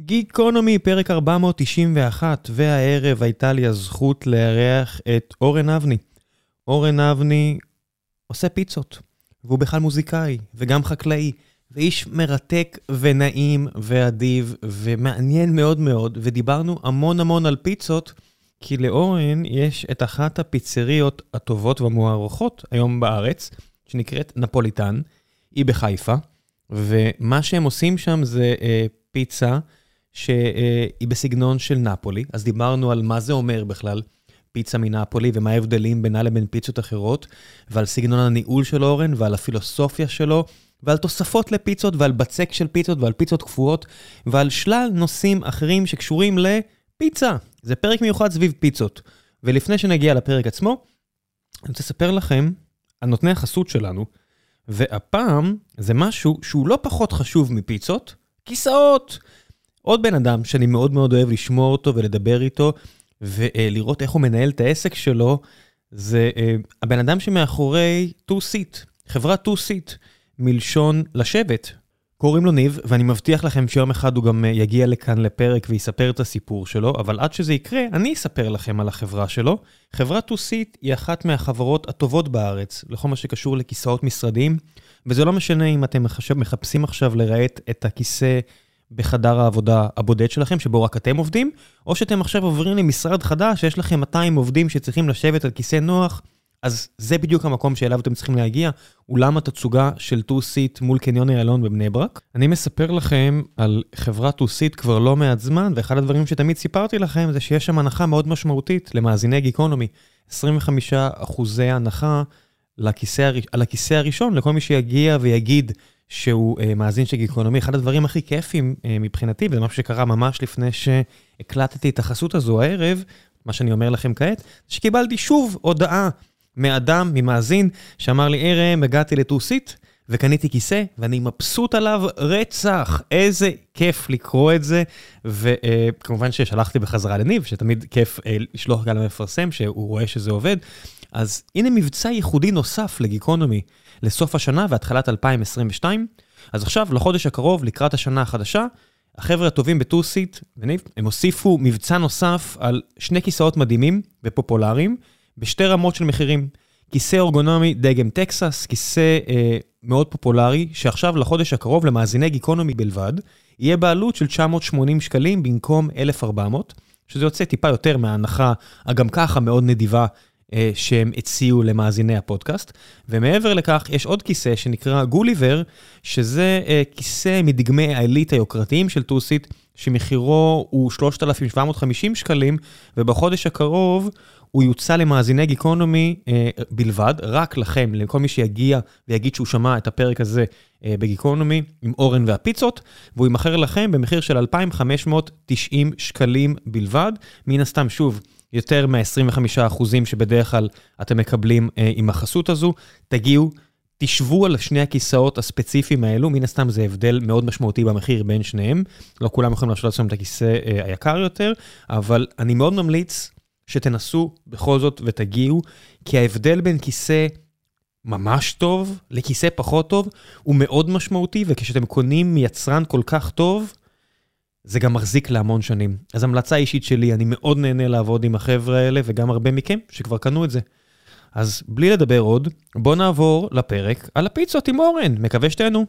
גיקונומי, פרק 491, והערב הייתה לי הזכות לארח את אורן אבני. אורן אבני עושה פיצות, והוא בכלל מוזיקאי, וגם חקלאי, ואיש מרתק ונעים ואדיב ומעניין מאוד מאוד, ודיברנו המון המון על פיצות, כי לאורן יש את אחת הפיצריות הטובות והמוערכות היום בארץ, שנקראת נפוליטן, היא בחיפה, ומה שהם עושים שם זה אה, פיצה שהיא בסגנון של נפולי, אז דיברנו על מה זה אומר בכלל פיצה מנפולי ומה ההבדלים בינה לבין פיצות אחרות, ועל סגנון הניהול של אורן ועל הפילוסופיה שלו, ועל תוספות לפיצות ועל בצק של פיצות ועל פיצות קפואות, ועל שלל נושאים אחרים שקשורים לפיצה. זה פרק מיוחד סביב פיצות. ולפני שנגיע לפרק עצמו, אני רוצה לספר לכם על נותני החסות שלנו, והפעם זה משהו שהוא לא פחות חשוב מפיצות, כיסאות. עוד בן אדם שאני מאוד מאוד אוהב לשמור אותו ולדבר איתו, ולראות איך הוא מנהל את העסק שלו, זה אה, הבן אדם שמאחורי 2-seat, חברת 2-seat, מלשון לשבת. קוראים לו ניב, ואני מבטיח לכם שיום אחד הוא גם אה, יגיע לכאן לפרק ויספר את הסיפור שלו, אבל עד שזה יקרה, אני אספר לכם על החברה שלו. חברת 2-seat היא אחת מהחברות הטובות בארץ, לכל מה שקשור לכיסאות משרדיים, וזה לא משנה אם אתם מחפשים עכשיו לרהט את הכיסא בחדר העבודה הבודד שלכם, שבו רק אתם עובדים, או שאתם עכשיו עוברים למשרד חדש, שיש לכם 200 עובדים שצריכים לשבת על כיסא נוח, אז זה בדיוק המקום שאליו אתם צריכים להגיע, אולם התצוגה של 2-seat מול קניון איילון בבני ברק. אני מספר לכם על חברת 2-seat כבר לא מעט זמן, ואחד הדברים שתמיד סיפרתי לכם זה שיש שם הנחה מאוד משמעותית למאזיני גיקונומי. 25 אחוזי הנחה לכיסא, על הכיסא הראשון, לכל מי שיגיע ויגיד שהוא uh, מאזין של גיקונומי, אחד הדברים הכי כיפים uh, מבחינתי, וזה משהו שקרה ממש לפני שהקלטתי את החסות הזו הערב, מה שאני אומר לכם כעת, שקיבלתי שוב הודעה מאדם, ממאזין, שאמר לי, ערם, הגעתי לטוסיט, וקניתי כיסא, ואני מבסוט עליו רצח. איזה כיף לקרוא את זה, וכמובן uh, ששלחתי בחזרה לניב, שתמיד כיף uh, לשלוח גם למפרסם, שהוא רואה שזה עובד. אז הנה מבצע ייחודי נוסף לגיקונומי. לסוף השנה והתחלת 2022. אז עכשיו, לחודש הקרוב, לקראת השנה החדשה, החבר'ה הטובים בטוסיט, הם הוסיפו מבצע נוסף על שני כיסאות מדהימים ופופולריים, בשתי רמות של מחירים. כיסא אורגונומי דגם טקסס, כיסא אה, מאוד פופולרי, שעכשיו לחודש הקרוב למאזיני גיקונומי בלבד, יהיה בעלות של 980 שקלים במקום 1,400, שזה יוצא טיפה יותר מההנחה הגם ככה מאוד נדיבה שהם הציעו למאזיני הפודקאסט. ומעבר לכך, יש עוד כיסא שנקרא גוליבר, שזה אה, כיסא מדגמי העילית היוקרתיים של טוסיט, שמחירו הוא 3,750 שקלים, ובחודש הקרוב הוא יוצא למאזיני גיקונומי אה, בלבד, רק לכם, לכל מי שיגיע ויגיד שהוא שמע את הפרק הזה אה, בגיקונומי, עם אורן והפיצות, והוא ימכר לכם במחיר של 2,590 שקלים בלבד. מן הסתם, שוב, יותר מה-25% שבדרך כלל אתם מקבלים אה, עם החסות הזו. תגיעו, תשבו על שני הכיסאות הספציפיים האלו, מן הסתם זה הבדל מאוד משמעותי במחיר בין שניהם. לא כולם יכולים להשאיר לעצמם את הכיסא אה, היקר יותר, אבל אני מאוד ממליץ שתנסו בכל זאת ותגיעו, כי ההבדל בין כיסא ממש טוב לכיסא פחות טוב הוא מאוד משמעותי, וכשאתם קונים מיצרן כל כך טוב, זה גם מחזיק להמון שנים. אז המלצה אישית שלי, אני מאוד נהנה לעבוד עם החבר'ה האלה, וגם הרבה מכם שכבר קנו את זה. אז בלי לדבר עוד, בואו נעבור לפרק על הפיצות עם אורן, מקווה שתהנו.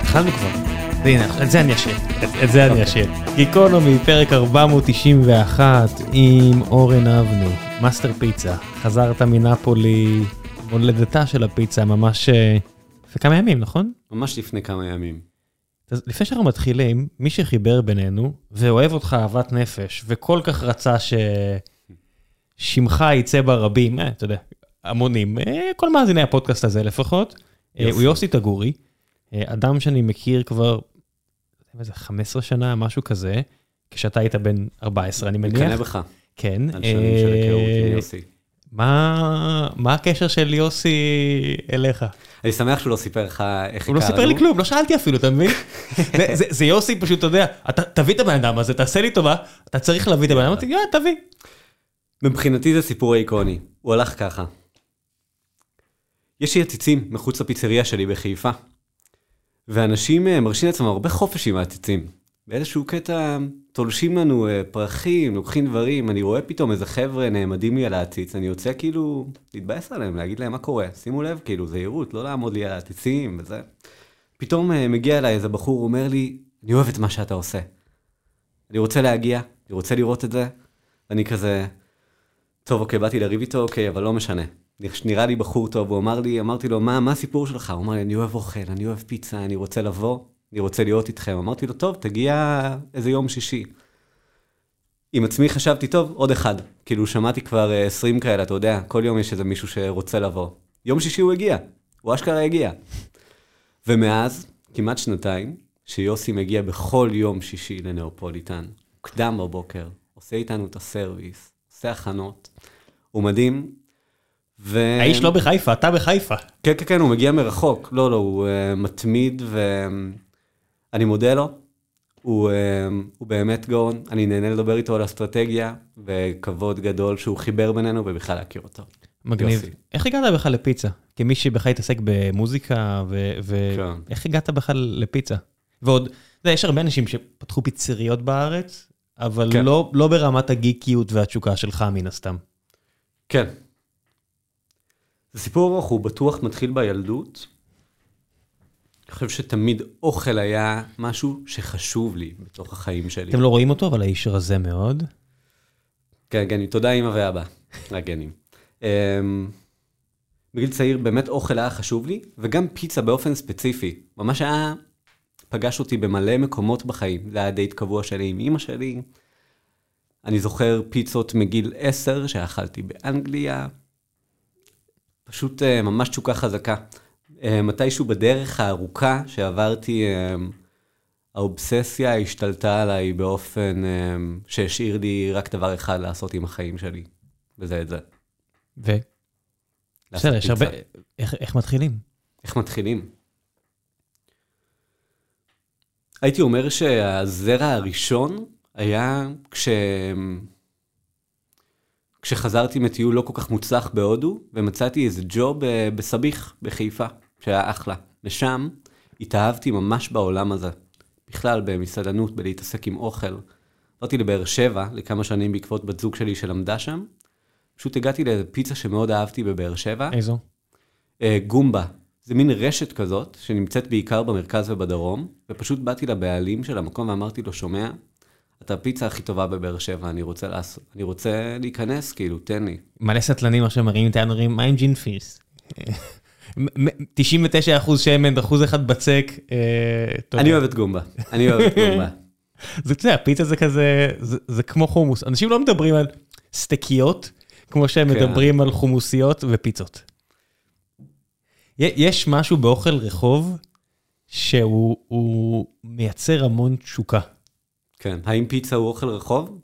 התחלנו כבר. והנה, את זה אני אשאיר, את זה אני אשאיר. גיקונומי, פרק 491 עם אורן אבני, מאסטר פיצה. חזרת מנפולי, מולדתה של הפיצה, ממש לפני כמה ימים, נכון? ממש לפני כמה ימים. אז לפני שאנחנו מתחילים, מי שחיבר בינינו, ואוהב אותך אהבת נפש, וכל כך רצה ששמך יצא ברבים, אה, אתה יודע, המונים, אה, כל מאזיני הפודקאסט הזה לפחות, אה, הוא יוסי תגורי, אדם שאני מכיר כבר איזה 15 שנה, משהו כזה, כשאתה היית בן 14, אני מניח. מקנא בך. כן. על שנים של היכרות עם יוסי. מה, מה הקשר של יוסי אליך? אני שמח שהוא לא סיפר לך איך הכרנו. הוא לא סיפר לי כלום, לא שאלתי אפילו, אתה מבין? זה, זה, זה יוסי פשוט, אתה יודע, אתה תביא את הבן אדם הזה, תעשה לי טובה, אתה צריך להביא את הבן אדם, יאללה, תביא. מבחינתי זה סיפור איקוני. הוא הלך ככה. יש לי עציצים מחוץ לפיצריה שלי בחיפה, ואנשים אה, מרשים לעצמם הרבה חופש עם העציצים. באיזשהו קטע תולשים לנו אה, פרחים, לוקחים דברים, אני רואה פתאום איזה חבר'ה נעמדים לי על העציץ, אני יוצא כאילו להתבאס עליהם, להגיד להם מה קורה. שימו לב, כאילו, זהירות, לא לעמוד לי על העציצים וזה. פתאום אה, מגיע אליי איזה בחור, אומר לי, אני אוהב את מה שאתה עושה. אני רוצה להגיע, אני רוצה לראות את זה. ואני כזה, טוב, אוקיי, באתי לריב איתו, אוקיי, אבל לא משנה. נראה לי בחור טוב, הוא אמר לי, אמרתי לו, מה, מה הסיפור שלך? הוא אמר לי, אני אוהב אוכל, אני אוהב פיצה, אני רוצה לבוא, אני רוצה להיות איתכם. אמרתי לו, טוב, תגיע איזה יום שישי. עם עצמי חשבתי, טוב, עוד אחד. כאילו, שמעתי כבר 20 כאלה, אתה יודע, כל יום יש איזה מישהו שרוצה לבוא. יום שישי הוא הגיע, הוא אשכרה הגיע. ומאז, כמעט שנתיים, שיוסי מגיע בכל יום שישי לנאופוליטן, מוקדם בבוקר, עושה איתנו את הסרוויס, עושה הכנות, הוא מדהים. ו... האיש לא בחיפה, אתה בחיפה. כן, כן, כן, הוא מגיע מרחוק. לא, לא, הוא uh, מתמיד ואני מודה לו. הוא, uh, הוא באמת גאון, אני נהנה לדבר איתו על אסטרטגיה, וכבוד גדול שהוא חיבר בינינו ובכלל להכיר אותו. מגניב. יוסי. איך הגעת בכלל לפיצה? כמי שבכלל התעסק במוזיקה, ואיך כן. הגעת בכלל לפיצה? ועוד, אתה יודע, יש הרבה אנשים שפתחו פיצריות בארץ, אבל כן. לא, לא ברמת הגיקיות והתשוקה שלך מן הסתם. כן. זה סיפור ארוך, הוא בטוח מתחיל בילדות. אני חושב שתמיד אוכל היה משהו שחשוב לי בתוך החיים שלי. אתם לא רואים אותו, אבל האיש רזה מאוד. כן, גנים. תודה, אמא ואבא. רק גנים. אמ, בגיל צעיר באמת אוכל היה חשוב לי, וגם פיצה באופן ספציפי. ממש היה, פגש אותי במלא מקומות בחיים. זה היה דייט קבוע שלי עם אמא שלי. אני זוכר פיצות מגיל עשר שאכלתי באנגליה. פשוט uh, ממש תשוקה חזקה. Uh, מתישהו בדרך הארוכה שעברתי, uh, האובססיה השתלטה עליי באופן שהשאיר לי רק דבר אחד לעשות עם החיים שלי, וזה את זה. ו? בסדר, יש הרבה... איך, איך מתחילים? איך מתחילים? הייתי אומר שהזרע הראשון היה כש... כשחזרתי מטיול לא כל כך מוצלח בהודו, ומצאתי איזה ג'וב אה, בסביח, בחיפה, שהיה אחלה. ושם התאהבתי ממש בעולם הזה. בכלל, במסעדנות, בלהתעסק עם אוכל. עברתי לבאר שבע לכמה שנים בעקבות בת זוג שלי שלמדה שם, פשוט הגעתי לאיזה פיצה שמאוד אהבתי בבאר שבע. איזו? אה, גומבה. זה מין רשת כזאת, שנמצאת בעיקר במרכז ובדרום, ופשוט באתי לבעלים של המקום ואמרתי לו, שומע, אתה הפיצה הכי טובה בבאר שבע, אני רוצה לעשות, אני רוצה להיכנס, כאילו, תן לי. מלא סטלנים עכשיו מראים את האנורים, מה עם ג'ין פיס? 99 אחוז שמן, אחוז אחד בצק. אה, אני אוהב את גומבה, אני אוהב את גומבה. זה, אתה יודע, פיצה זה כזה, זה כמו חומוס. אנשים לא מדברים על סטקיות, כמו שהם כן. מדברים על חומוסיות ופיצות. יש משהו באוכל רחוב שהוא מייצר המון תשוקה. כן. האם פיצה הוא אוכל רחוב?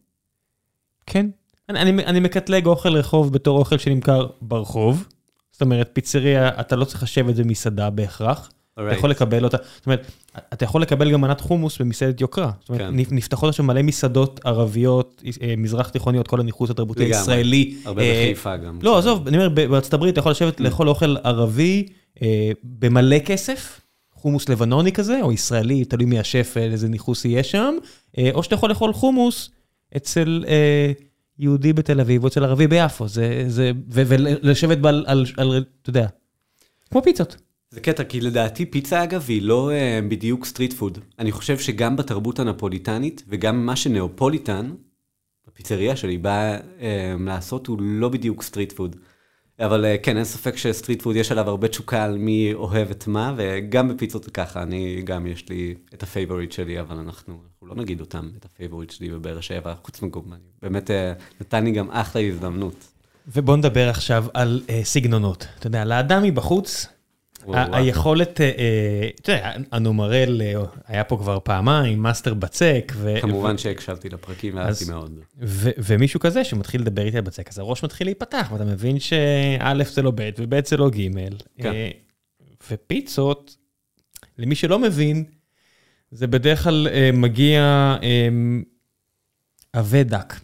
כן. אני, אני, אני מקטלג אוכל רחוב בתור אוכל שנמכר ברחוב. זאת אומרת, פיצריה, אתה לא צריך לשבת במסעדה בהכרח. אתה יכול לקבל אותה, זאת אומרת, אתה יכול לקבל גם מנת חומוס במסעדת יוקרה. זאת אומרת, כן. נפתחות עכשיו מלא מסעדות ערביות, אה, מזרח תיכוניות, כל הניחוס התרבותי הישראלי. הרבה אה, בחיפה גם. לא, עזוב, אני אומר, בארצות הברית אתה יכול לשבת לאכול אוכל ערבי אה, במלא כסף, חומוס לבנוני כזה, או ישראלי, תלוי מי השף, איזה ניחוס יהיה שם, או שאתה יכול לאכול חומוס אצל יהודי בתל אביב, או אצל ערבי ביפו, זה, זה, ולשבת על, אתה יודע, כמו פיצות. זה קטע, כי לדעתי פיצה אגב היא לא אה, בדיוק street food. אני חושב שגם בתרבות הנפוליטנית, וגם מה שנאופוליטן, הפיצריה שלי באה אה, לעשות, הוא לא בדיוק street food. אבל אה, כן, אין ספק ש street food יש עליו הרבה תשוקה על מי אוהב את מה, וגם בפיצות זה ככה, אני גם יש לי את ה favorite שלי, אבל אנחנו, אנחנו לא נגיד אותם, את ה favorite שלי בבאר שבע, חוץ מגומני. באמת אה, נתן לי גם אחלה הזדמנות. ובוא נדבר עכשיו על אה, סגנונות. אתה יודע, לאדם מבחוץ, היכולת, אה, אה, אתה יודע, הנומרל אה, היה פה כבר פעמיים, מאסטר בצק. כמובן שהקשבתי לפרקים ואהבתי מאוד. ומישהו כזה שמתחיל לדבר איתי על בצק, אז הראש מתחיל להיפתח, ואתה מבין שא' זה לא ב' וב' זה לא ג'. כן. ופיצות, למי שלא מבין, זה בדרך כלל מגיע עבה דק.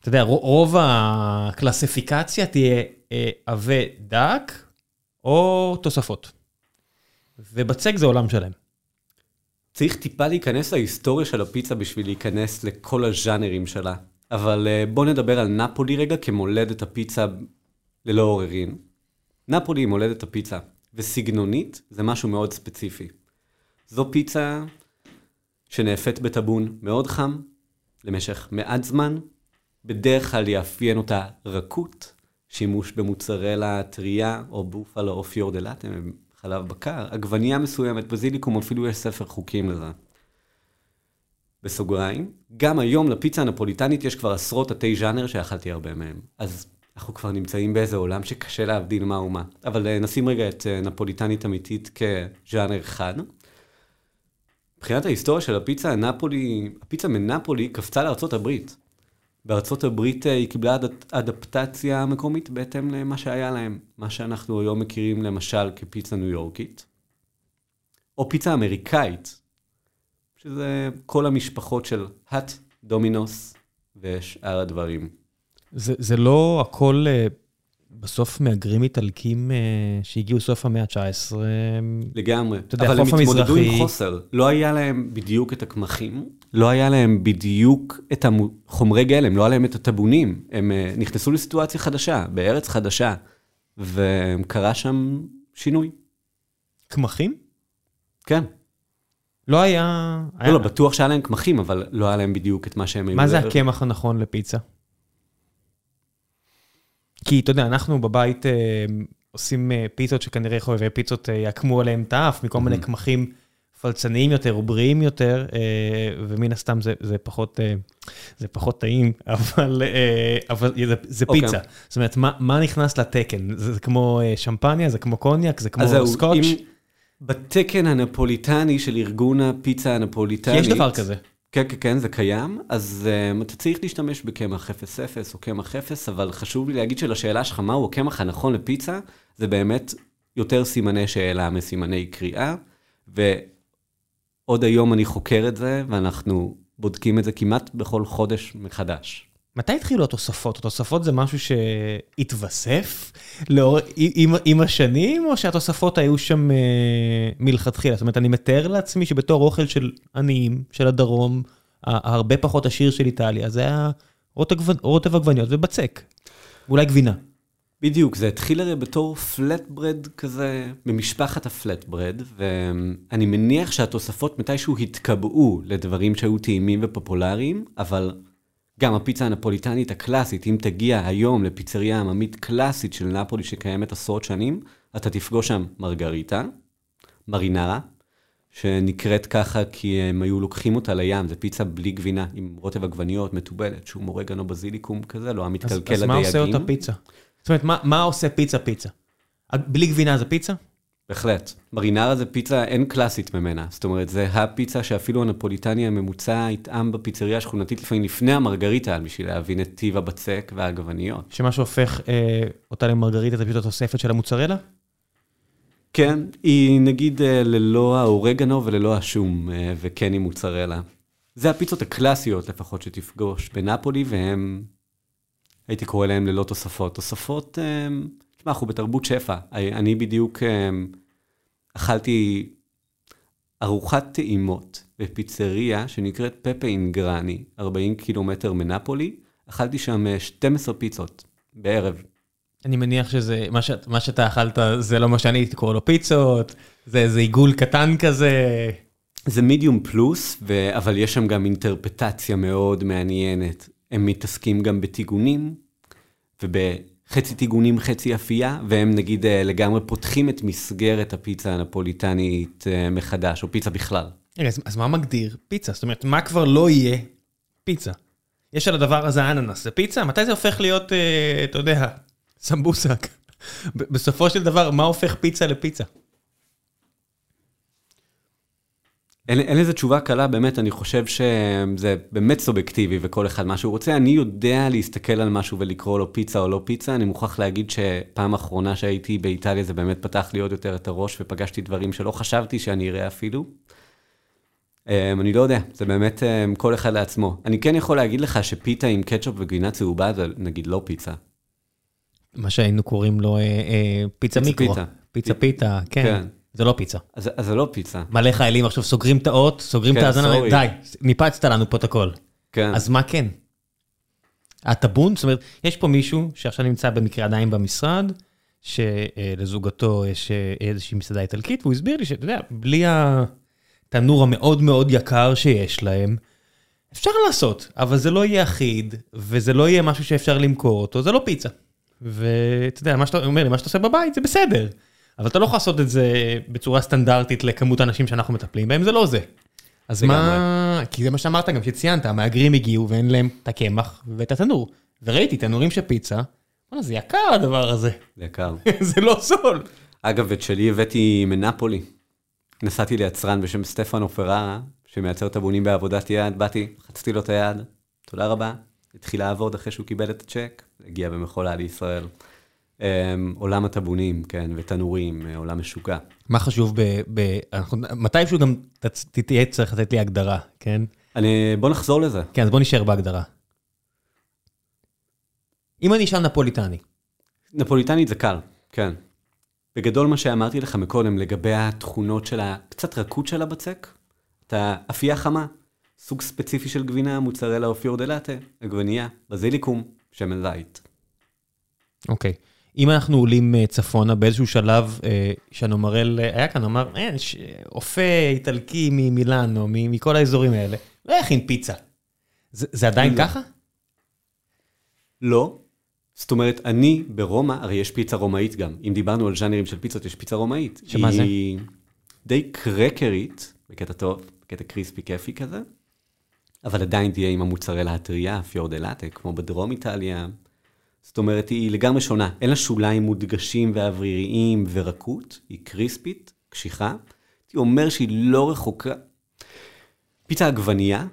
אתה יודע, רוב הקלסיפיקציה תהיה עבה דק או תוספות. ובצק זה עולם שלם. צריך טיפה להיכנס להיסטוריה של הפיצה בשביל להיכנס לכל הז'אנרים שלה. אבל בוא נדבר על נפולי רגע כמולדת הפיצה ללא עוררין. נפולי היא מולדת הפיצה, וסגנונית זה משהו מאוד ספציפי. זו פיצה שנאפת בטאבון מאוד חם, למשך מעט זמן, בדרך כלל יאפיין אותה רכות, שימוש במוצרלה טריה או בופלה או פיורדלטה, חלב בקר, עגבנייה מסוימת, בזיליקום, אפילו יש ספר חוקים לזה. בסוגריים, גם היום לפיצה הנפוליטנית יש כבר עשרות תתי ז'אנר שאכלתי הרבה מהם. אז אנחנו כבר נמצאים באיזה עולם שקשה להבדיל מה ומה. אבל אה, נשים רגע את אה, נפוליטנית אמיתית כז'אנר אחד. מבחינת ההיסטוריה של הפיצה הנפולי, הפיצה מנפולי קפצה לארצות הברית. בארצות הברית אה, היא קיבלה אד, אדפטציה מקומית בהתאם למה שהיה להם. מה שאנחנו היום מכירים למשל כפיצה ניו יורקית. או פיצה אמריקאית, שזה כל המשפחות של האט, דומינוס ושאר הדברים. זה, זה לא הכל uh, בסוף מהגרים איטלקים uh, שהגיעו סוף המאה ה-19. לגמרי. אתה יודע, אבל הם התמודדו עם חוסר. לא היה להם בדיוק את הקמחים, לא היה להם בדיוק את החומרי גלם, לא היה להם את הטבונים. הם uh, נכנסו לסיטואציה חדשה, בארץ חדשה, וקרה שם שינוי. קמחים? כן. לא היה... לא, היה... לא, בטוח שהיה להם קמחים, אבל לא היה להם בדיוק את מה שהם היו... מה זה הקמח הנכון לפיצה? כי אתה יודע, אנחנו בבית אה, עושים אה, פיצות שכנראה חובבי פיצות אה, יעקמו עליהם את האף, מכל מיני קמחים פלצניים יותר או בריאים יותר, אה, ומן הסתם זה, זה, פחות, אה, זה פחות טעים, אבל, אה, אבל זה, זה okay. אוקיי. פיצה. זאת אומרת, מה, מה נכנס לתקן? זה, זה כמו שמפניה, זה כמו קוניאק, זה כמו סקוץ'? אם... בתקן הנפוליטני של ארגון הפיצה הנפוליטנית... יש דבר כזה. כן, כן, כן, זה קיים, אז um, אתה צריך להשתמש בקמח 0-0 או קמח 0, אבל חשוב לי להגיד שלשאלה שלך מהו הקמח הנכון לפיצה, זה באמת יותר סימני שאלה מסימני קריאה, ועוד היום אני חוקר את זה, ואנחנו בודקים את זה כמעט בכל חודש מחדש. מתי התחילו התוספות? התוספות זה משהו שהתווסף לאור, עם, עם השנים, או שהתוספות היו שם אה, מלכתחילה? זאת אומרת, אני מתאר לעצמי שבתור אוכל של עניים, של הדרום, הרבה פחות עשיר של איטליה, זה היה רוטב עגבניות ובצק, ואולי גבינה. בדיוק, זה התחיל הרי בתור פלט ברד כזה, במשפחת הפלט ברד, ואני מניח שהתוספות מתישהו התקבעו לדברים שהיו טעימים ופופולריים, אבל גם הפיצה הנפוליטנית הקלאסית, אם תגיע היום לפיצריה עממית קלאסית של נפולי שקיימת עשרות שנים, אתה תפגוש שם מרגריטה, מרינרה, שנקראת ככה כי הם היו לוקחים אותה לים, זה פיצה בלי גבינה, עם רוטב עגבניות, מתובלת, שהוא מורגנו בזיליקום כזה, לא המתקלקל הדייגים. אז מה עושה אותה פיצה? זאת אומרת, מה, מה עושה פיצה פיצה? בלי גבינה זה פיצה? בהחלט. מרינרה זה פיצה, אין קלאסית ממנה. זאת אומרת, זה הפיצה שאפילו הנפוליטני הממוצע יטעם בפיצריה השכונתית לפעמים לפני המרגריטה, בשביל להבין את טיב הבצק והעגבניות. שמה שהופך אה, אותה למרגריטה זה פשוט התוספת של המוצרלה? כן, היא נגיד אה, ללא האורגנו וללא השום, אה, וכן עם מוצרלה. זה הפיצות הקלאסיות לפחות שתפגוש בנפולי, והם, הייתי קורא להם ללא תוספות. תוספות... אה, תשמע, אנחנו בתרבות שפע. אני בדיוק אמ, אכלתי ארוחת טעימות בפיצריה שנקראת פפה אינגרני, 40 קילומטר מנפולי. אכלתי שם 12 אה, פיצות בערב. אני מניח שזה, מה, ש, מה שאתה אכלת זה לא מה שאני הייתי קורא לו פיצות, זה איזה עיגול קטן כזה. זה מידיום פלוס, ו... אבל יש שם גם אינטרפטציה מאוד מעניינת. הם מתעסקים גם בטיגונים וב... חצי טיגונים, חצי אפייה, והם נגיד אה, לגמרי פותחים את מסגרת הפיצה הנפוליטנית אה, מחדש, או פיצה בכלל. אז, אז מה מגדיר פיצה? זאת אומרת, מה כבר לא יהיה פיצה? יש על הדבר הזה אננס, זה פיצה? מתי זה הופך להיות, אה, אתה יודע, סמבוסק? בסופו של דבר, מה הופך פיצה לפיצה? אין, אין לזה תשובה קלה, באמת, אני חושב שזה באמת סובייקטיבי וכל אחד מה שהוא רוצה. אני יודע להסתכל על משהו ולקרוא לו פיצה או לא פיצה. אני מוכרח להגיד שפעם אחרונה שהייתי באיטליה זה באמת פתח לי עוד יותר את הראש ופגשתי דברים שלא חשבתי שאני אראה אפילו. אמ, אני לא יודע, זה באמת אמ, כל אחד לעצמו. אני כן יכול להגיד לך שפיתה עם קטשופ וגבינה צהובה זה נגיד לא פיצה. מה שהיינו קוראים לו אה, אה, פיצה פיצה מיקרו. פיתה. פיצה פיתה, כן. כן. זה לא פיצה. אז אז זה לא פיצה. מלא חיילים עכשיו סוגרים את האות, סוגרים את כן, האזנה. די, ניפצת לנו פה את הכל. כן. אז מה כן? הטאבון? זאת אומרת, יש פה מישהו שעכשיו נמצא במקרה עדיין במשרד, שלזוגתו יש אה, איזושהי מסעדה איטלקית, והוא הסביר לי שאתה יודע, בלי התנור המאוד מאוד יקר שיש להם, אפשר לעשות, אבל זה לא יהיה אחיד, וזה לא יהיה משהו שאפשר למכור אותו, זה לא פיצה. ואתה יודע, מה שאתה אומר לי, מה שאתה עושה בבית זה בסדר, אבל אתה לא יכול לעשות את זה בצורה סטנדרטית לכמות האנשים שאנחנו מטפלים בהם, זה לא זה. אז מה, כי זה מה שאמרת גם, שציינת, המהגרים הגיעו ואין להם את הקמח ואת התנור. וראיתי תנורים של פיצה, וואלה, זה יקר הדבר הזה, זה יקר. זה לא זול. אגב, את שלי הבאתי מנפולי. נסעתי ליצרן בשם סטפנו פררה, שמייצר טבונים בעבודת יד, באתי, חצתי לו את היד, תודה רבה. התחיל לעבוד אחרי שהוא קיבל את הצ'ק, הגיע במכולה לישראל. Um, עולם הטבונים, כן, ותנורים, אה, עולם משוגע. מה חשוב ב... ב אנחנו, מתישהו גם תהיה צריך לתת לי הגדרה, כן? אני, בוא נחזור לזה. כן, אז בוא נשאר בהגדרה. אם אני אשאל נפוליטני, נפוליטנית זה קל, כן. בגדול מה שאמרתי לך מקודם לגבי התכונות של הקצת רכות של הבצק, אתה אפייה חמה, סוג ספציפי של גבינה, מוצרלה או פיור דה לאטה, עגבנייה, בזיליקום, שמן זית. אוקיי. אם אנחנו עולים אה, צפונה באיזשהו שלב, אה, שנומרל אה, היה כאן, אמר, יש, אה, אופה איטלקי ממילאנו, מ- מכל האזורים האלה, לא יכין פיצה. זה, זה עדיין לא. ככה? לא. זאת אומרת, אני ברומא, הרי יש פיצה רומאית גם. אם דיברנו על ז'אנרים של פיצות, יש פיצה רומאית. שמה זה? היא די קרקרית, בקטע טוב, בקטע קריספי כיפי כזה, אבל עדיין תהיה עם המוצרלה הטריה, פיור דה לאטה, כמו בדרום איטליה. זאת אומרת, היא לגמרי שונה. אין לה שוליים מודגשים ואווריריים ורקות, היא קריספית, קשיחה. הייתי אומר שהיא לא רחוקה. פיצה עגבנייה,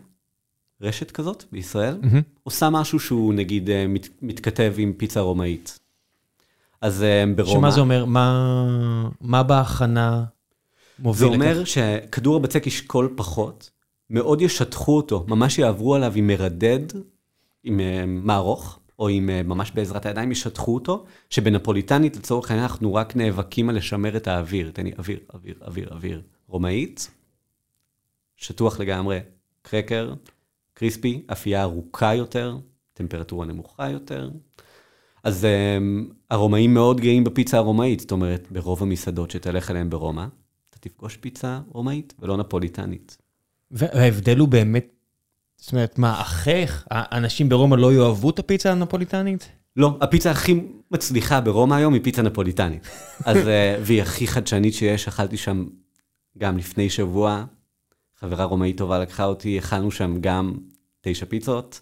רשת כזאת בישראל, עושה משהו שהוא נגיד אה, מת, מתכתב עם פיצה רומאית. אז אה, ברומא, שמה זה אומר? מה, מה בהכנה מוביל זה אומר שכדור הבצק ישקול פחות, מאוד ישטחו אותו, ממש יעברו עליו עם מרדד, עם אה, מערוך, או עם אה, ממש בעזרת הידיים ישטחו אותו, שבנפוליטנית לצורך העניין אנחנו רק נאבקים על לשמר את האוויר. תן לי אוויר, אוויר, אוויר, אוויר. רומאית, שטוח לגמרי, קרקר, קריספי, אפייה ארוכה יותר, טמפרטורה נמוכה יותר. אז um, הרומאים מאוד גאים בפיצה הרומאית, זאת אומרת, ברוב המסעדות שתלך אליהן ברומא, אתה תפגוש פיצה רומאית ולא נפוליטנית. וההבדל הוא באמת, זאת אומרת, מה, אחך, האנשים ברומא לא יאהבו את הפיצה הנפוליטנית? לא, הפיצה הכי מצליחה ברומא היום היא פיצה נפוליטנית. אז, uh, והיא הכי חדשנית שיש, אכלתי שם גם לפני שבוע, חברה רומאית טובה לקחה אותי, אכלנו שם גם תשע פיצות,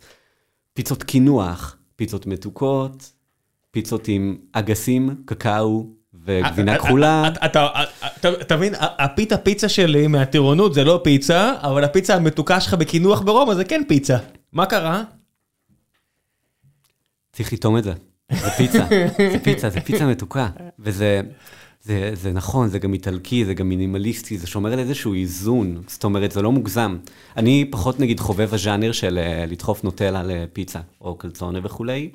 פיצות קינוח, פיצות מתוקות, פיצות עם אגסים, קקאו וגבינה כחולה. אתה- אתה אתה- אתה מבין, הפיתה פיצה שלי מהטירונות זה לא פיצה, אבל הפיצה המתוקה שלך בקינוח ברומא זה כן פיצה. מה קרה? צריך לטעום את זה. זה פיצה, זה פיצה, זה פיצה מתוקה. וזה זה, זה נכון, זה גם איטלקי, זה גם מינימליסטי, זה שומר על איזשהו איזון. זאת אומרת, זה לא מוגזם. אני פחות נגיד חובב הז'אנר של אה, לדחוף נוטלה לפיצה, או קלצונה וכולי.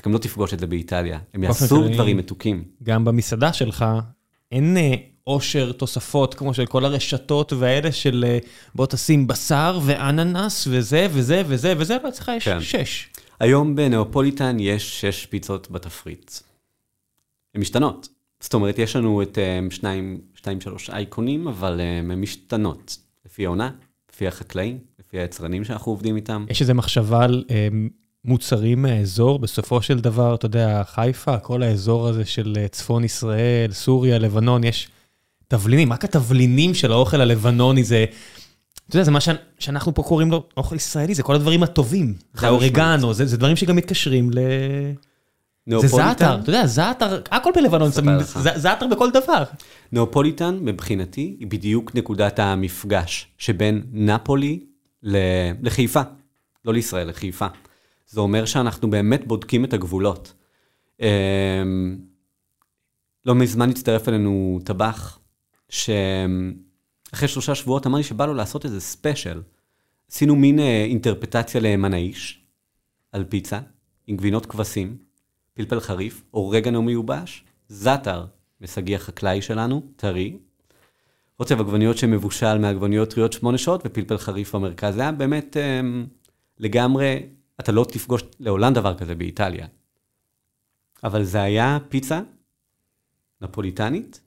אתה גם לא תפגוש את זה באיטליה. הם יעשו כללי- דברים מתוקים. גם במסעדה שלך אין אה, עושר תוספות כמו של כל הרשתות והאלה של אה, בוא תשים בשר ואננס וזה וזה וזה וזה, ואצלך יש כן. שש. היום בנאופוליטן יש שש פיצות בתפריט. הן משתנות. זאת אומרת, יש לנו את אה, שניים, שתיים, שלוש אייקונים, אבל אה, הן משתנות. לפי העונה, לפי החקלאים, לפי היצרנים שאנחנו עובדים איתם. יש איזו מחשבה על אה, מוצרים מהאזור, בסופו של דבר, אתה יודע, חיפה, כל האזור הזה של אה, צפון ישראל, סוריה, לבנון, יש תבלינים, רק התבלינים של האוכל הלבנוני זה, אתה יודע, זה מה שאנחנו פה קוראים לו אוכל ישראלי, זה כל הדברים הטובים. זה האורגנו, זה זה דברים שגם מתקשרים ל... זה זעתר, אתה יודע, זעתר, הכל בלבנון, זעתר בכל דבר. נאופוליטן, מבחינתי, היא בדיוק נקודת המפגש שבין נפולי לחיפה. לא לישראל, לחיפה. זה אומר שאנחנו באמת בודקים את הגבולות. אמ, לא מזמן הצטרף אלינו טבח, אחרי שלושה שבועות אמר לי שבא לו לעשות איזה special. עשינו מין אה, אינטרפרטציה למנאיש על פיצה, עם גבינות כבשים, פלפל חריף, אורגנו מיובש, זאטר, מסגי החקלאי שלנו, טרי, רוטב עגבניות שמבושל מעגבניות טריות שמונה שעות, ופלפל חריף במרכז. זה היה באמת אה, לגמרי, אתה לא תפגוש לעולם דבר כזה באיטליה. אבל זה היה פיצה נפוליטנית,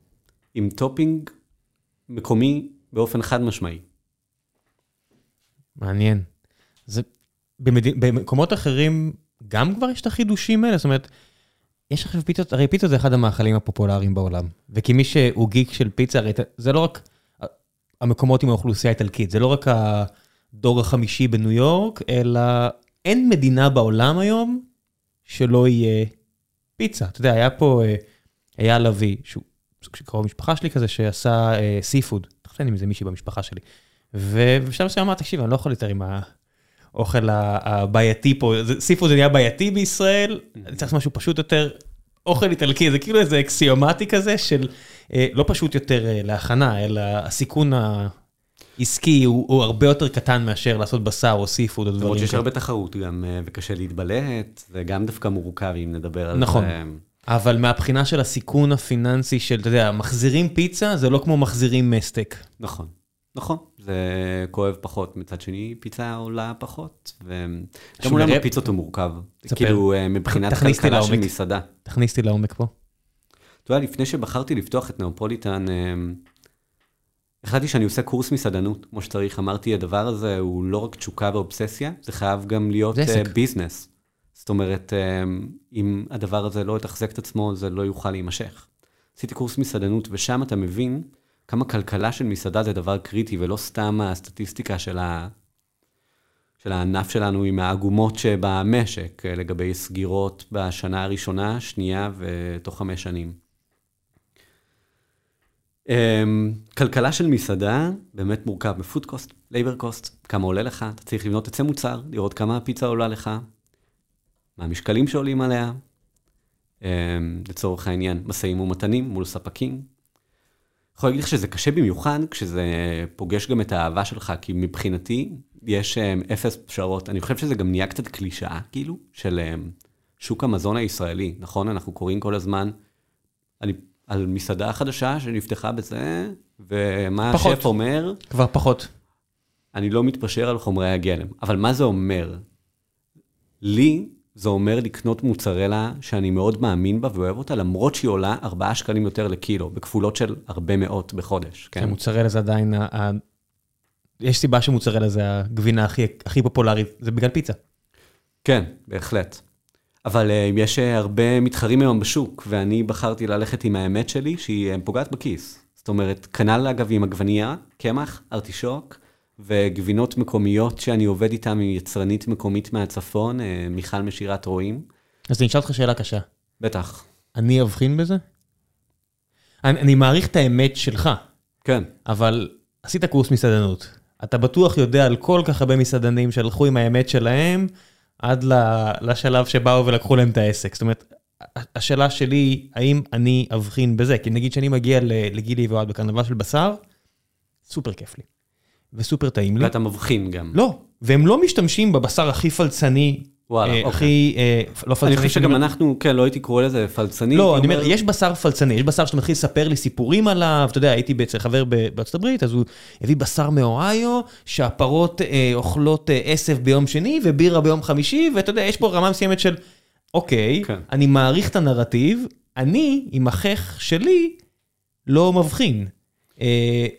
עם topping מקומי באופן חד משמעי. מעניין. זה, במד... במקומות אחרים גם כבר יש את החידושים האלה? זאת אומרת, יש עכשיו פיצות, הרי פיצות זה אחד המאכלים הפופולריים בעולם. וכמי שהוא גיק של פיצה, הרי זה לא רק המקומות עם האוכלוסייה האיטלקית, זה לא רק הדור החמישי בניו יורק, אלא אין מדינה בעולם היום שלא יהיה פיצה. אתה יודע, היה פה אייל לביא, שהוא קרוב משפחה שלי כזה, שעשה סי פוד. תחשב עם זה מישהי במשפחה שלי. ובשלב מסוים אמר, תקשיב, אני לא יכול יותר עם האוכל הבעייתי פה, סיפור זה נהיה בעייתי בישראל, אני צריך משהו פשוט יותר, אוכל איטלקי, זה כאילו איזה אקסיומטי כזה של לא פשוט יותר להכנה, אלא הסיכון העסקי הוא הרבה יותר קטן מאשר לעשות בשר או סיפוד או דברים כאלה. למרות שיש הרבה תחרות גם, וקשה להתבלט, זה גם דווקא מורכב אם נדבר על זה. נכון. אבל מהבחינה של הסיכון הפיננסי של, אתה יודע, מחזירים פיצה, זה לא כמו מחזירים מסטק. נכון. נכון, זה כואב פחות. מצד שני, פיצה עולה פחות, וגם עולם הפיצות הוא מורכב. כאילו, מבחינת כלכלה של מסעדה. תכניס אותי לעומק פה. אתה יודע, לפני שבחרתי לפתוח את נאופוליטן, החלטתי שאני עושה קורס מסעדנות, כמו שצריך. אמרתי, הדבר הזה הוא לא רק תשוקה ואובססיה, זה חייב גם להיות business. זאת אומרת, אם הדבר הזה לא יתחזק את עצמו, זה לא יוכל להימשך. עשיתי קורס מסעדנות, ושם אתה מבין כמה כלכלה של מסעדה זה דבר קריטי, ולא סתם הסטטיסטיקה של, ה... של הענף שלנו הן מהעגומות שבמשק, לגבי סגירות בשנה הראשונה, שנייה ותוך חמש שנים. כלכלה של מסעדה באמת מורכב מ food cost, labor cost, כמה עולה לך, אתה צריך לבנות עצי מוצר, לראות כמה הפיצה עולה לך, מה המשקלים שעולים עליה, לצורך העניין, משאים ומתנים מול ספקים. יכול להגיד לך שזה קשה במיוחד כשזה פוגש גם את האהבה שלך, כי מבחינתי יש אפס פשרות. אני חושב שזה גם נהיה קצת קלישאה, כאילו, של שוק המזון הישראלי, נכון? אנחנו קוראים כל הזמן על, על מסעדה חדשה שנפתחה בזה, ומה פחות. השף אומר? כבר פחות. אני לא מתפשר על חומרי הגלם. אבל מה זה אומר? לי, זה אומר לקנות מוצרלה שאני מאוד מאמין בה ואוהב אותה, למרות שהיא עולה 4 שקלים יותר לקילו, בכפולות של הרבה מאות בחודש. כן, מוצרלה זה עדיין, ה... יש סיבה שמוצרלה זה הגבינה הכי, הכי פופולרית, זה בגלל פיצה. כן, בהחלט. אבל uh, יש uh, הרבה מתחרים היום בשוק, ואני בחרתי ללכת עם האמת שלי, שהיא uh, פוגעת בכיס. זאת אומרת, כנ"ל אגב עם עגבנייה, קמח, ארטישוק, וגבינות מקומיות שאני עובד איתן עם יצרנית מקומית מהצפון, מיכל משירת רועים. אז אני אשאל אותך שאלה קשה. בטח. אני אבחין בזה? אני, אני מעריך את האמת שלך. כן. אבל עשית קורס מסעדנות. אתה בטוח יודע על כל כך הרבה מסעדנים שהלכו עם האמת שלהם, עד לשלב שבאו ולקחו להם את העסק. זאת אומרת, השאלה שלי האם אני אבחין בזה? כי נגיד שאני מגיע לגילי ואוהד בקרנבל של בשר, סופר כיף לי. וסופר טעים לי. ואתה מבחין גם. לא, והם לא משתמשים בבשר הכי פלצני, וואלה, אה, אוקיי. הכי, אה, לא פלצני. אני חושב שגם אנחנו, כן, לא הייתי קורא לזה פלצני. לא, אני אומר, יש בשר פלצני, יש בשר שאתה מתחיל לספר לי סיפורים עליו, אתה יודע, הייתי אצל חבר בארצות הברית, אז הוא הביא בשר מאוהיו, שהפרות אה, אוכלות עשב ביום שני ובירה ביום חמישי, ואתה יודע, יש פה רמה מסוימת של, אוקיי, כן. אני מעריך את הנרטיב, אני, עם החך שלי, לא מבחין. Uh,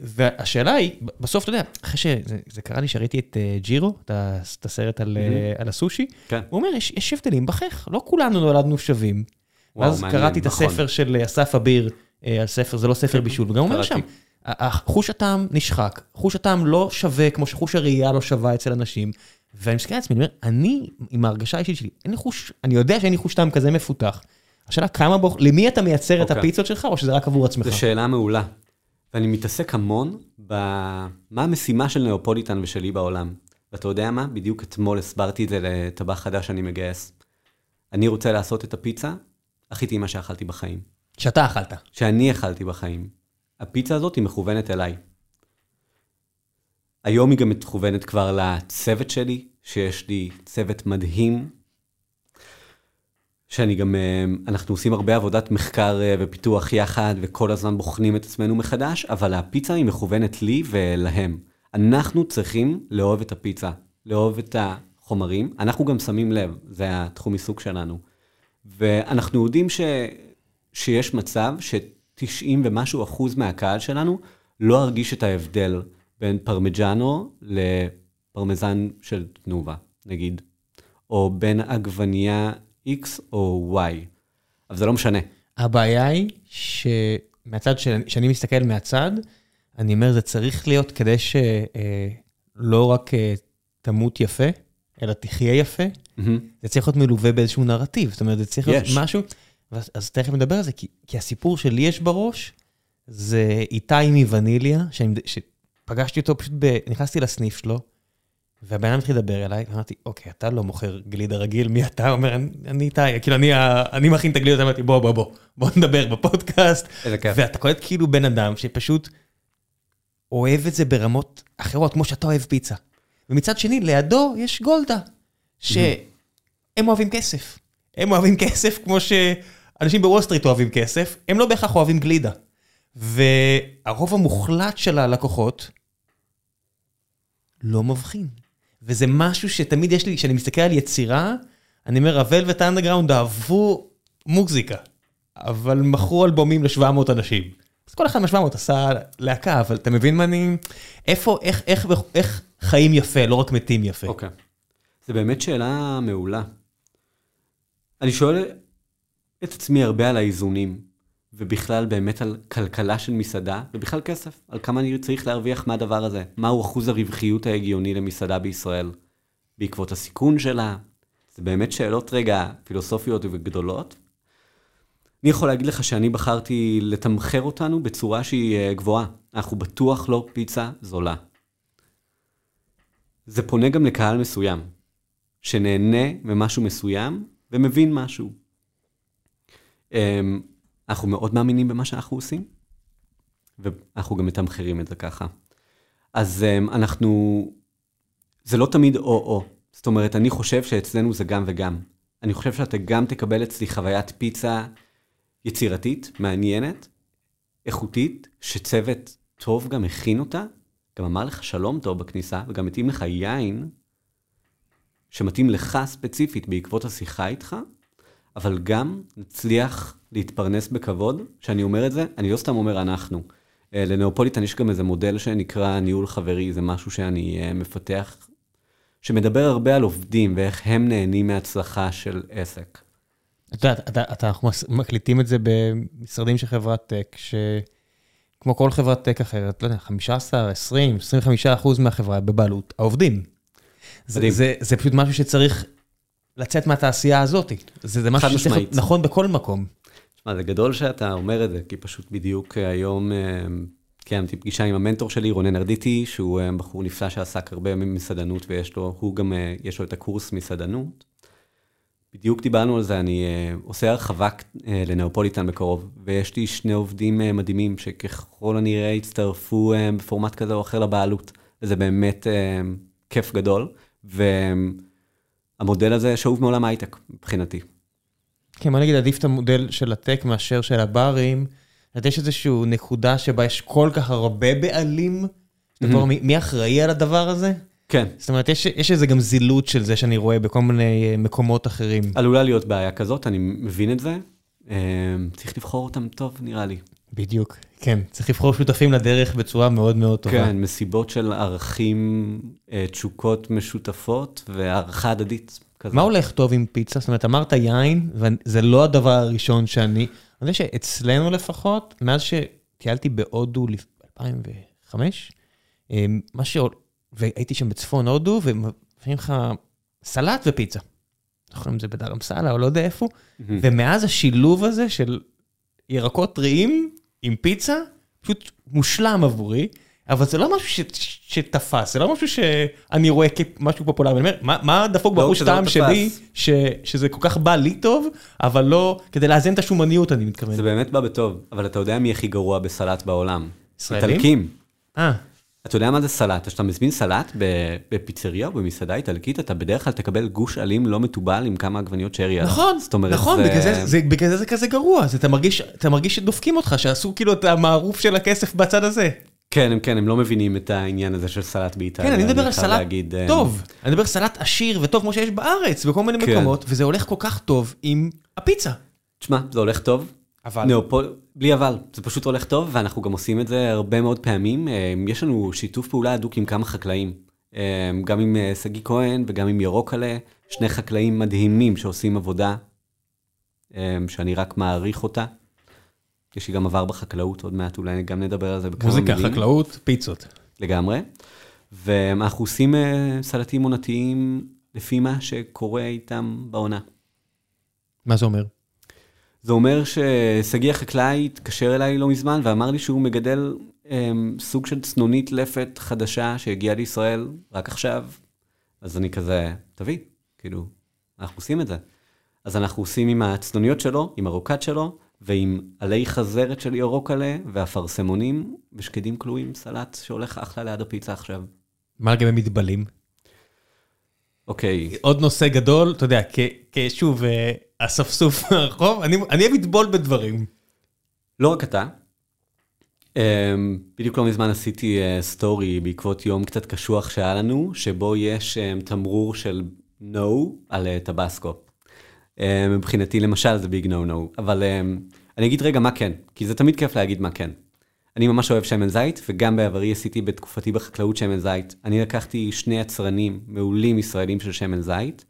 והשאלה היא, בסוף אתה יודע, אחרי שזה קרה לי שראיתי את uh, ג'ירו, את הסרט על, על הסושי, כן. הוא אומר, יש, הבדלים בחך, לא כולנו נולדנו שווים. ואז קראתי נכון. את הספר של אסף אביר, על ספר, זה לא ספר כן, בישול, וגם אומר שם, חוש הטעם נשחק, חוש הטעם לא שווה כמו שחוש הראייה לא שווה אצל אנשים, ואני מסתכל על עצמי, אני אומר, אני, עם ההרגשה האישית שלי, אין לי חוש, אני יודע שאין לי חוש טעם כזה מפותח. השאלה כמה, בו, למי אתה מייצר okay. את אוקיי. הפיצות שלך, או שזה רק עבור עצמך? זו שאלה מעולה. ואני מתעסק המון במה המשימה של נאופוליטן ושלי בעולם. ואתה יודע מה? בדיוק אתמול הסברתי את זה לטבח חדש שאני מגייס. אני רוצה לעשות את הפיצה הכי טעימה שאכלתי בחיים. שאתה אכלת. שאני אכלתי בחיים. הפיצה הזאת היא מכוונת אליי. היום היא גם מכוונת כבר לצוות שלי, שיש לי צוות מדהים, שאני גם, אה, אנחנו עושים הרבה עבודת מחקר אה, ופיתוח יחד, וכל הזמן בוחנים את עצמנו מחדש, אבל הפיצה היא מכוונת לי ולהם. אנחנו צריכים לאהוב את הפיצה, לאהוב את החומרים. אנחנו גם שמים לב, זה התחום עיסוק שלנו. ואנחנו יודעים ש, שיש מצב ש-90 ומשהו אחוז מהקהל שלנו לא הרגיש את ההבדל בין פרמיג'אנו לפרמזן של תנובה, נגיד, או בין עגבנייה X או Y, אבל זה לא משנה. הבעיה היא שמהצד שאני, שאני מסתכל מהצד, אני אומר, זה צריך להיות כדי שלא רק אה, תמות יפה, אלא תחיה יפה, Mm-hmm. זה צריך להיות מלווה באיזשהו נרטיב. זאת אומרת, זה צריך להיות יש. משהו, אז, אז תכף נדבר על זה, כי, כי הסיפור שלי יש בראש, זה איתי מווניליה, שאני, שפגשתי אותו פשוט, ב, נכנסתי לסניף שלו, והבן אדם התחיל לדבר אליי, ואמרתי, אוקיי, אתה לא מוכר גלידה רגיל, מי אתה? הוא אומר, אני, איתי, כאילו, אני, אני מכין את הגלידות, אמרתי, בוא, בוא, בוא, בוא נדבר בפודקאסט. איזה כיף. ואתה קולט כאילו בן אדם שפשוט אוהב את זה ברמות אחרות, כמו שאתה אוהב פיצה. ומצד שני, לידו יש גולדה, שהם אוהבים כסף. הם אוהבים כסף כמו שאנשים בוול סטריט אוהבים כסף, הם לא בהכרח אוהבים גלידה. והרוב המוחלט של הלקוחות לא מבחין. וזה משהו שתמיד יש לי, כשאני מסתכל על יצירה, אני אומר, הוול וטאנדרגראונד אהבו מוזיקה, אבל מכרו אלבומים ל-700 אנשים. אז כל אחד מה-700 עשה להקה, אבל אתה מבין מה אני... איפה, איך, איך, איך, איך חיים יפה, לא רק מתים יפה. אוקיי. זו באמת שאלה מעולה. אני שואל את עצמי הרבה על האיזונים, ובכלל באמת על כלכלה של מסעדה, ובכלל כסף, על כמה אני צריך להרוויח מהדבר הזה. מהו אחוז הרווחיות ההגיוני למסעדה בישראל, בעקבות הסיכון שלה. זה באמת שאלות רגע פילוסופיות וגדולות. אני יכול להגיד לך שאני בחרתי לתמחר אותנו בצורה שהיא אה, גבוהה. אנחנו בטוח לא פיצה זולה. זה פונה גם לקהל מסוים, שנהנה ממשהו מסוים ומבין משהו. אנחנו מאוד מאמינים במה שאנחנו עושים, ואנחנו גם מתמחרים את זה ככה. אז אמ, אנחנו, זה לא תמיד או-או. זאת אומרת, אני חושב שאצלנו זה גם וגם. אני חושב שאתה גם תקבל אצלי חוויית פיצה יצירתית, מעניינת, איכותית, שצוות טוב גם הכין אותה, גם אמר לך שלום טוב בכניסה, וגם מתאים לך יין שמתאים לך ספציפית בעקבות השיחה איתך, אבל גם נצליח להתפרנס בכבוד. כשאני אומר את זה, אני לא סתם אומר אנחנו. אה, לנאופוליטן יש גם איזה מודל שנקרא ניהול חברי, זה משהו שאני אה, מפתח, שמדבר הרבה על עובדים ואיך הם נהנים מהצלחה של עסק. אתה יודע, אתה, אתה, אנחנו מקליטים את זה במשרדים של חברת טק, שכמו כל חברת טק אחרת, לא יודע, 15, 20, 25 אחוז מהחברה בבעלות העובדים. זה. זה, זה פשוט משהו שצריך לצאת מהתעשייה הזאת. זה, זה משהו שצריך להיות. נכון בכל מקום. תשמע, זה גדול שאתה אומר את זה, כי פשוט בדיוק אה, היום אה, קיימתי פגישה עם המנטור שלי, רונן ארדיטי, שהוא אה, בחור נפלא שעסק הרבה במסעדנות, ויש לו, הוא גם, יש לו את הקורס מסעדנות. בדיוק דיברנו על זה, אני עושה הרחבה לנאופוליטן בקרוב, ויש לי שני עובדים מדהימים, שככל הנראה יצטרפו אה, בפורמט כזה או אחר לבעלות, וזה באמת כיף גדול, והמודל הזה שאוב מעולם ההייטק, מבחינתי. כן, בוא נגיד, עדיף את המודל של הטק מאשר של הברים. אומרת, יש איזושהי נקודה שבה יש כל כך הרבה בעלים, שאתה כבר, מי, מי אחראי על הדבר הזה? כן, זאת אומרת, יש, יש איזה גם זילות של זה שאני רואה בכל מיני אה, מקומות אחרים. עלולה להיות בעיה כזאת, אני מבין את זה. אה, צריך לבחור אותם טוב, נראה לי. בדיוק, כן. צריך לבחור שותפים לדרך בצורה מאוד מאוד טובה. כן, מסיבות של ערכים, אה, תשוקות משותפות והערכה הדדית. כזה. מה הולך טוב עם פיצה? זאת אומרת, אמרת יין, וזה לא הדבר הראשון שאני... אני יודע שאצלנו לפחות, מאז שטיילתי בהודו ב-2005, מה ש... והייתי שם בצפון הודו, ומביאים לך סלט ופיצה. לא יודע אם זה בדרמסלה או לא יודע איפה. ומאז השילוב הזה של ירקות טריים עם פיצה, פשוט מושלם עבורי, אבל זה לא משהו ש, שתפס, זה לא משהו שאני רואה כמשהו פופולרי. אני אומר, מה, מה דפוק לא, שזה לא טעם. שלי, ש, שזה כל כך בא לי טוב, אבל לא, כדי לאזן את השומניות אני מתכוון. זה באמת בא בטוב, אבל אתה יודע מי הכי גרוע בסלט בעולם? ישראלים? איטלקים. אה, אתה יודע מה זה סלט? כשאתה מזמין סלט בפיצריה או במסעדה איטלקית, אתה בדרך כלל תקבל גוש עלים לא מתובל עם כמה עגבניות שרי. עליו. נכון, זאת אומרת, נכון, זה- בגלל זה- זה- בגלל זה זה כזה גרוע, אז אתה מרגיש אתה מרגיש שדופקים אותך, שעשו כאילו את המערוף של הכסף בצד הזה. כן, הם כן, הם לא מבינים את העניין הזה של סלט באיטליה. כן, אני מדבר על סלט להגיד, אה, טוב, אני מדבר על סלט עשיר וטוב כמו שיש בארץ, בכל מיני כן. מקומות, וזה הולך כל כך טוב עם הפיצה. תשמע, זה הולך טוב. אבל... נאופול, בלי אבל, זה פשוט הולך טוב, ואנחנו גם עושים את זה הרבה מאוד פעמים. אה, יש לנו שיתוף פעולה הדוק עם כמה חקלאים. אה, גם עם אה, שגיא כהן וגם עם ירוקלה, שני חקלאים מדהימים שעושים עבודה, שאני רק מעריך אותה. יש לי גם עבר בחקלאות, עוד מעט אולי גם נדבר על זה בכמה מוזיקה, מילים. חקלאות, פיצות. לגמרי. ואנחנו עושים סלטים עונתיים לפי מה שקורה איתם בעונה. מה זה אומר? זה אומר ששגיא החקלאי התקשר אליי לא מזמן ואמר לי שהוא מגדל אמ, סוג של צנונית לפת חדשה שהגיעה לישראל רק עכשיו. אז אני כזה, תביא, כאילו, אנחנו עושים את זה. אז אנחנו עושים עם הצנוניות שלו, עם הרוקט שלו, ועם עלי חזרת של ירוקלה, והפרסמונים ושקדים כלואים, סלט שהולך אחלה ליד הפיצה עכשיו. מה לגבי מטבלים? אוקיי, עוד נושא גדול, אתה יודע, כשוב, אה, אספסוף הרחוב, אני אני אוהב לטבול בדברים. לא רק אתה. Um, בדיוק לא מזמן עשיתי uh, סטורי בעקבות יום קצת קשוח שהיה לנו, שבו יש um, תמרור של no על uh, טבסקו. Um, מבחינתי למשל זה ביג נו נו, אבל um, אני אגיד רגע מה כן, כי זה תמיד כיף להגיד מה כן. אני ממש אוהב שמן זית, וגם בעברי עשיתי בתקופתי בחקלאות שמן זית. אני לקחתי שני יצרנים מעולים ישראלים של שמן זית,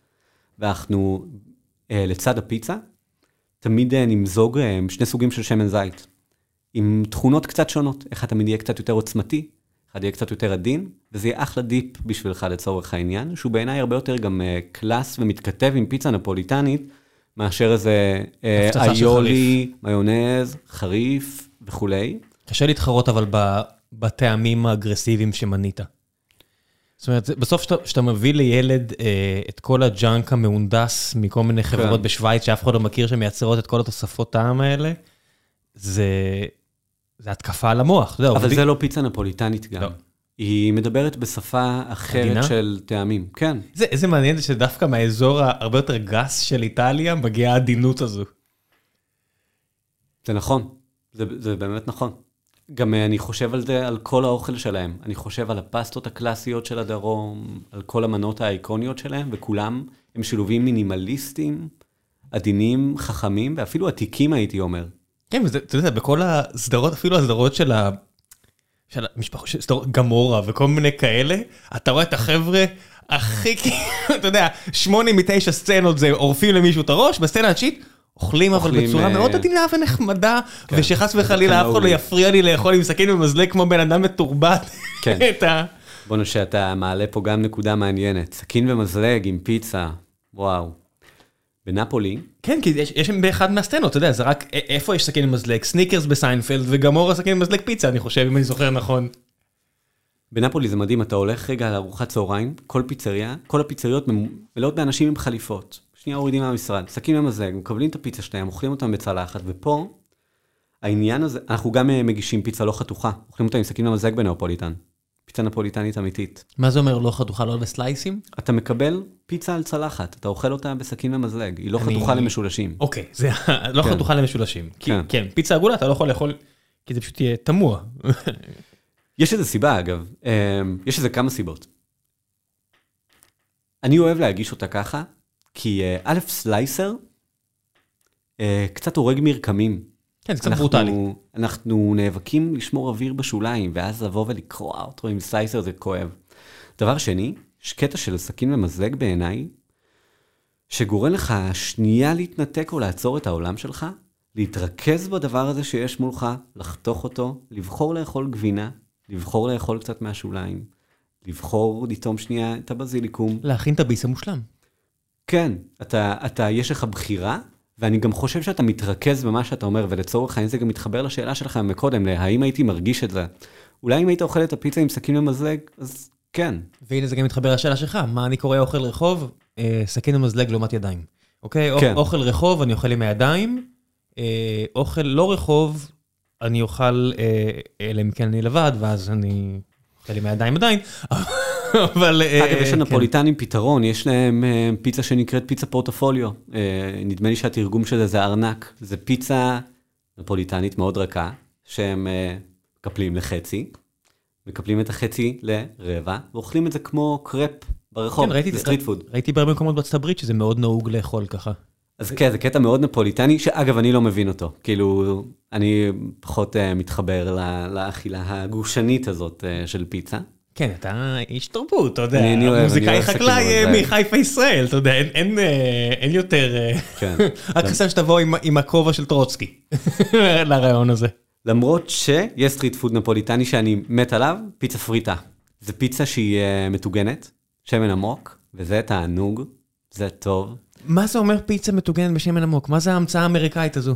ואנחנו uh, לצד הפיצה, תמיד אה, נמזוג אה, שני סוגים של שמן זית, עם תכונות קצת שונות. אחד תמיד יהיה קצת יותר עוצמתי, אחד יהיה קצת יותר עדין, וזה יהיה אחלה dip בשבילך לצורך העניין, שהוא בעיניי הרבה יותר גם אה, class ומתכתב עם פיצה נפוליטנית, מאשר איזה אה, איולי, מיונז, חריף וכולי. קשה להתחרות אבל בטעמים האגרסיביים שמנית. זאת אומרת, זה- בסוף שאתה- כשאתה מביא לילד אה, את כל הג'אנק המהונדס מכל מיני חברות כן. בשוויץ שאף אחד לא מכיר שמייצרות את כל התוספות טעם האלה, זה זה התקפה על המוח. יודע, אבל עובדים- זה לא פיצה נפוליטנית גם. לא. היא מדברת בשפה אחרת עדינה? של טעמים. כן. זה, איזה מעניין זה שדווקא מהאזור הרבה יותר גס של איטליה מגיעה העדינות הזו. זה נכון, זה, זה באמת נכון. גם אה, אני חושב על זה, על כל האוכל שלהם. אני חושב על הפסטות הקלאסיות של הדרום, על כל המנות האיקוניות שלהם, וכולם הם שילובים מינימליסטיים, עדינים, חכמים, ואפילו עתיקים הייתי אומר. כן, וזה, אתה יודע, בכל הסדרות, אפילו הסדרות של ה... של המשפחות, של סדרות גמורה וכל מיני כאלה, אתה רואה את החבר'ה הכי, אתה יודע, שמונה מתשע סצנות זה עורפים למישהו את הראש, בסצנה התשיעית, אוכלים אבל בצורה אה, מאוד עדינה ונחמדה, כן, ושחס וחלילה אף אחד לא. יפריע לי לאכול עם סכין ומזלג כמו בן אדם מתורבת כן. את ה... בוא נושא, אתה מעלה פה גם נקודה מעניינת. סכין ומזלג עם פיצה, וואו. בנפולי, כן, כי יש, יש באחד מהסצנות, אתה יודע, זה רק, איפה יש סכין ומזלג? סניקרס בסיינפלד וגמורה סכין ומזלג פיצה, אני חושב, אם אני זוכר נכון. בנפולי זה מדהים, אתה הולך רגע לארוחת צהריים, כל פיצריה, כל הפיצריות מלאות באנשים עם חליפות. שנייה מורידים מהמשרד, סכין ומזלג, מקבלים את הפיצה שלהם, אוכלים אותם בצלחת, ופה, העניין הזה, אנחנו גם אה, מגישים פיצה לא חתוכה, אוכלים אותה עם סכין ומזלג ב Neapolitan. פיצה נפוליטנית אמיתית. מה זה אומר לא חתוכה לא בסלייסים? אתה מקבל פיצה על צלחת, אתה אוכל אותה בסכין ומזלג, היא לא אני- חתוכה למשולשים. אוקיי, זה לא כן. חתוכה למשולשים. כי- כן. כן, פיצה עגולה אתה לא יכול לאכול, כי זה פשוט יהיה תמוה. יש איזה סיבה אגב, אה, יש איזה כמה סיבות. אני אוהב להגיש אותה ככה, כי אה, א', סלייסר אה, קצת הורג מרקמים. כן, זה קצת אנחנו- ברוטלי. אנחנו נאבקים לשמור אוויר בשוליים, ואז לבוא ולקרוע אותו עם סלייסר זה כואב. דבר שני, יש קטע של סכין ומזלג בעיניי, שגורם לך שנייה להתנתק או לעצור את העולם שלך, להתרכז בדבר הזה שיש מולך, לחתוך אותו, לבחור לאכול גבינה, לבחור לאכול קצת מהשוליים, לבחור לטעום שנייה את הבזיליקום. להכין את הביס המושלם. כן, אתה, אתה, יש לך בחירה, ואני גם חושב שאתה מתרכז במה שאתה אומר, ולצורך העניין זה גם מתחבר לשאלה שלך מקודם, להאם הייתי מרגיש את זה. אולי אם היית אוכל את הפיצה עם סכין ומזלג, אז כן. והנה זה גם מתחבר לשאלה שלך, מה אני קורא אוכל רחוב? אה, סכין ומזלג לעומת ידיים. אוקיי? כן. אוכל רחוב אני אוכל עם הידיים, אה, אוכל לא רחוב אני אוכל, אה, אלא אם כן אני לבד, ואז אני יוצא לי מהידיים עדיין, אבל... אה, אגב, יש כן. לנפוליטנים פתרון, יש להם אה, פיצה שנקראת פיצה פורטפוליו. אה, נדמה לי שהתרגום של זה זה ארנק. זה פיצה נפוליטנית מאוד רכה, שהם מקפלים לחצי, מקפלים את החצי לרבע, ואוכלים את זה כמו קרפ ברחוב, כן, ראיתי- זה street food. ראיתי בהרבה מקומות בארצות הברית שזה מאוד נהוג לאכול ככה. אז כן, זה קטע מאוד נפוליטני, שאגב, אני לא מבין אותו. כאילו, אני פחות מתחבר לאכילה הגושנית הזאת של פיצה. כן, אתה איש תרבות, אתה יודע, מוזיקאי חקלאי אה, מחיפה ישראל, אתה יודע, אין- אה, יותר... אה, כן. רק חסר שתבוא עם- הכובע של טרוצקי לרעיון הזה. למרות שיש street food נפוליטני שאני מת עליו, פיצה פריטה. זו פיצה שהיא מטוגנת, שמן עמוק, וזה תענוג, זה טוב. מה זה אומר פיצה מטוגנת בשמן עמוק? מה זה ההמצאה האמריקאית הזו?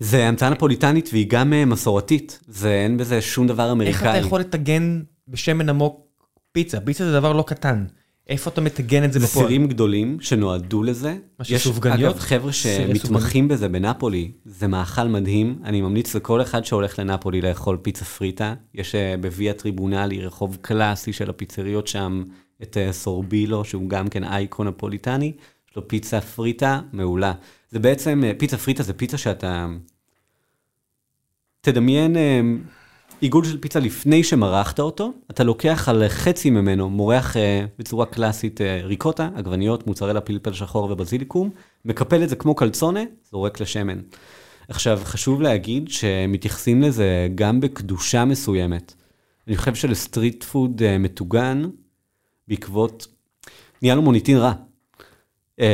זה המצאה נפוליטנית והיא גם מסורתית, זה אין בזה שום דבר איך אמריקאי. אתה יכול לטגן בשמן עמוק פיצה? פיצה זה דבר לא קטן. איפה אתה מטגן את זה בפועל? סירים גדולים שנועדו לזה. מה, יש, של סופגניות? אגב, חבר'ה שמתמחים בזה בנפולי, זה מאכל מדהים. אני ממליץ לכל אחד שהולך לנפולי לאכול פיצה פריטה. יש אה, בוויה טריבונלי, רחוב קלאסי של הפיצריות שם, את אה, סורבילו, שהוא גם כן אייקון נפוליטני. יש לו פיצה פריטה מעולה. זה בעצם, אה, פיצה פריטה זה פיצה שאתה... תדמיין עיגול של פיצה לפני שמרחת אותו, אתה לוקח על חצי ממנו, מורח אה, בצורה קלאסית אה, ריקוטה, עגבניות, מוצרלה, פלפל שחור ובזיליקום, מקפל את זה כמו קלצונה, זורק לשמן. עכשיו, חשוב להגיד שמתייחסים לזה גם בקדושה מסוימת. אני חושב של street food אה, מטוגן, בעקבות, נהיה לו מוניטין רע.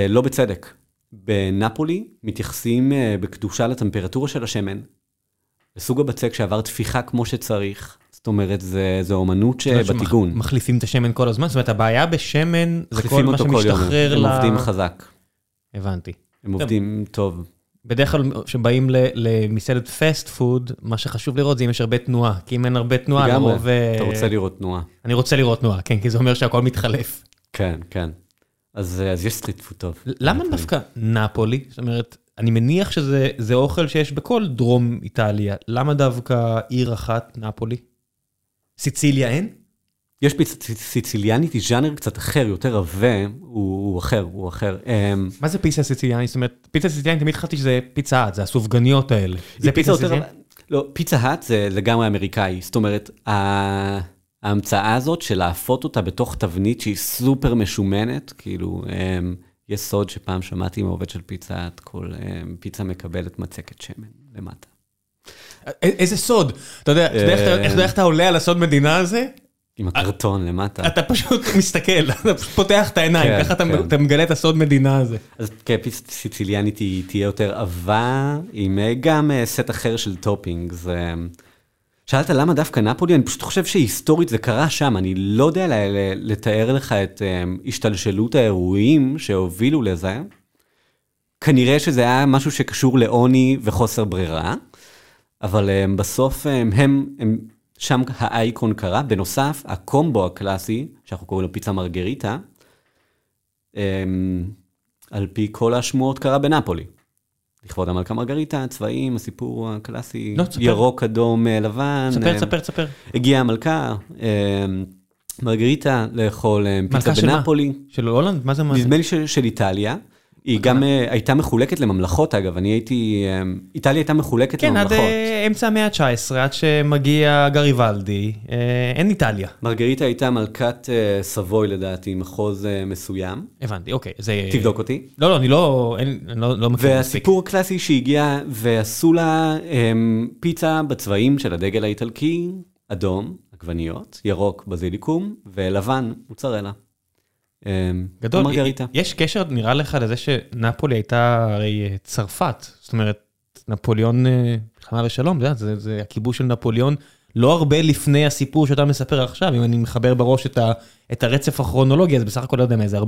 לא בצדק. בנפולי מתייחסים בקדושה לטמפרטורה של השמן, לסוג הבצק שעבר תפיחה כמו שצריך. זאת אומרת, זה, זה אומנות שבטיגון. מחליפים את השמן כל הזמן? זאת אומרת, הבעיה בשמן זה כל מה שמשתחרר הם ל... עובדים חזק, הבנתי. הם עובדים טוב. בדרך כלל כשבאים למסעדת fast food, מה שחשוב לראות זה אם יש הרבה תנועה. כי אם אין הרבה תנועה, לרוב... אה, אתה רוצה לראות תנועה. אני רוצה לראות תנועה, כן, כי זה אומר שהכל מתחלף. כן, כן. אז, אז יש street food טוב. למה דווקא נפולי? זאת אומרת, אני מניח שזה זה אוכל שיש בכל דרום איטליה. למה דווקא עיר אחת, נפולי? סיציליה אין? יש פיצה סיציליאנית, היא ז'אנר קצת אחר, יותר עבה, הוא, הוא אחר, הוא אחר. אמ, מה זה פיצה סיציליאנית? זאת אומרת, פיצה סיציליאנית תמיד חשבתי שזה פיצה האט, זה הסופגניות האלה. זה פיצה סיציליאנית? לא, פיצה האט זה לגמרי אמריקאי. זאת אומרת, ההמצאה הזאת של לאפות אותה בתוך תבנית שהיא סופר משומנת, כאילו, אמ, יש סוד שפעם שמעתי מעובד של פיצה האט, כל אמ, פיצה מקבלת מצקת שמן למטה. איזה סוד? אתה יודע, אתה יודע איך אתה- עולה על הסוד מדינה הזה? עם הקרטון למטה. אתה פשוט מסתכל, אתה פשוט פותח את העיניים, כן, ככה אתה- כן. אתה מגלה את הסוד מדינה הזה. אז כן, פיצה סיציליאנית היא תהיה יותר עבה, עם אה, גם אה, סט אחר של topping. זה... שאלת למה דווקא נפולי? אני פשוט חושב שהיסטורית זה קרה שם, אני לא יודע לתאר לך את אה, השתלשלות האירועים שהובילו לזה. כנראה שזה היה משהו שקשור לעוני וחוסר ברירה, אבל אה, בסוף אה, הם, הם, שם האייקון קרה. בנוסף, הקומבו הקלאסי, שאנחנו קוראים לו פיצה מרגריטה, אמ, על פי כל השמועות קרה בנפולי. לכבוד המלכה מרגריטה, הצבעים, הסיפור הקלאסי, לא, תספר. ירוק, אדום, אה, לבן. ספר, אה, ספר, ספר. הגיעה המלכה, אמ, מרגריטה, לאכול אה, פיצה מלכה של מה? בנפולי. של הולנד? מה זה מה זה? נדמה לי של איטליה. היא גם אה, הייתה מחולקת לממלכות, אגב, אני הייתי, אמ, איטליה הייתה מחולקת כן, עד לממלכות. אה, אמצע המאה ה-19, עד שמגיע גריבלדי, אה, אין איטליה. מרגריטה הייתה מלכת אה, סבוי לדעתי, מחוז אה, מסוים. הבנתי, אוקיי. זה... תבדוק אותי. לא, לא, אני לא, אין, אני לא, לא מכיר. והסיפור הקלאסי שהגיע ועשו לה הם, פיצה בצבעים של הדגל האיטלקי, אדום, עגבניות, ירוק, בזיליקום, ולבן, מוצרלה. הם, גדול, מרגריטה. יש קשר נראה לך לזה שנפולי הייתה הרי אה, צרפת, זאת אומרת, נפוליאון, אה, מלחמה ושלום, זה, זה, זה הכיבוש של נפוליאון לא הרבה לפני הסיפור שאתה מספר עכשיו, אם אני מחבר בראש את, ה, את הרצף הכרונולוגי, אז בסך הכל לא יודע מה, איזה 40-50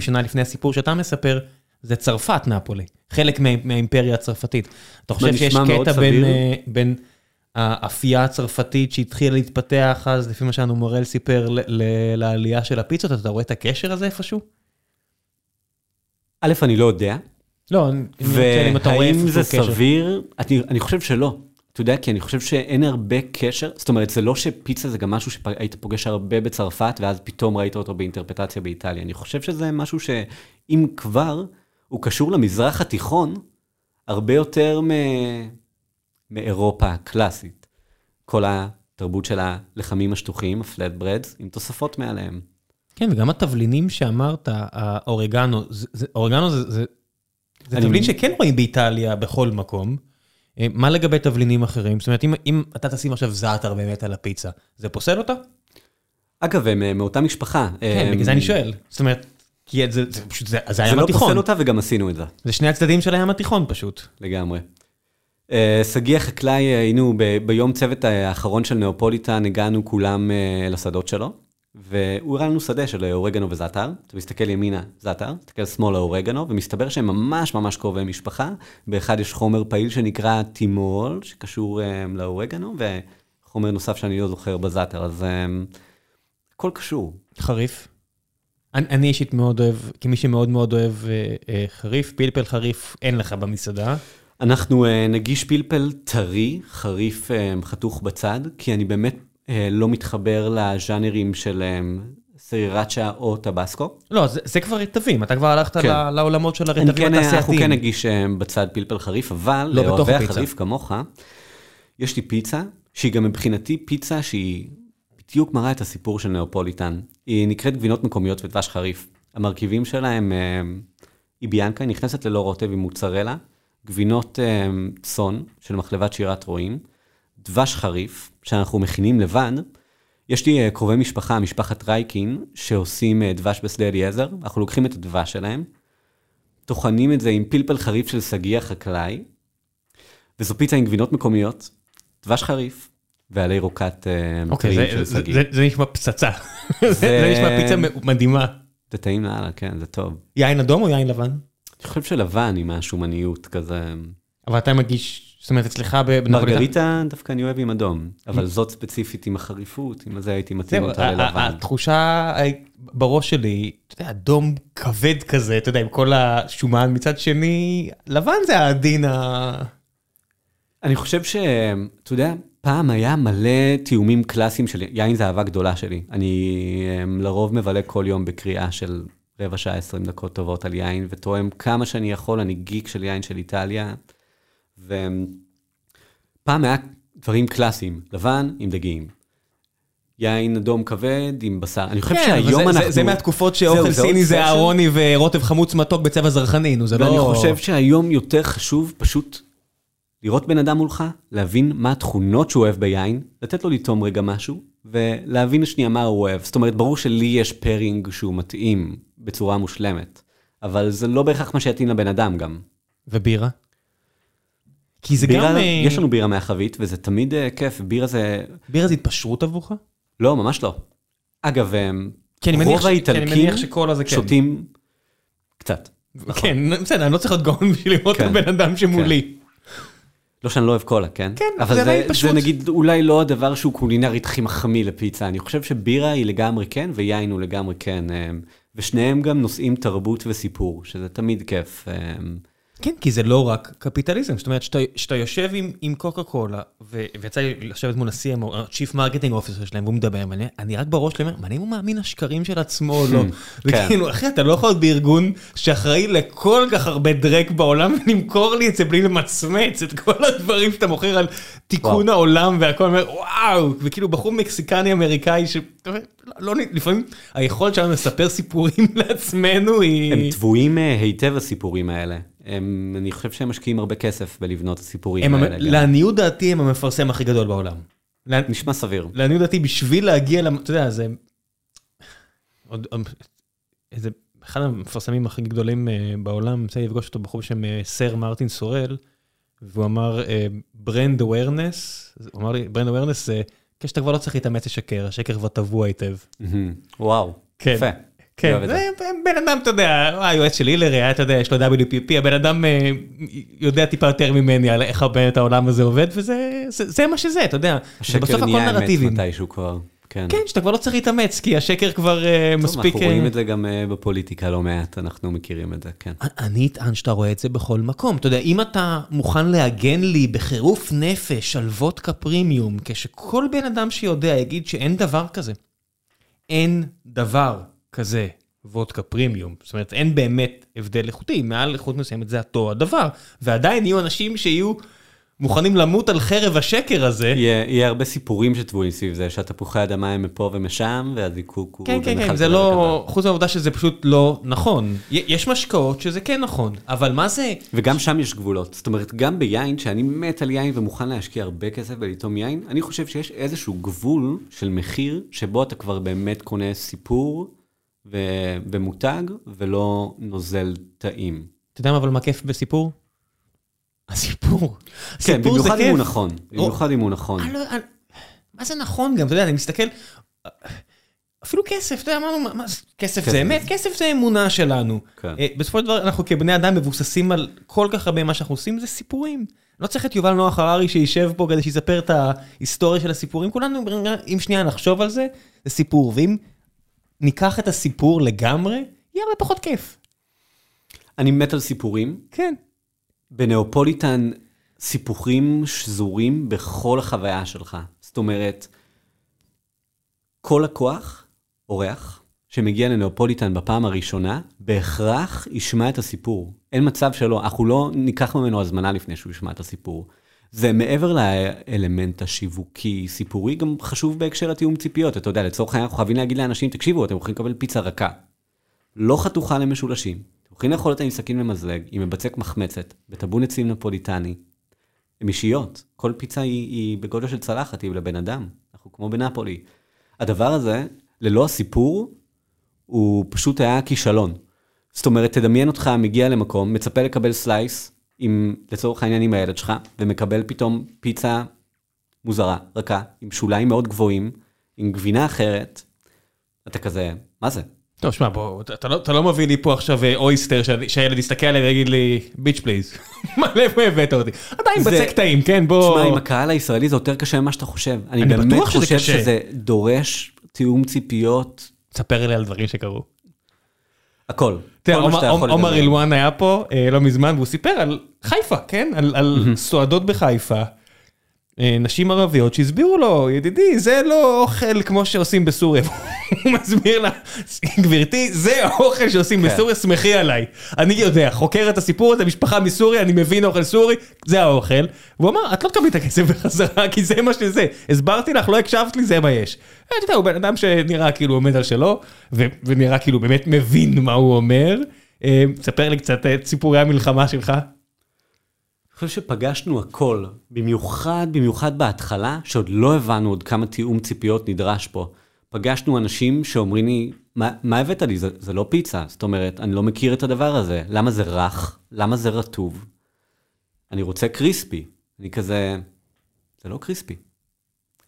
שנה לפני הסיפור שאתה מספר, זה צרפת נפולי, חלק מה, מהאימפריה הצרפתית. אתה חושב שיש קטע בין. אה, בין האפייה הצרפתית שהתחילה להתפתח אז, לפי מה שאנו מורל סיפר, לעלייה של הפיצות, אתה רואה את הקשר הזה איפשהו? א', אני לא יודע, לא, אני רוצה אם אתה רואה והאם זה קשר. סביר? אני, אני חושב שלא. אתה יודע, כי אני חושב שאין הרבה קשר, זאת אומרת, זה לא שפיצה זה גם משהו שהיית פוגש הרבה בצרפת, ואז פתאום ראית אותו באינטרפטציה באיטליה. אני חושב שזה משהו שאם כבר, הוא קשור למזרח התיכון, הרבה יותר מ... מאירופה הקלאסית. כל התרבות של הלחמים השטוחים, הפלט ברדס, עם תוספות מעליהם. כן, וגם התבלינים שאמרת, האורגנו, אורגנו זה, זה, זה אני... תבלין שכן רואים באיטליה בכל מקום. אה, מה לגבי תבלינים אחרים? זאת אומרת, אם, אם אתה תשים עכשיו זעתר באמת על הפיצה, זה פוסל אותה? אגב, הם אה, מאותה משפחה. כן, בגלל זה אני שואל. זאת אומרת, כי זה, זה פשוט, זה, זה הים התיכון. זה לא פוסל אותה וגם עשינו את זה. זה שני הצדדים של הים התיכון פשוט. לגמרי. אה, שגיא החקלאי, היינו ביום צוות האחרון של נאופוליטן, הגענו כולם לשדות שלו. והוא הראה לנו שדה של אורגנו וזאטר, אתה מסתכל ימינה זאטר, מסתכל שמאלה אורגנו, ומסתבר שהם ממש ממש קרובי משפחה. באחד יש חומר פעיל שנקרא טימול, שקשור um, לאורגנו, וחומר נוסף שאני לא זוכר בזאטר, אז um, הכל קשור. חריף. אני, אני אישית מאוד אוהב, כמי שמאוד מאוד אוהב uh, uh, חריף, פלפל חריף אין לך במסעדה. אנחנו uh, נגיש פלפל טרי, חריף uh, חתוך בצד, כי אני באמת אה, לא מתחבר לז'אנרים של אה, סרירצ'ה או טבסקו. לא, זה, זה כבר רטבים, אתה כבר הלכת כן. לעולמות של הרטבים כן, התעשייתיים. אנחנו כן נגיש אה, בצד פלפל חריף, אבל לא לאוהבי החריף כמוך, יש לי פיצה, שהיא גם מבחינתי פיצה שהיא בדיוק מראה את הסיפור של נאופוליטן. היא נקראת גבינות מקומיות ודבש חריף. המרכיבים שלה הם, היא ביאנקה, היא נכנסת ללא רוטב עם מוצרלה, גבינות צאן של מחלבת שירת רועים. דבש חריף, שאנחנו מכינים לבד. יש לי אה, קרובי משפחה, משפחת רייקין, שעושים אה, דבש בשדה אליעזר, אנחנו לוקחים את הדבש שלהם, טוחנים את זה עם פלפל חריף של שגיא החקלאי, וזו פיצה עם גבינות מקומיות, דבש חריף, ועלי רוקת אה, אוקיי, של שגיא. זה, זה נשמע פצצה, זה, זה נשמע פיצה מדהימה. זה טעים לאללה, כן, זה טוב. יין אדום או יין לבן? אני חושב שלבן עם השומניות כזה. אבל אתה מגיש זאת אומרת, אצלך בנפוליטן... מרגריטה דווקא אני אוהב עם אדום, אבל זאת ספציפית עם החריפות, עם זה הייתי מתאים אותה ללבן. התחושה בראש שלי, אתה יודע, אדום כבד כזה, אתה יודע, עם כל השומן, מצד שני, לבן זה העדין ה... אני חושב ש... אתה יודע, פעם היה מלא תיאומים קלאסיים של יין זה אהבה גדולה שלי. אני אמ, לרוב מבלה כל יום בקריאה של רבע שעה, עשרים דקות טובות על יין, ותואם כמה שאני יכול, אני גיק של יין של איטליה. ופעם היה דברים קלאסיים, לבן עם דגים. יין אדום כבד עם בשר. אני חושב כן, שהיום זה, אנחנו... זה מהתקופות שאוכל סיני זה אהרוני ורוטב חמוץ מתוק בצבע זרחני, נו זה לא... ואני חושב שהיום יותר חשוב פשוט לראות בן אדם מולך, להבין מה התכונות שהוא אוהב ביין, לתת לו לטעום רגע משהו, ולהבין שנייה מה הוא אוהב. זאת אומרת, ברור שלי יש פרינג שהוא מתאים בצורה מושלמת, אבל זה לא בהכרח מה שיתאים לבן אדם גם. ובירה? כי זה בירה, גם... אה, יש לנו בירה מהחבית, וזה תמיד uh, כיף, בירה זה... בירה זה התפשרות עבורך? לא, ממש לא. אגב, אה, רוב האיטלקים שותים קצת. נכון. כן, בסדר, אני לא צריך להיות גאון בשביל לראות את כן, הבן אדם שמולי. לא שאני לא אוהב קולה, כן? כן, אבל זה די פשוט. זה נגיד אולי לא הדבר שהוא קולינרית הכי מחמיא לפיצה. אני חושב שבירה היא לגמרי כן, ויין הוא לגמרי כן. ושניהם גם נושאים תרבות וסיפור, שזה תמיד כיף. כן, כי זה לא רק קפיטליזם, זאת אומרת, שאתה יושב עם עם קוקה קולה, ויצא לי לשבת מול ה-CMO, ה-Chief Marketing Officer שלהם, והוא מדבר, ואני רק בראש שלי אומר, מעניין אם הוא מאמין השקרים של עצמו או לא. כן. וכאילו, אחי, אתה לא יכול להיות בארגון שאחראי לכל כך הרבה דרק בעולם, ולמכור לי את זה בלי למצמץ את כל הדברים שאתה מוכר על תיקון העולם והכל, אומר, וואו, וכאילו בחור מקסיקני אמריקאי, לא, לפעמים היכולת שלנו לספר סיפורים לעצמנו היא... הם טבועים אה, היטב הסיפורים האלה. הם, אני חושב שהם משקיעים הרבה כסף בלבנות הסיפורים האלה. לעניות דעתי הם המפרסם הכי גדול בעולם. נשמע סביר. לעניות דעתי בשביל להגיע, אתה יודע, זה... עוד, איזה, אחד המפרסמים הכי גדולים אה, בעולם, יצא לפגוש אותו בחור בשם אה, סר מרטין סורל, והוא אמר ברנד uh, אווירנס, הוא אמר לי brand awareness זה כשאתה כבר לא צריך להתאמץ לשקר, השקר כבר טבוע היטב. וואו, כן. יפה. כן, זה בן אדם, אתה יודע, היועץ של הילרי, אתה יודע, יש לו WPP, הבן אדם אה, יודע טיפה יותר ממני על איך באמת העולם הזה עובד, וזה מה שזה, אתה יודע, בסוף הכל נרטיבים. השקר נהיה אמת מתישהו כבר. כן. כן, שאתה כבר לא צריך להתאמץ, כי השקר כבר אה, טוב, מספיק... אנחנו רואים אה, את זה גם בפוליטיקה לא מעט, אנחנו מכירים את זה, כן. אני אטען שאתה רואה את זה בכל מקום. אתה יודע, אם אתה מוכן להגן לי בחירוף נפש על וודקה פרימיום, כשכל בן אדם שיודע יגיד שאין דבר כזה, אין דבר כזה וודקה פרימיום. זאת אומרת, אין באמת הבדל איכותי, מעל איכות מסוימת זה אותו הדבר, ועדיין יהיו אנשים שיהיו מוכנים למות על חרב השקר הזה. יהיה יהיה הרבה סיפורים שטבועים סביב זה, שהתפוחי אדמה הם מפה ומשם, והזיקוק הוא... כן, כן, כן, זה לא... חוץ מהעובדה שזה פשוט לא נכון. יש משקאות שזה כן נכון, אבל מה זה... וגם שם יש גבולות. זאת אומרת, גם ביין, שאני מת על יין ומוכן להשקיע הרבה כסף ולטעום יין, אני חושב שיש איזשהו גבול של מחיר, שבו אתה כבר באמת קונה סיפור ומותג, ולא נוזל טעים. אתה יודע מה אבל מה כיף בסיפור? הסיפור. כן, זה במיוחד אם. הוא נכון. במיוחד אם הוא נכון. מה זה נכון גם? אתה יודע, אני מסתכל... אפילו כסף, אתה יודע, אמרנו, מה- כסף. זה אמת, כסף זה אמונה שלנו. כן. אה, בסופו של דבר, אנחנו כבני אדם מבוססים על כל כך הרבה מה שאנחנו עושים, זה סיפורים. לא צריך את יובל נוח הררי שישב פה כדי שיספר את ההיסטוריה של הסיפורים. כולנו, אם שנייה נחשוב על זה, זה סיפור. ואם ניקח את הסיפור לגמרי, יהיה הרבה פחות כיף. אני מת על סיפורים. כן. בנאופוליטן סיפורים שזורים בכל החוויה שלך. זאת אומרת, כל לקוח, אורח, שמגיע לנאופוליטן בפעם הראשונה, בהכרח ישמע את הסיפור. אין מצב שלא, אנחנו לא ניקח ממנו הזמנה לפני שהוא ישמע את הסיפור. זה מעבר לאלמנט השיווקי, סיפורי, גם חשוב בהקשר לתיאום ציפיות. אתה יודע, לצורך העניין אנחנו חייבים להגיד לאנשים, תקשיבו, אתם יכולים לקבל פיצה רכה. לא חתוכה למשולשים. אתם יכולים לאכול אותה עם סכין ממזלג, עם מבצק מחמצת, בטאבון עצים נפוליטני. הם אישיות. כל פיצה היא, היא בגודל של צלחת, היא לבן אדם. אנחנו כמו בנפולי. הדבר הזה, ללא הסיפור, הוא פשוט היה כישלון. זאת אומרת, תדמיין אותך מגיע למקום, מצפה לקבל סלייס, עם, לצורך העניין עם הילד שלך, ומקבל פתאום פיצה מוזרה, רכה, עם שוליים מאוד גבוהים, עם גבינה אחרת. אתה כזה, מה זה? טוב, שמע, בוא, אתה- לא- אתה לא מביא לי פה עכשיו אה, אויסטר שהילד יסתכל עליי ויגיד לי, ביץ' פליז. מה, לאיפה הבאת אותי? עדיין בצק טעים, כן? בוא... תשמע, עם הקהל הישראלי זה יותר קשה ממה שאתה חושב. אני אני באמת חושב קשה. שזה דורש תיאום ציפיות, תספר לי על דברים שקרו. הכל. שאתה עומר-. אילואן היה פה אה, לא מזמן, והוא סיפר על חיפה, כן? על סועדות בחיפה. אה, נשים ערביות שהסבירו לו, ידידי, זה לא אוכל כמו שעושים בסוריה. הוא מסביר לה, גברתי, זה האוכל שעושים כן. בסוריה, שמחי עליי. אני יודע, חוקר את הסיפור הזה, משפחה מסוריה, אני מבין אוכל סורי, זה האוכל. והוא אמר, את לא תקבלי את הכסף בחזרה, כי זה מה שזה. הסברתי לך, לא הקשבת לי, זה מה יש. אה, אתה יודע, הוא בן אדם שנראה כאילו עומד על שלו, ו- ונראה כאילו באמת מבין מה הוא אומר. אה, ספר לי קצת את סיפורי המלחמה שלך. אני חושב שפגשנו הכל, במיוחד, במיוחד בהתחלה, שעוד לא הבנו עוד כמה תיאום ציפיות נדרש פה. פגשנו אנשים שאומרים לי, מה, מה הבאת לי? זה, זה לא פיצה. זאת אומרת, אני לא מכיר את הדבר הזה. למה זה רך? למה זה רטוב? אני רוצה קריספי. אני כזה, זה לא קריספי.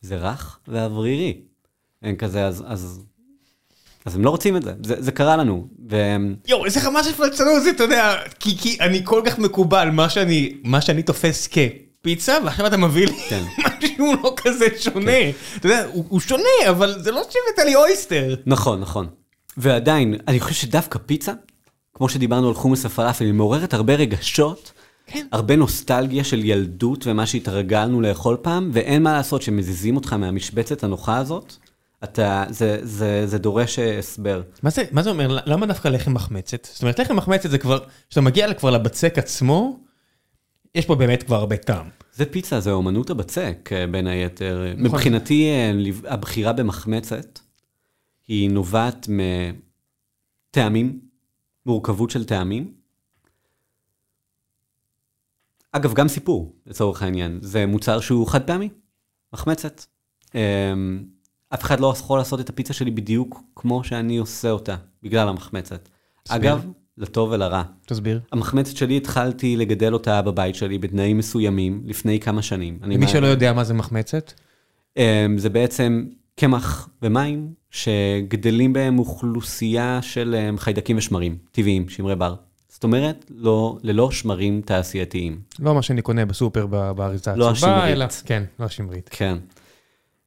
זה רך ואוורירי. הם כזה, אז, אז, אז הם לא רוצים את זה. זה, זה קרה לנו. והם... יואו, איזה חמה של פלצנות זה, אתה יודע, כי, כי אני כל כך מקובל, מה שאני, מה שאני תופס כפיצה, ועכשיו אתה מביא לי כן. משהו לא כזה שונה. אתה יודע, הוא, הוא שונה, אבל זה לא שהבאת לי אויסטר. נכון, נכון. ועדיין, אני חושב שדווקא פיצה, כמו שדיברנו על חומוס הפלאפל, היא מעוררת הרבה רגשות, כן. הרבה נוסטלגיה של ילדות ומה שהתרגלנו לאכול פעם, ואין מה לעשות שמזיזים אותך מהמשבצת הנוחה הזאת, אתה, זה, זה, זה דורש אה, הסבר. מה זה, מה זה אומר, למה דווקא לחם מחמצת? זאת אומרת, לחם מחמצת זה כבר, כשאתה מגיע כבר לבצק עצמו, יש פה באמת כבר הרבה טעם. זה פיצה, זה אומנות הבצק, אה, בין היתר. נכון. מבחינתי, אה, הבחירה במחמצת, היא נובעת מטעמים, מורכבות של טעמים. אגב, גם סיפור, לצורך העניין. זה מוצר שהוא חד פעמי, מחמצת. אף אחד לא יכול לעשות את הפיצה שלי בדיוק כמו שאני עושה אותה, בגלל המחמצת. תסביר. אגב, לטוב ולרע. תסביר. המחמצת שלי, התחלתי לגדל אותה בבית שלי בתנאים מסוימים לפני כמה שנים. למי מה- שלא יודע מה זה מחמצת, אמ, זה בעצם קמח ומים שגדלים בהם אוכלוסייה של אמ, חיידקים ושמרים טבעיים, שמרי בר. זאת אומרת, לא, ללא שמרים תעשייתיים. לא מה שאני קונה בסופר באריזה לא הצהובה, השמרית. אלא, כן, לא השמרית. כן.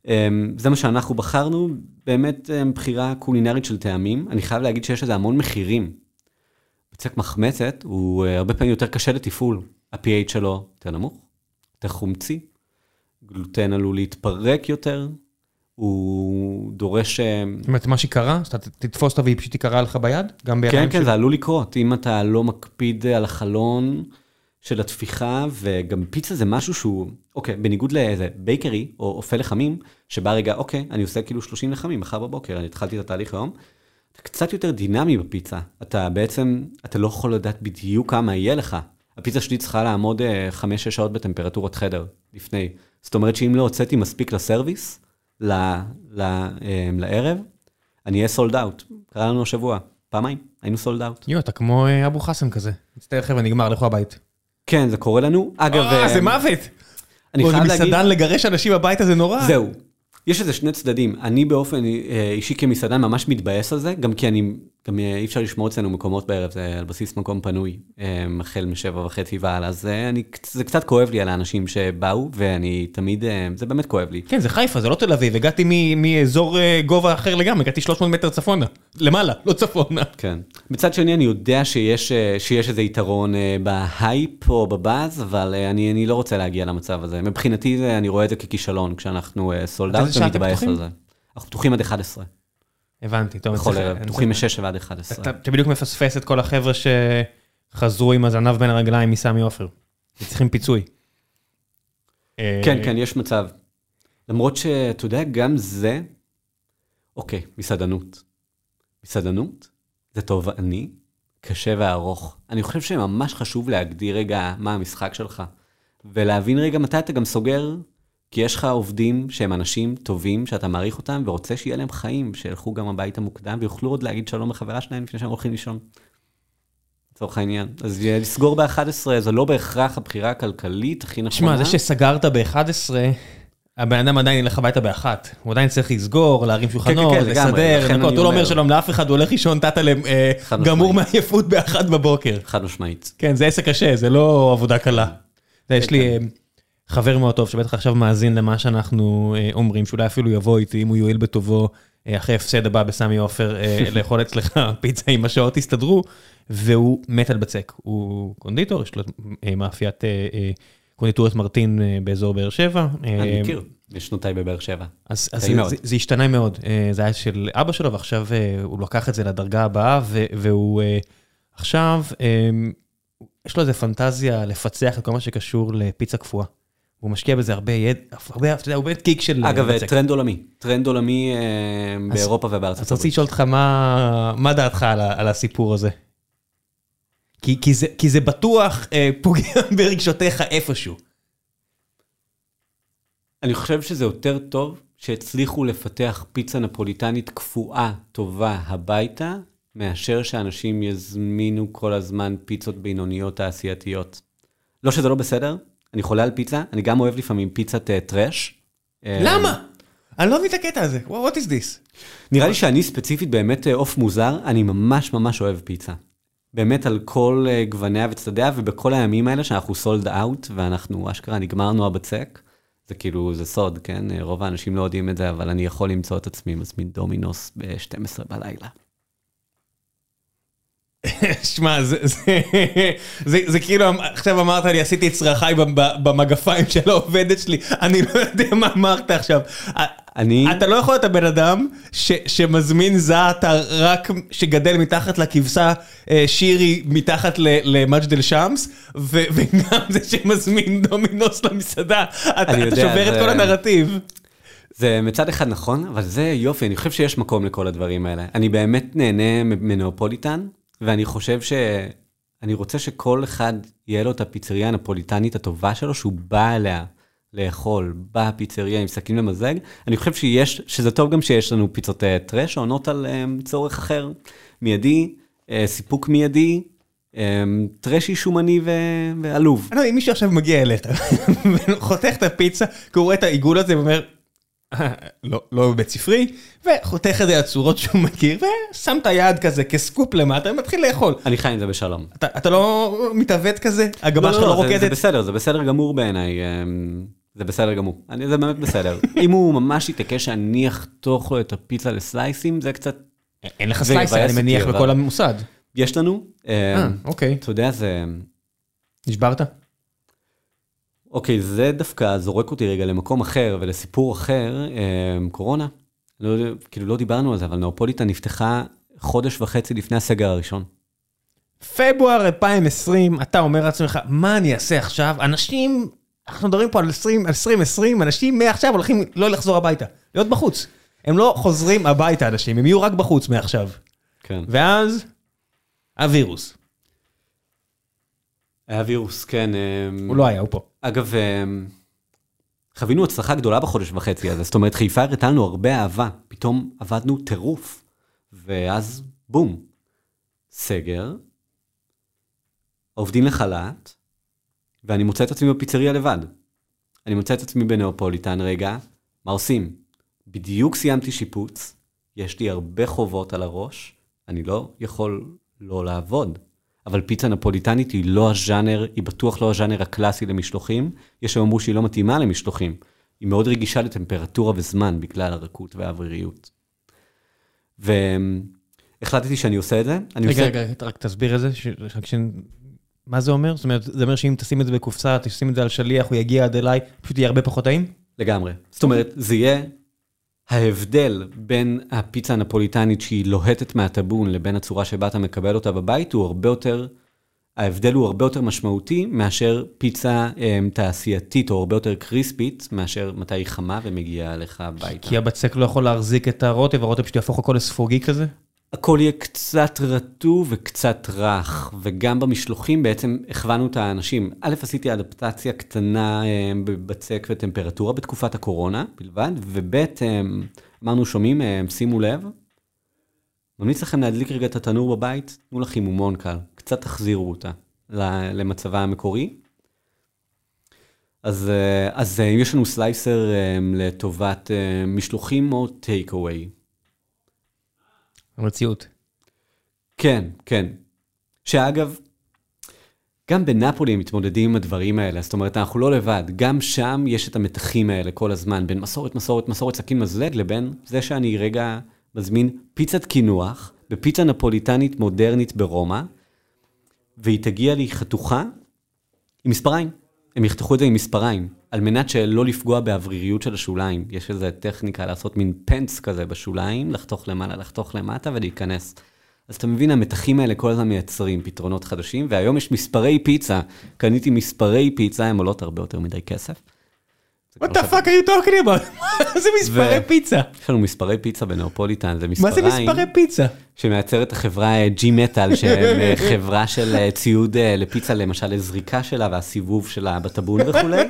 אמ, זה מה שאנחנו בחרנו, באמת אמ, בחירה קולינרית של טעמים. אני חייב להגיד שיש לזה המון מחירים. בצק מחמצת הוא אה, הרבה פעמים יותר קשה לתפעול. ה-PH שלו יותר נמוך, יותר חומצי, גלוטן עלול להתפרק יותר, הוא דורש... אמ, זאת אומרת, מה שקרה, שאתה תתפוס אותה והיא פשוט תיקרע לך ביד? גם בידיים כן, כן, זה עלול לקרות. אם אתה לא מקפיד על החלון של התפיחה, וגם פיצה זה משהו שהוא, אוקיי, בניגוד לאיזה בייקרי או אופה לחמים, שבא רגע, אוקיי, אני עושה כאילו 30 לחמים מחר בבוקר, אני התחלתי את התהליך היום. אתה קצת יותר דינמי בפיצה. אתה בעצם, אתה לא יכול לדעת בדיוק כמה יהיה לך. הפיצה שלי צריכה לעמוד 5-6 שעות בטמפרטורת חדר לפני. זאת אומרת שאם לא הוצאתי מספיק לסרוויס, ל, ל, אה, לערב, אני אהיה סולד אאוט. קרה לנו השבוע, פעמיים, היינו סולד אאוט. יו, אתה כמו אה, אבו חסן כזה. מצטער חבר'ה, נגמר, לכו הבית. כן, זה קורה לנו. אגב... אה, זה מוות! אני חייב להגיד... מסעדן לגרש אנשים הביתה זה נורא. זהו. יש לזה שני צדדים. אני באופן אה, אישי כמסעדן ממש מתבאס על זה, גם כי אני, גם אה, אי אפשר לשמור אצלנו מקומות בערב, זה על בסיס מקום פנוי, אה, החל משבע וחצי והלאה, אז אה, אני, זה קצת כואב לי על האנשים שבאו, ואני תמיד, זה באמת כואב לי. כן, זה חיפה, זה לא תל אביב. הגעתי מ- מאזור גובה אחר לגמרי, הגעתי 300 מטר צפונה. למעלה, לא צפונה. כן. מצד שני, אני יודע שיש, שיש איזה יתרון בהייפ או בבאז, אבל אני, אני לא רוצה להגיע למצב הזה. מבחינתי, אני רואה את זה ככישלון, כשאנחנו sold עד out איזה שעה אתם ומתבאס? על זה. אנחנו פתוחים עד 11, הבנתי, טוב. בכל ערב, אני פתוחים צריך- מ-6 ועד 11. אתה בדיוק מפספס את כל החבר'ה שחזרו עם הזנב בין הרגליים מסמי עופר. וצריכים פיצוי. אה, כן, כן, יש מצב. למרות שאתה יודע, גם זה, אוקיי, מסעדנות. מסעדנות זה תובעני, קשה וארוך. אני חושב שממש חשוב להגדיר רגע מה המשחק שלך, ולהבין רגע מתי אתה גם סוגר, כי יש לך עובדים שהם אנשים טובים, שאתה מעריך אותם, ורוצה שיהיה להם חיים, שילכו גם הביתה מוקדם, ויוכלו עוד להגיד שלום לחברה שלהם לפני שהם הולכים לישון. לצורך העניין. אז לסגור ב-11 זה לא בהכרח הבחירה הכלכלית הכי נכונה. שמע, זה שסגרת ב-11, הבן אדם עדיין ילך הביתה באחת. הוא עדיין צריך לסגור, להרים שולחנות, כן, לגמרי, לסדר, לנקות. הוא לא אומר. שלום לאף אחד, הוא הולך לישון טאטה אה, חד גמור. מעייפות באחת בבוקר. חד משמעית. כן, זה עסק קשה, זה לא עבודה קלה. יודע, יש לי אה, חבר מאוד טוב שבטח עכשיו מאזין למה שאנחנו אה, אומרים, שאולי אפילו יבוא איתי, אם הוא יואיל בטובו, אה, אחרי הפסד הבא בסמי עופר, אה, לאכול אצלך פיצה אם השעות יסתדרו, והוא מת על בצק. הוא קונדיטור, יש לו מאפיית קונדיטורת מרטין באזור באר שבע. אני מכיר, בשנותיי בבאר שבע. אז, אז זה. זה, זה השתנה מאוד, זה היה של אבא שלו ועכשיו הוא לקח את זה לדרגה הבאה ו, והוא עכשיו, יש לו איזה פנטזיה לפצח את כל מה שקשור לפיצה קפואה. הוא משקיע בזה הרבה ידע, הרבה, אתה יודע, הוא באמת גיק של אגב, בצק. טרנד עולמי. טרנד עולמי אה, אז- באירופה ובארצות אז רציתי הברית. לשאול אותך מה, מה דעתך על, על הסיפור הזה. כי, כי, זה, כי זה בטוח אה, פוגע ברגשותיך איפשהו. אני חושב שזה יותר טוב שהצליחו לפתח פיצה נפוליטנית קפואה, טובה, הביתה, מאשר שאנשים יזמינו כל הזמן פיצות בינוניות תעשייתיות. לא שזה לא בסדר, אני חולה על פיצה, אני גם אוהב לפעמים פיצת אה, טראש. אה, למה? אני לא מבין את הקטע הזה, what is this? נראה לי שאני ספציפית באמת אה, עוף מוזר, אני ממש ממש אוהב פיצה. באמת על כל אה, גווניה וצדדיה, ובכל הימים האלה שאנחנו סולד אאוט, ואנחנו אשכרה נגמרנו הבצק, זה כאילו, זה סוד, כן? אה, רוב האנשים לא יודעים את זה, אבל אני יכול למצוא את עצמי מזמין דומינוס ב-12 בלילה. שמע, זה, זה, זה, זה כאילו, עכשיו אמרת לי, עשיתי את צרכיי במגפיים של העובדת שלי, אני לא יודע מה אמרת עכשיו. אני... אתה לא יכול להיות הבן אדם ש, שמזמין זעתר רק שגדל מתחת לכבשה אה, שירי מתחת למג'דל שמס, ו, וגם זה שמזמין דומינוס למסעדה. אתה, אתה יודע, שובר את זה- כל הנרטיב. זה מצד אחד נכון, אבל זה יופי, אני חושב שיש מקום לכל הדברים האלה. אני באמת נהנה מנאופוליטן, ואני חושב ש... אני רוצה שכל אחד יהיה לו את הפיצריה הנפוליטנית הטובה שלו, שהוא בא אליה לאכול בפיצריה עם סכין למזג. אני חושב שיש, שזה טוב גם שיש לנו פיצות אה, טרש, שעונות על אה, צורך אחר, מיידי, אה, סיפוק מיידי, אה, טרשי שומני ו- ועלוב. אני לא יודע, אם מישהו עכשיו מגיע אליך, וחותך את הפיצה, כי הוא רואה את העיגול הזה ואומר, "אה, לא, לא בית ספרי, וחותך את זה לצורות שהוא מכיר, ושם את היד כזה כסקופ למטה ומתחיל לאכול. אני חי עם זה בשלום. אתה, אתה לא מתעוות כזה? הגבה שלך לא זה- זה רוקדת? בסדר, זה בסדר גמור בעיניי. אמ, זה בסדר גמור. אני, זה באמת בסדר. אם הוא ממש יתעקש שאני אחתוך לו את הפיצה לסלייסים, זה קצת... אין לך זה סלייסר, יבאס אני מניח, בכל המוסד. יש לנו, אה, אה, אוקיי. אתה יודע, זה... נשברת? אוקיי, זה דווקא זורק אותי רגע למקום אחר ולסיפור אחר, אה, קורונה. לא, כאילו לא דיברנו על זה, אבל נאופוליטן נפתחה חודש וחצי לפני הסגר הראשון. פברואר 2020, אתה אומר לעצמך, מה אני אעשה עכשיו? אנשים, אנחנו מדברים פה על 20, על 2020, אנשים מעכשיו הולכים לא לחזור הביתה, להיות בחוץ. הם לא חוזרים הביתה, אנשים, הם יהיו רק בחוץ מעכשיו. כן. ואז, הווירוס. היה וירוס, כן. אה, הוא לא היה, הוא פה. אגב, אה, חווינו הצלחה גדולה בחודש וחצי הזה, זאת אומרת, חיפה הראתה לנו הרבה אהבה, פתאום עבדנו טירוף, ואז בום, סגר, עובדים לחל"ת, ואני מוצא את עצמי בפיצריה לבד. אני מוצא את עצמי בנאופוליטן רגע, מה עושים? בדיוק סיימתי שיפוץ, יש לי הרבה חובות על הראש, אני לא יכול לא לעבוד. אבל פיצה נפוליטנית היא לא הז'אנר, היא בטוח לא הז'אנר הקלאסי למשלוחים. יש שאמרו שהיא לא מתאימה למשלוחים. היא מאוד רגישה לטמפרטורה וזמן בגלל הרכות והאוויריות. והחלטתי שאני עושה את זה. רגע, עושה... רגע, רק תסביר את זה. ש- ש- מה זה אומר? זאת אומרת, זה אומר שאם תשים את זה בקופסה, תשים את זה על שליח, הוא יגיע עד אליי, פשוט יהיה הרבה פחות טעים? לגמרי. זאת אומרת, זה יהיה ההבדל בין הפיצה הנפוליטנית שהיא לוהטת מהטאבון לבין הצורה שבה אתה מקבל אותה בבית, הוא הרבה יותר, ההבדל הוא הרבה יותר משמעותי מאשר פיצה um, תעשייתית או הרבה יותר קריספית, מאשר מתי היא חמה ומגיעה אליך הביתה. כי הבצק לא יכול להחזיק את הרוטב, הרוטב פשוט יהפוך הכל לספוגי כזה? הכל יהיה קצת רטוב וקצת רך, וגם במשלוחים בעצם הכוונו את האנשים. א', עשיתי אדפטציה קטנה אה, בבצק וטמפרטורה בתקופת הקורונה בלבד, וב', אה, אמרנו, שומעים, אה, שימו לב, ממליץ לכם להדליק רגע את התנור בבית, תנו לה חימומון קל, קצת תחזירו אותה למצבה המקורי. אז, אז יש לנו סלייסר לטובת משלוחים או טייק אווי. המציאות. כן, כן. שאגב, גם בנפולי הם מתמודדים עם הדברים האלה, זאת אומרת, אנחנו לא לבד. גם שם יש את המתחים האלה כל הזמן, בין מסורת, מסורת, מסורת, סכין מזלג, לבין זה שאני רגע מזמין פיצת קינוח בפיצה נפוליטנית מודרנית ברומא, והיא תגיע לי חתוכה עם מספריים. הם יחתכו את זה עם מספריים, על מנת שלא לפגוע באווריריות של השוליים. יש איזו טכניקה לעשות מין פנס כזה בשוליים, לחתוך למעלה, לחתוך למטה ולהיכנס. אז אתה מבין, המתחים האלה כל הזמן מייצרים פתרונות חדשים, והיום יש מספרי פיצה. קניתי מספרי פיצה, הן עולות הרבה יותר מדי כסף. What the fuck are you talking about? מה זה מספרי פיצה? יש לנו מספרי פיצה בנאופוליטן, זה מה מספריים. זה מספרי פיצה? שמייצרת החברה G-Metal, שהם אה, חברה של אה, ציוד אה, לפיצה, למשל לזריקה שלה והסיבוב שלה בטאבון וכולי.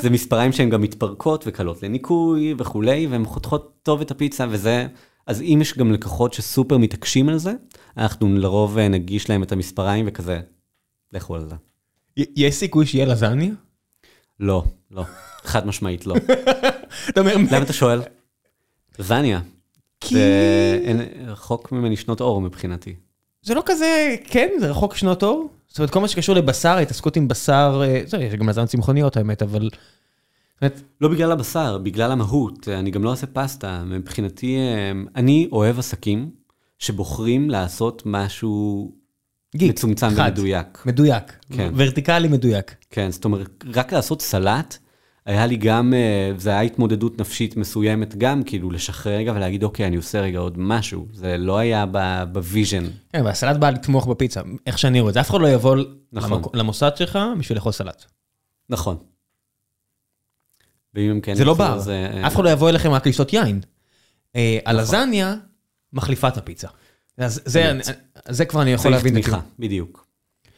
זה מספריים שהן גם מתפרקות וקלות לניקוי וכולי, והן חותכות טוב את הפיצה, וזה... אז אם יש גם לקוחות שסופר מתעקשים על זה, אנחנו לרוב אה, נגיש להם את המספריים וכזה, לכו על זה. יש סיכוי שיהיה לזניה? לא, לא, חד משמעית לא. למה אתה שואל? זניה. כי... זה רחוק ממני שנות אור מבחינתי. זה לא כזה, כן, זה רחוק שנות אור. זאת אומרת, כל מה שקשור לבשר, התעסקות עם בשר, אה, זה, יש גם לזן צמחוניות האמת, אבל... אומרת, לא בגלל הבשר, בגלל המהות. אני גם לא עושה פסטה. מבחינתי, אה, אני אוהב עסקים שבוחרים לעשות משהו גיק, מצומצם חד, ומדויק. מדויק, כן. ורטיקלי מדויק. כן, זאת אומרת, רק לעשות סלט, היה לי גם, אה, זה היה התמודדות נפשית מסוימת גם, כאילו לשחרר רגע ולהגיד, אוקיי, אני עושה רגע עוד משהו. זה לא היה ב vision. כן, והסלט בא לתמוך בפיצה, איך שאני רואה את זה. אף אחד לא יבוא נכון. למוסד שלך בשביל לאכול סלט. נכון. ואם הם כן... זה לא בר, אז, אה, אף אחד לא יבוא אליכם רק לשתות יין. אה, הלזניה מחליפה את הפיצה. אז זה-. זה כבר אני יכול צריך להבין. את תמיכה. בדיוק.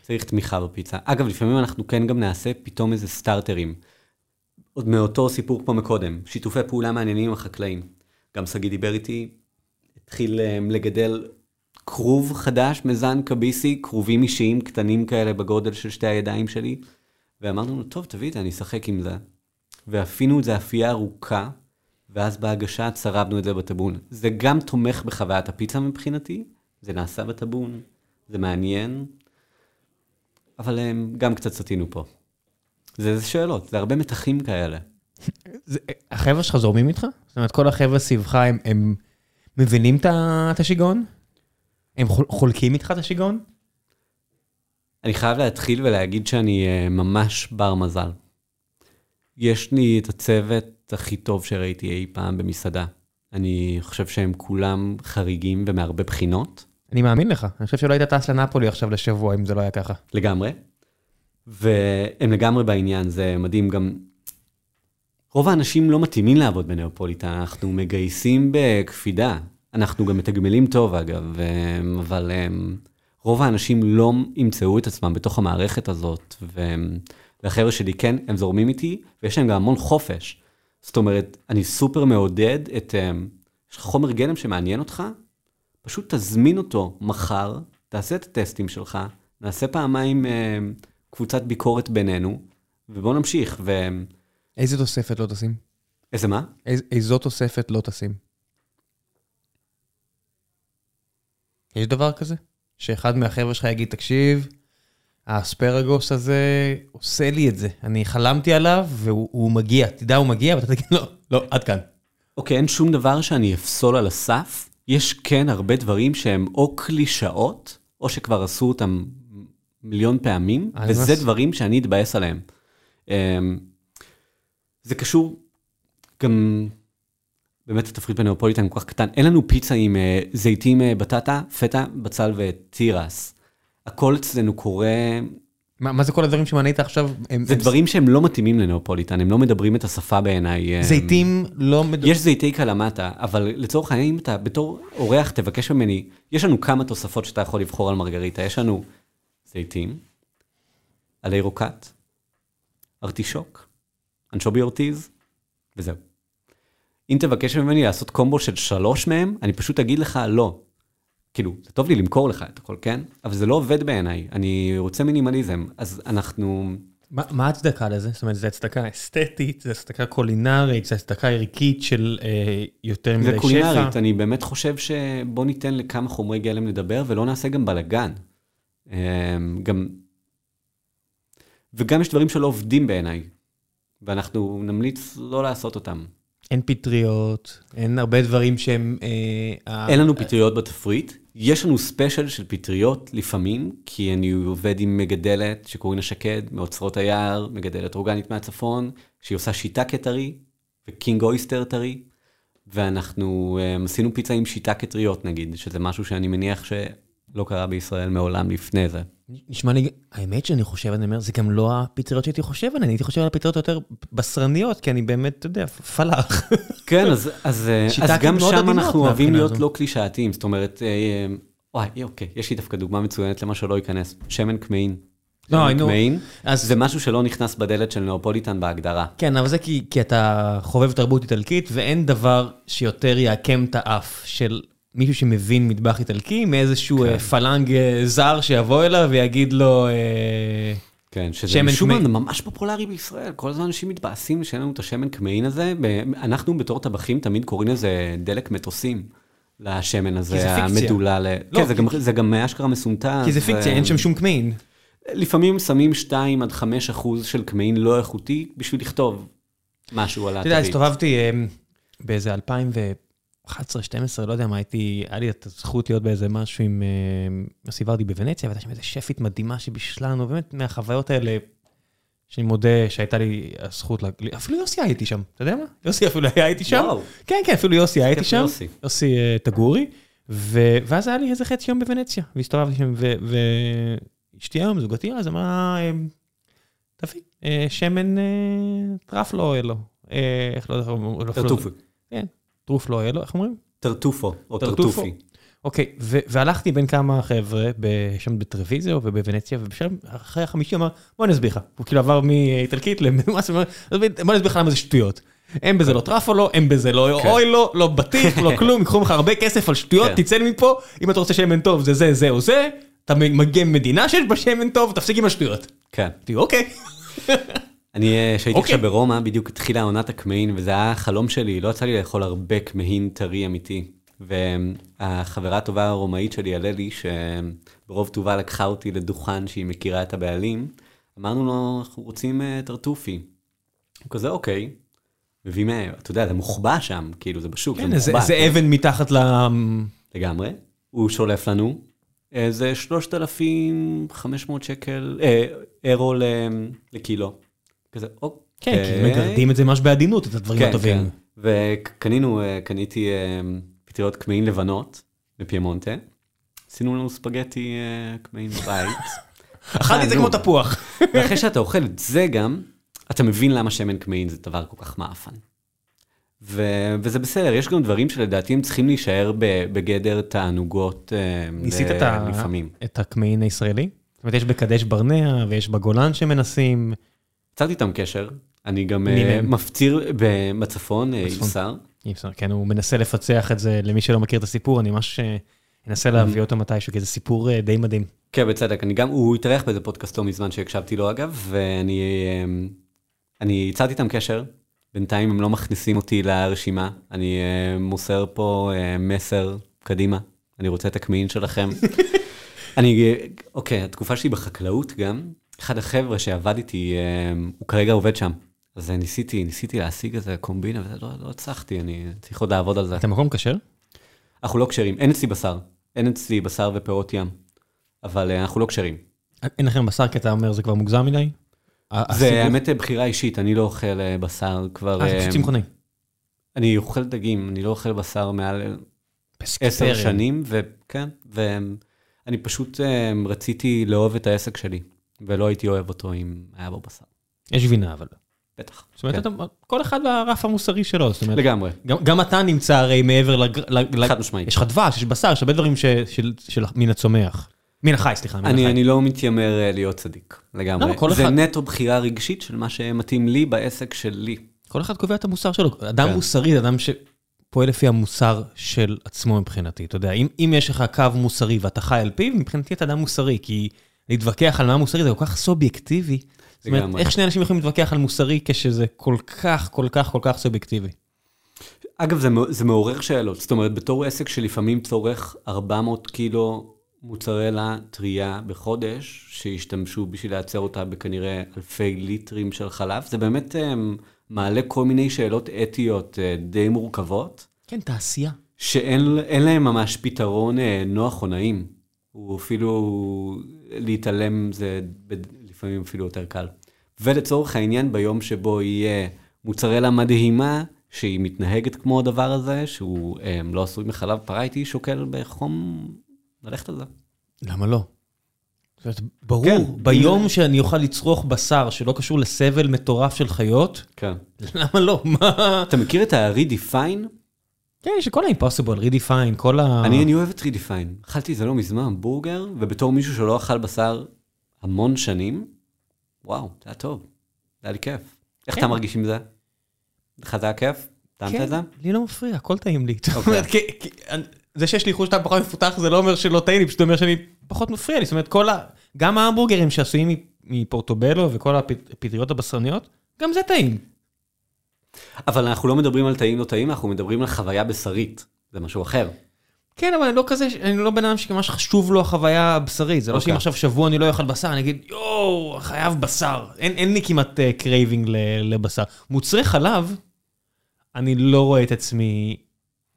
צריך תמיכה בפיצה. אגב, לפעמים אנחנו כן גם נעשה פתאום איזה סטארטרים. עוד מאותו סיפור פה מקודם, שיתופי פעולה מעניינים עם החקלאים. גם שגיא דיבר איתי, התחיל אה, לגדל כרוב חדש, מזן קביסי, כרובים אישיים קטנים כאלה בגודל של שתי הידיים שלי, ואמרנו לו, טוב, תביא את זה, אני אשחק עם זה. ואפינו את זה אפייה ארוכה, ואז בהגשה צרבנו את זה בטאבון. זה גם תומך בחוויית הפיצה מבחינתי, זה נעשה בטאבון, זה מעניין, אבל הם גם קצת סטינו פה. זה, זה שאלות, זה הרבה מתחים כאלה. זה- החבר'ה שלך זורמים איתך? זאת אומרת, כל החבר'ה סביבך, הם, הם מבינים את השיגעון? הם חול- חולקים איתך את השיגעון? אני חייב להתחיל ולהגיד שאני אה, ממש בר מזל. יש לי את הצוות הכי טוב שראיתי אי פעם במסעדה. אני חושב שהם כולם חריגים ומהרבה בחינות, אני מאמין לך, אני חושב שלא היית טס לנפולי עכשיו לשבוע אם זה לא היה ככה. לגמרי. והם לגמרי בעניין, זה מדהים גם. רוב האנשים לא מתאימים לעבוד בנאופוליטן, אנחנו מגייסים בקפידה. אנחנו גם מתגמלים טוב אגב, אבל רוב האנשים לא ימצאו את עצמם בתוך המערכת הזאת, והחבר'ה שלי כן, הם זורמים איתי, ויש להם גם המון חופש. זאת אומרת, אני סופר מעודד את... יש לך חומר גלם שמעניין אותך? פשוט תזמין אותו מחר, תעשה את הטסטים שלך, נעשה פעמיים אה, קבוצת ביקורת בינינו, ובואו נמשיך. ו... איזה תוספת לא תשים? איזה מה? איז, איזו תוספת לא תשים? יש דבר כזה? שאחד מהחבר'ה שלך יגיד, תקשיב, האספרגוס הזה עושה לי את זה. אני חלמתי עליו והוא הוא מגיע. תדע, הוא מגיע, ואתה תגיד, לא, לא, עד כאן. אוקיי, אין שום דבר שאני אפסול על הסף. יש כן הרבה דברים שהם או קלישאות, או שכבר עשו אותם מיליון פעמים, וזה מס- דברים שאני אתבאס עליהם. אמ, זה קשור גם, באמת התפריט בנאופוליטן כל כך קטן, אין לנו פיצה עם אה, זיתים, אה, בטטה, פטה, בצל ותירס. הכל אצלנו קורה, מה, מה זה כל הדברים שמנית עכשיו? הם, זה הם דברים שהם לא מתאימים לנאופוליטן, הם לא מדברים את השפה בעיניי. אמ, זיתים לא מדברים. יש זיתי קלמטה, אבל לצורך העניין, אם אתה בתור אורח תבקש ממני, יש לנו כמה תוספות שאתה יכול לבחור על מרגריטה. יש לנו זיתים, עלי רוקט, ארטישוק, אנשובי אורטיז, וזהו. אם תבקש ממני לעשות קומבו של שלוש מהם, אני פשוט אגיד לך לא. כאילו, זה טוב לי למכור לך את הכל, כן? אבל זה לא עובד בעיניי, אני רוצה מינימליזם. אז אנחנו... מה, מה ההצדקה לזה? זאת אומרת, זו הצדקה אסתטית, זו הצדקה קולינרית, זו הצדקה ערכית של אה, יותר מדי זה שפע. קולינרית, אני באמת חושב שבוא ניתן לכמה חומרי גלם לדבר ולא נעשה גם בלאגן. אמ, גם... וגם יש דברים שלא עובדים בעיניי, ואנחנו נמליץ לא לעשות אותם. אין פטריות, אין הרבה דברים שהם... אה, אין לנו פטריות בתפריט, יש לנו ספיישל של פטריות לפעמים, כי אני עובד עם מגדלת שקוראים לה שקד, מאוצרות היער, מגדלת אורגנית מהצפון, שהיא עושה שיטאקי טרי ו king oyster טרי, ואנחנו um, עשינו פיצה עם שיטאקי טריות נגיד, שזה משהו שאני מניח שלא קרה בישראל מעולם לפני זה. נשמע לי, האמת שאני חושב, אני אומר, זה גם לא הפטריות שהייתי חושב עליהן, הייתי חושב על הפטריות יותר בשרניות, כי אני באמת, אתה יודע, פלאח. כן, אז, אז, אה, אז גם מאוד שם אנחנו אוהבים להיות. לא קלישאתיים, זאת אומרת, אה, וואי, אוקיי, יש לי דווקא דוגמה מצוינת למה שלא ייכנס, שמן קמעין. לא, שמן נו, קמעין, אז- זה משהו שלא נכנס בדלת של נאופוליטן בהגדרה. כן, אבל זה כי, כי אתה חובב תרבות איטלקית, ואין דבר שיותר יעקם את האף של מישהו שמבין מטבח איטלקי, מאיזשהו כן. אה, פלנג אה, זר שיבוא אליו ויגיד לו... אה, כן, שזה משום מה ממש פופולרי בישראל, כל הזמן אנשים מתבאסים שאין לנו את השמן קמעין הזה, אנחנו בתור טבחים תמיד קוראים לזה דלק מטוסים. לשמן הזה, המדולה ל... לא, כן, כי... זה, גם, זה גם אשכרה מסומטה. כי זה פיקציה, ו... אין שם שום קמעין. לפעמים שמים 2 עד 5 אחוז של קמעין לא איכותי בשביל לכתוב משהו על התווית. אתה יודע, הסתובבתי באיזה 2000 ו... 11, 12, לא יודע מה, הייתי, היה לי את הזכות להיות באיזה משהו עם אה, יוסי ורדי בוונציה, והייתה שם איזה שפית מדהימה שבישלה לנו, באמת מהחוויות האלה, שאני מודה שהייתה לי הזכות, להגל... אפילו יוסי הייתי שם, אתה יודע מה? יוסי אפילו היה איתי שם. וואו. כן, כן, אפילו יוסי הייתי שם, יוסי, יוסי תגורי, ו... ואז היה לי איזה חצי יום בוונציה, והסתובבתי שם, ואשתי היום, זוגתי אז אמרה, אה, תביא, שמן טרפלו, לא, איך לא יודע, טרטופי. כן. טרוף לא אוהל לו, איך אומרים? טרטופו, או. טרטופי. אוקיי, והלכתי בין כמה חבר'ה שם בטרוויזיה ובוונציה, ובשם אחרי החמישי אמר, בוא אני אסביר לך. הוא כאילו עבר מאיטלקית אומר, בוא אני אסביר לך למה זה שטויות. אין בזה לא טראפו אין בזה לא כן. אוי לו, לא בטיח, לא כלום, ייקחו ממך הרבה כסף על שטויות, כן. תצא מפה, אם אתה רוצה שמן טוב זה זה זה או זה, אתה מגיע ממדינה שיש בה שמן טוב, תפסיק עם השטויות. כן. אוקיי. אני, אה, כשהייתי אוקיי. עכשיו ברומא, בדיוק התחילה עונת הקמעין, וזה היה החלום שלי, לא יצא לי לאכול הרבה קמעין טרי אמיתי. והחברה הטובה הרומאית שלי, הללי, שברוב טובה לקחה אותי לדוכן שהיא מכירה את הבעלים, אמרנו לו, אנחנו רוצים אה, טרטופי. הוא כזה, אוקיי. מביא מה... אתה יודע, זה מוחבא שם, כאילו, זה בשוק, כן, זה מוחבא. איזה אבן מתחת ל... לגמרי. הוא שולף לנו איזה 3,500 שקל, אה, אירו לקילו. כזה, אוקיי. כן, כי מגרדים את זה ממש בעדינות, את הדברים כן, הטובים. כן. וקנינו, אה, קניתי אה, פטריות קמעין לבנות בפיימונטה. עשינו לנו ספגטי אה, קמעין בבית. אכלתי את זה כמו תפוח. ואחרי שאתה אוכל את זה גם, אתה מבין למה שמן קמעין זה דבר כל כך מאפן. ו- וזה בסדר, יש גם דברים שלדעתי הם צריכים להישאר בגדר תענוגות ניסית ל- לפעמים. את הקמעין הישראלי? זאת אומרת, יש בקדש ברנע ויש בגולן שמנסים. יצרתי איתם קשר, אני גם מהם? מפציר בצפון, אה. אי אפשר, כן, הוא מנסה לפצח את זה למי שלא מכיר את הסיפור, אני ממש אה, אנסה. להביא אותו מתישהו, כי זה סיפור די מדהים. כן, בצדק, אני גם, הוא התארח באיזה פודקאסט לא מזמן שהקשבתי לו אגב, ואני אני יצרתי איתם קשר, בינתיים הם לא מכניסים אותי לרשימה, אני אה, מוסר פה אה, מסר קדימה, אני רוצה את הקמעין שלכם. אני, אוקיי, התקופה שלי בחקלאות גם, אחד החבר'ה שעבד איתי, אה, הוא כרגע עובד שם. אז אה, ניסיתי, ניסיתי להשיג איזה קומבינה, ולא לא הצלחתי, אני צריך עוד לעבוד על זה. אתה מקום כשר? אנחנו לא כשרים, אין אצלי בשר, אין אצלי בשר ופירות ים, אבל אה, אנחנו לא כשרים. אין לכם בשר כי אתה אומר זה כבר מוגזם מדי? זה האמת בחירה אישית, אני לא אוכל אה, בשר כבר... אה, זה אה, פשוט צמחוני. אני אוכל דגים, אני לא אוכל בשר מעל אה, עשר. שנים, וכן, ואני פשוט אה, רציתי לאהוב את העסק שלי, ולא הייתי אוהב אותו אם היה בו בשר. יש גבינה אבל. בטח. זאת אומרת, כן. אתה, כל אחד והרף המוסרי שלו, זאת אומרת, לגמרי, גם, גם אתה נמצא הרי מעבר לג... לג... חד משמעית. יש לך דבש, יש בשר, יש הרבה דברים ש... של... של... מן הצומח. מן החי, סליחה, מן אני, החי. אני לא מתיימר אה, להיות צדיק, לגמרי. כל זה אחד- נטו בחירה רגשית של מה שמתאים לי בעסק שלי. כל אחד קובע את המוסר שלו. אדם כן. מוסרי זה אדם שפועל לפי המוסר של עצמו מבחינתי. אתה יודע, אם, אם יש לך קו מוסרי ואתה חי על פיו, מבחינתי אתה אדם מוסרי, כי להתווכח על מה מוסרי זה כל כך סובייקטיבי. זאת אומרת. איך שני אנשים יכולים להתווכח על מוסרי כשזה כל כך, כל כך, כל כך סובייקטיבי? אגב, זה, זה מעורר שאלות. זאת אומרת, בתור עסק שלפעמים צורך 400 קילו מוצרלה טרייה בחודש, שהשתמשו בשביל לייצר אותה בכנראה אלפי ליטרים של חלב, זה באמת um, מעלה כל מיני שאלות אתיות uh, די מורכבות, כן, תעשייה. שאין אין להם ממש פתרון uh, נוח או נעים. הוא אפילו, להתעלם זה לפעמים אפילו יותר קל. ולצורך העניין, ביום שבו יהיה מוצרלה מדהימה, שהיא מתנהגת כמו הדבר הזה, שהוא um, לא עשוי מחלב פרה, הייתי שוקל בחום ללכת על זה. למה לא? זאת אומרת, ברור, כן. ביום שאני אוכל לצרוך בשר שלא קשור לסבל מטורף של חיות, כן. למה לא? מה? אתה מכיר את ה-Redefine? כן, יש כל ה-impossible, redefine, כל ה... אני, אני אוהב את Redefine. אכלתי את זה לא מזמן, בורגר, ובתור מישהו שלא אכל בשר המון שנים, וואו, זה היה טוב. זה היה לי כיף. איך כן. אתה מרגיש עם זה? לך זה היה כיף? טעמת את זה? כן, לי לא מפריע, הכל טעים לי. אוקיי. זה שיש לי חוש טעם פחות מפותח זה לא אומר שלא טעים לי, פשוט אומר שאני פחות מפריע לי. זאת אומרת, כל ה... גם ההמבורגרים שעשויים מפורטובלו וכל הפטריות הבשרניות, גם זה טעים. אבל אנחנו לא מדברים על טעים לא טעים, אנחנו מדברים על חוויה בשרית. זה משהו אחר. כן, אבל אני לא כזה, אני לא בן אדם שממש חשוב לו החוויה הבשרית. זה לא שאם אוקיי. עכשיו שבוע אני לא אוכל בשר, אני אגיד, יואו, חייב בשר. אין אין לי כמעט craving לבשר. מוצרי חלב, אני לא רואה את עצמי...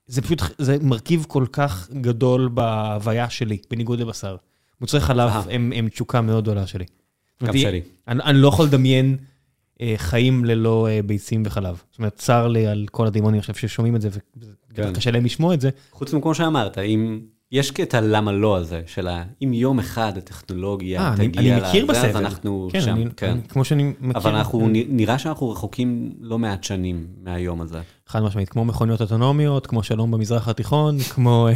זה פשוט, זה מרכיב כל כך גדול בהוויה שלי, בניגוד לבשר. מוצרי חלב אה. הם הם תשוקה מאוד גדולה שלי. גם שלי. אני אני לא יכול לדמיין אה, חיים ללא אה, ביצים וחלב. זאת אומרת, צר לי על כל הדימונים עכשיו ששומעים את זה, כן. וקשה להם לשמוע את זה. חוץ מכמו שאמרת, אם... יש קטע למה לא הזה, של. אם יום אחד הטכנולוגיה אה, תגיע לזה, אז. אנחנו כן, שם. אני- כן. כמו שאני מכיר. אבל אנחנו, כן. נראה שאנחנו רחוקים לא מעט שנים מהיום הזה. חד משמעית, כמו מכוניות אוטונומיות, כמו שלום במזרח התיכון, כמו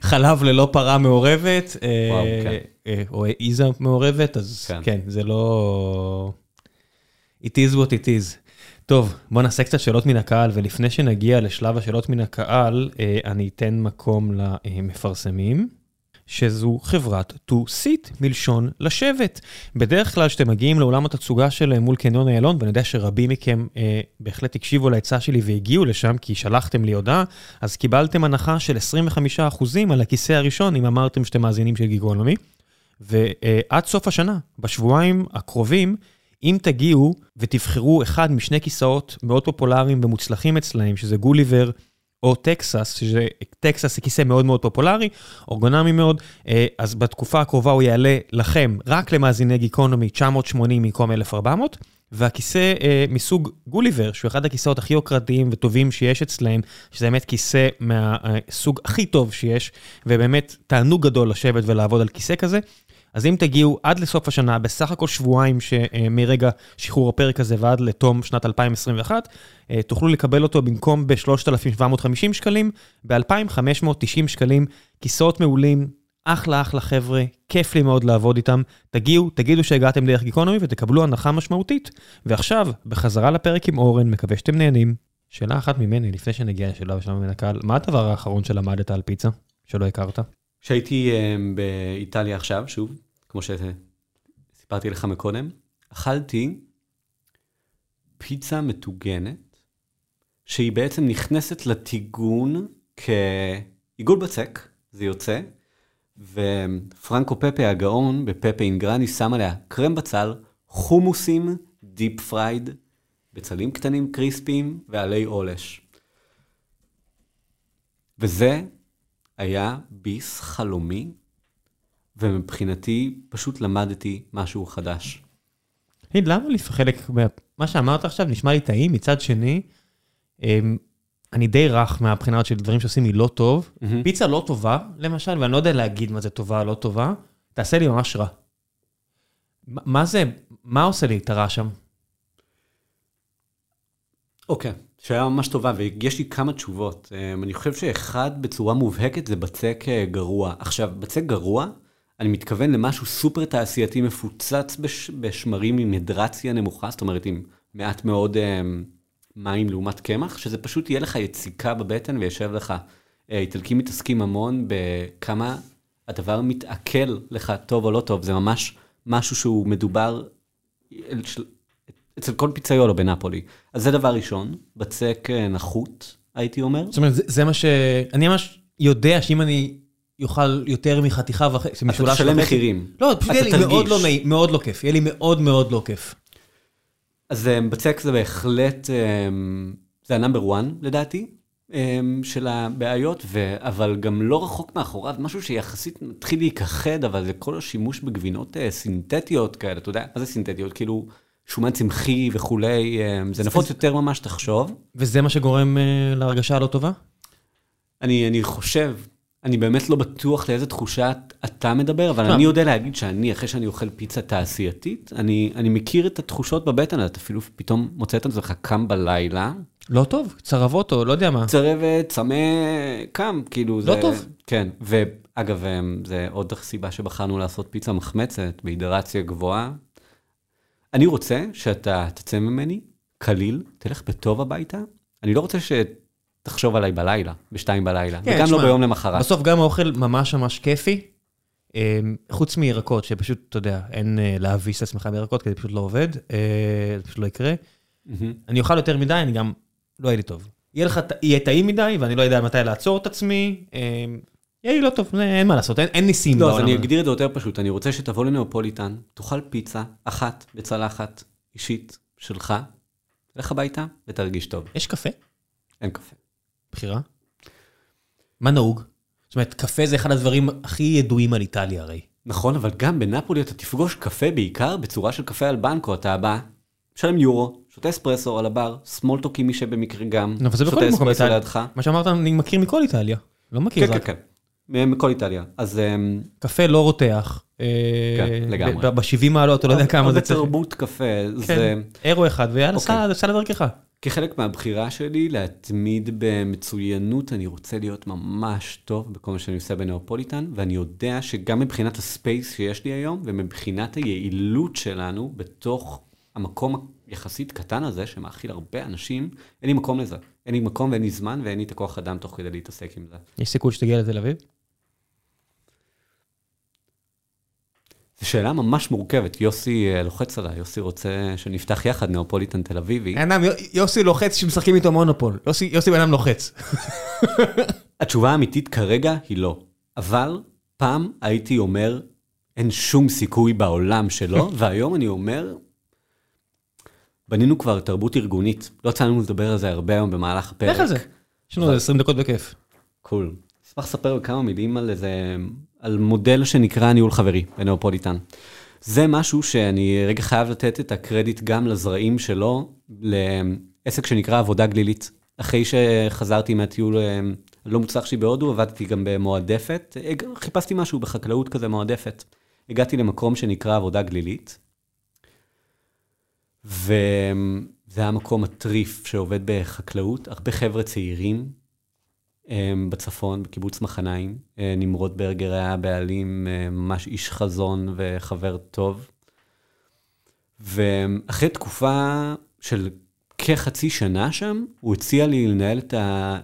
חלב ללא פרה מעורבת, אה, כן. אה, או איזה מעורבת, אז כן. כן, זה לא... It is what it is. טוב, בוא נעשה קצת שאלות מן הקהל, ולפני שנגיע לשלב השאלות מן הקהל, אה, אני אתן מקום למפרסמים. שזו חברת to sit, מלשון לשבת. בדרך כלל כשאתם מגיעים לאולם התצוגה של אה, מול קניון איילון, ואני יודע שרבים מכם אה, בהחלט הקשיבו לעצה שלי והגיעו לשם כי שלחתם לי הודעה, אז קיבלתם הנחה של 25% על הכיסא הראשון, אם אמרתם שאתם מאזינים של גיגו עולמי. ועד סוף השנה, בשבועיים הקרובים, אם תגיעו ותבחרו אחד משני כיסאות מאוד פופולריים ומוצלחים אצלהם, שזה גוליבר או טקסס, שזה טקסס זה כיסא מאוד מאוד פופולרי, אורגונומי מאוד, אה, אז בתקופה הקרובה הוא יעלה לכם, רק למאזיני גיקונומי, 980 במקום 1400, והכיסא אה, מסוג גוליבר, שהוא אחד הכיסאות הכי יוקרתיים וטובים שיש אצלהם, שזה באמת כיסא מהסוג הכי טוב שיש, ובאמת תענוג גדול לשבת ולעבוד על כיסא כזה. אז אם תגיעו עד לסוף השנה, בסך הכל שבועיים מרגע שחרור הפרק הזה ועד לתום שנת 2021, תוכלו לקבל אותו במקום ב-3,750 שקלים, ב-2,590 שקלים, כיסאות מעולים, אחלה אחלה חבר'ה, כיף לי מאוד לעבוד איתם. תגיעו, תגידו שהגעתם דרך גיקונומי ותקבלו הנחה משמעותית. ועכשיו, בחזרה לפרק עם אורן, מקווה שאתם נהנים. שאלה אחת ממני, לפני שנגיע לשאלה ושלום מן הקהל, מה הדבר האחרון שלמדת על פיצה, שלא הכרת? כשהייתי uh, באיטליה עכשיו, שוב, כמו שסיפרתי לך מקודם, אכלתי פיצה מטוגנת, שהיא בעצם נכנסת לטיגון כעיגול בצק, זה יוצא, ופרנקו פפה הגאון בפפה אינגרני שם עליה קרם בצל, חומוסים, deep fried, בצלים קטנים קריספיים ועלי עולש. וזה היה ביס חלומי, ומבחינתי פשוט למדתי משהו חדש. תגיד, למה לי חלק, מה שאמרת עכשיו נשמע לי טעים, מצד שני, אמ, אני די רך מהבחינה של דברים שעושים לי לא טוב. Mm-hmm. פיצה לא טובה, למשל, ואני לא יודע להגיד מה זה טובה או לא טובה, תעשה לי ממש רע. מה זה, מה עושה לי את הרע שם? אוקיי, okay. שאלה ממש טובה, ויש לי כמה תשובות. אמ, אני חושב שאחד, בצורה מובהקת, זה בצק אה, גרוע. עכשיו, בצק גרוע, אני מתכוון למשהו סופר תעשייתי מפוצץ בש, בשמרים עם הידרציה נמוכה, זאת אומרת, עם מעט מאוד... Um, מים לעומת קמח, שזה פשוט יהיה לך יציקה בבטן ויושב לך. אה, איטלקים מתעסקים המון בכמה הדבר מתעכל לך טוב או לא טוב, זה ממש משהו שהוא מדובר אצל כל פיצאיולו בנפולי. אז זה דבר ראשון, בצק אה, נחות, הייתי אומר. זאת אומרת, זה מה ש... אני ממש יודע שאם אני יאכל יותר מחתיכה וחצי, משולש וחצי... אתה תשלם מחירים. לא, פשוט יהיה לי מאוד לא מאוד לא כיף. יהיה לי מאוד מאוד לא כיף. אז אה, בצק זה בהחלט, אה, זה ה number 1 לדעתי, אה, של הבעיות, ו... אבל גם לא רחוק מאחוריו, משהו שיחסית מתחיל להיכחד, אבל זה כל השימוש בגבינות סינתטיות כאלה, אתה יודע, מה זה סינתטיות? כאילו... שומן צמחי וכולי, זה נפוץ יותר ממה שתחשוב. וזה מה שגורם להרגשה הלא טובה? אני, אני חושב, אני באמת לא בטוח לאיזה תחושה אתה מדבר, אבל אני יודע להגיד שאני, אחרי שאני אוכל פיצה תעשייתית, אני, אני מכיר את התחושות בבטן, אתה אפילו פתאום מוצא את עצמך קם בלילה. לא טוב, צרבות או לא יודע מה. צרבת, צמא, קם, כאילו זה... לא טוב. כן, ואגב, זה עוד סיבה שבחרנו לעשות פיצה מחמצת בהידרציה גבוהה. אני רוצה שאתה תצא ממני, קליל, תלך בטוב הביתה. אני לא רוצה ש... תחשוב עליי בלילה, בשתיים בלילה, כן, וגם שמה, לא ביום למחרת. בסוף גם האוכל ממש ממש כיפי, אמ, חוץ מירקות, שפשוט, אתה יודע, אין אה, להביס את עצמך בירקות, כי זה פשוט לא עובד, אה, זה פשוט לא יקרה. Mm-hmm. אני אוכל יותר מדי, אני גם, לא יהיה לי טוב. יהיה לך, יהיה טעים מדי, ואני לא יודע מתי לעצור את עצמי. יהיה לי לא טוב, אין מה לעשות, אין, אין ניסים לא, בעולם. לא, אז אני אגדיר את זה יותר פשוט. אני רוצה שתבוא לנאופוליטן, תאכל פיצה אחת בצלחת אישית שלך, תלך הביתה ותרגיש טוב. יש קפה? אין קפה. בחירה? מה נהוג? זאת אומרת, קפה זה אחד הדברים הכי ידועים על איטליה הרי. נכון, אבל גם בנפולי אתה תפגוש קפה בעיקר בצורה של קפה על בנקו, אתה בא, משלם יורו, שותה אספרסו על הבר, סמולטוקי מי שבמקרה גם, שותה אספרסו לידך. מה שאמרת, אני מכיר מכל איטליה. לא מכיר כן, רק. כן, כן, מכל איטליה. אז... אמ, קפה לא רותח. כן, אה, לגמרי. ב-70 מעלות, אתה לא יודע כמה זה צריך. בתרבות קפה, זה... כן, אירו אחד, ויאללה, אוקיי. סע לדרכך. כחלק מהבחירה שלי להתמיד במצוינות, אני רוצה להיות ממש טוב בכל מה שאני עושה בנאופוליטן, ואני יודע שגם מבחינת הספייס שיש לי היום, ומבחינת היעילות שלנו בתוך המקום היחסית קטן הזה, שמאכיל הרבה אנשים, אין לי מקום לזה. אין לי מקום ואין לי זמן ואין לי את הכוח אדם תוך כדי להתעסק עם זה. יש סיכוי שתגיע לתל אביב? זו שאלה ממש מורכבת, יוסי אה, לוחץ עליי, יוסי רוצה שנפתח יחד נאופוליטן תל אביבי. אין אדם, יוסי לוחץ שמשחקים איתו מונופול, יוסי, יוסי בן אדם לוחץ. התשובה האמיתית כרגע היא לא, אבל פעם הייתי אומר, אין שום סיכוי בעולם שלא, והיום אני אומר, בנינו כבר תרבות ארגונית. לא יצא לנו לדבר על זה הרבה היום במהלך הפרק. לך על זה. יש לנו 20 דקות בכיף. קול. אשמח לספר בכמה מילים על איזה, על מודל שנקרא ניהול חברי בנאופוליטן. זה משהו שאני רגע חייב לתת את הקרדיט גם לזרעים שלו, לעסק שנקרא עבודה גלילית. אחרי שחזרתי מהטיול הלא מוצלח שלי בהודו, עבדתי גם במועדפת, חיפשתי משהו בחקלאות כזה מועדפת. הגעתי למקום שנקרא עבודה גלילית, וזה היה מקום מטריף שעובד בחקלאות, הרבה חבר'ה צעירים בצפון, בקיבוץ מחניים. נמרוד ברגר היה בעלים, ממש איש חזון וחבר טוב. ואחרי תקופה של כחצי שנה שם, הוא הציע לי לנהל את, ה...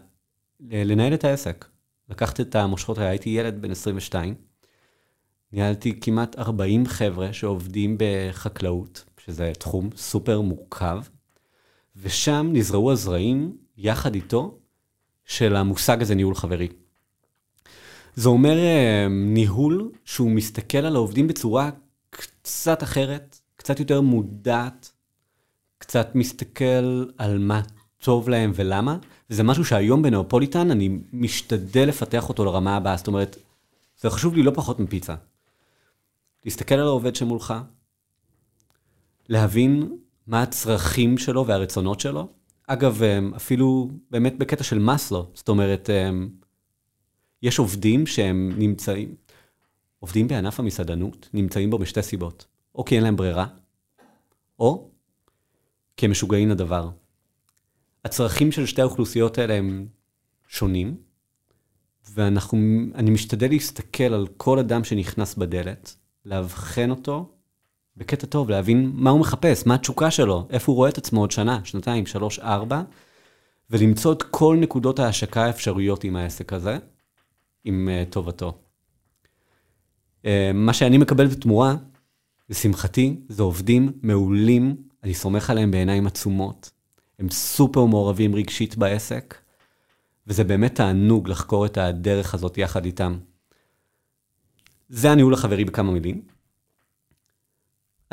לנהל את העסק. לקחת את המושכות, הייתי ילד בן 22. ניהלתי כמעט 40 חבר'ה שעובדים בחקלאות, שזה תחום סופר מורכב, ושם נזרעו הזרעים יחד איתו של המושג הזה ניהול חברי. זה אומר אה, ניהול שהוא מסתכל על העובדים בצורה קצת אחרת, קצת יותר מודעת, קצת מסתכל על מה טוב להם ולמה, וזה משהו שהיום בנאופוליטן אני משתדל לפתח אותו לרמה הבאה, זאת אומרת, זה חשוב לי לא פחות מפיצה. להסתכל על העובד שמולך, להבין מה הצרכים שלו והרצונות שלו. אגב, אפילו באמת בקטע של מאסלו, זאת אומרת, יש עובדים שהם נמצאים, עובדים בענף המסעדנות, נמצאים בו בשתי סיבות. או כי אין להם ברירה, או כי הם משוגעים לדבר. הצרכים של שתי האוכלוסיות האלה הם שונים, ואני משתדל להסתכל על כל אדם שנכנס בדלת, לאבחן אותו בקטע טוב, להבין מה הוא מחפש, מה התשוקה שלו, איפה הוא רואה את עצמו עוד שנה, שנתיים, שלוש, ארבע, ולמצוא את כל נקודות ההשקה האפשריות עם העסק הזה, עם uh, טובתו. Uh, מה שאני מקבל בתמורה, לשמחתי, זה עובדים מעולים, אני סומך עליהם בעיניים עצומות. הם סופר מעורבים רגשית בעסק, וזה באמת תענוג לחקור את הדרך הזאת יחד איתם. זה הניהול החברי בכמה מילים.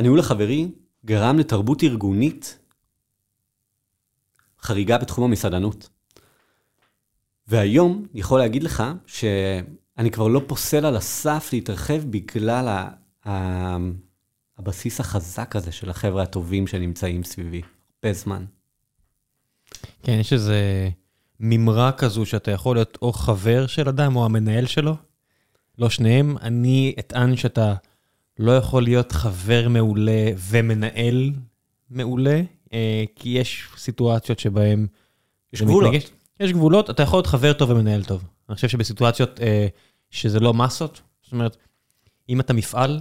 הניהול החברי גרם לתרבות ארגונית חריגה בתחום המסעדנות. והיום אני יכול להגיד לך שאני כבר לא פוסל על הסף להתרחב בגלל ה... ה... הבסיס החזק הזה של החבר'ה הטובים שנמצאים סביבי, הרבה זמן. כן, יש איזה מימרה כזו שאתה יכול להיות או חבר של אדם או המנהל שלו, לא שניהם. אני אטען שאתה לא יכול להיות חבר מעולה ומנהל מעולה, אה, כי יש סיטואציות שבהן... יש גבולות. מתנגש. יש גבולות, אתה יכול להיות חבר טוב ומנהל טוב. אני חושב שבסיטואציות אה, שזה לא מסות, זאת אומרת, אם אתה מפעל,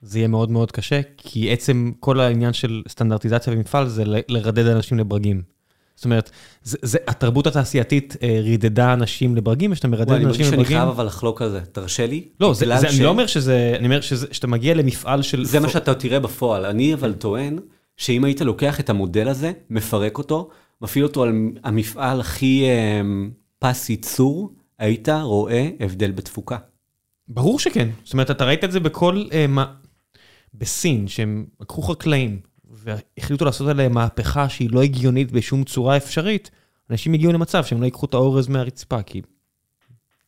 זה יהיה מאוד מאוד קשה, כי עצם כל העניין של סטנדרטיזציה במפעל זה לרדד אנשים לברגים. זאת אומרת, זה, זה, התרבות התעשייתית אה, רידדה אנשים לברגים, ושאתה מרדד אנשים לברגים... אני מרגיש שאני חייב אבל לחלוק על זה, תרשה לי. לא, זה, זה, ש... אני לא אומר שזה, אני אומר שזה, שאתה מגיע למפעל של... זה מה שאתה תראה בפועל. אני אבל טוען שאם היית לוקח את המודל הזה, מפרק אותו, מפעיל אותו על המפעל הכי אה, פס ייצור, היית רואה הבדל בתפוקה. ברור שכן. זאת אומרת, אתה ראית את זה בכל... אה, מה... בסין, שהם לקחו חקלאים, והחליטו לעשות עליהם מהפכה שהיא לא הגיונית בשום צורה אפשרית, אנשים הגיעו למצב שהם לא ייקחו את האורז מהרצפה, כי...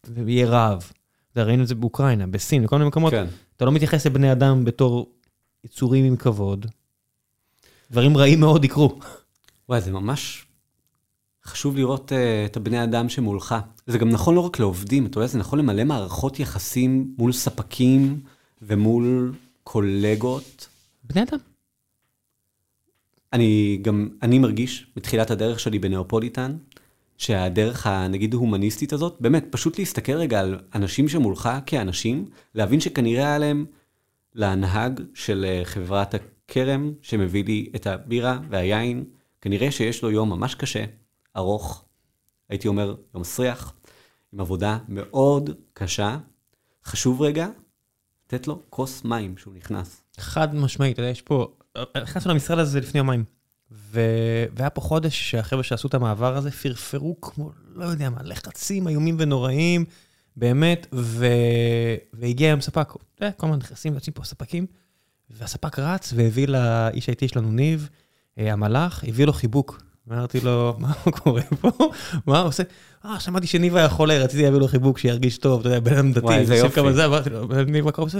ויהיה רעב. ראינו את זה באוקראינה, בסין, בכל מיני מקומות. כן. אתה לא מתייחס לבני אדם בתור יצורים עם כבוד. דברים רעים מאוד יקרו. וואי, זה ממש חשוב לראות uh, את הבני אדם שמולך. זה גם נכון לא רק לעובדים, אתה יודע, זה נכון למלא מערכות יחסים מול ספקים ומול קולגות. בני אדם. אני גם, אני מרגיש בתחילת הדרך שלי בנאופוליטן, שהדרך הנגיד הומניסטית הזאת, באמת, פשוט להסתכל רגע על אנשים שמולך כאנשים, להבין שכנראה היה להם לנהג של אה, חברת הכרם, שמביא לי את הבירה והיין, כנראה שיש לו יום ממש קשה, ארוך, הייתי אומר יום מסריח, עם עבודה מאוד קשה. חשוב רגע לתת לו כוס מים כשהוא נכנס. חד משמעית, אתה יודע, יש פה נכנסנו למשרד הזה לפני יומיים, ו... והיה פה חודש שהחבר'ה שעשו את המעבר הזה פרפרו כמו, לא יודע מה, לחצים איומים ונוראים, באמת, ו... והגיע היום ספק, כל הזמן נכנסים ויוצאים פה ספקים, והספק רץ והביא לאיש האיטי שלנו, ניב, אה, המלאך הביא לו חיבוק. אמרתי לו, מה קורה פה? מה הוא עושה? אה, שמעתי שניבה היה חולה, רציתי להביא לו חיבוק, שירגיש טוב, אתה יודע, בן אדם דתי. וואי, איזה יופי. כמה זה, אמרתי לו, ניבה? הוא עושה,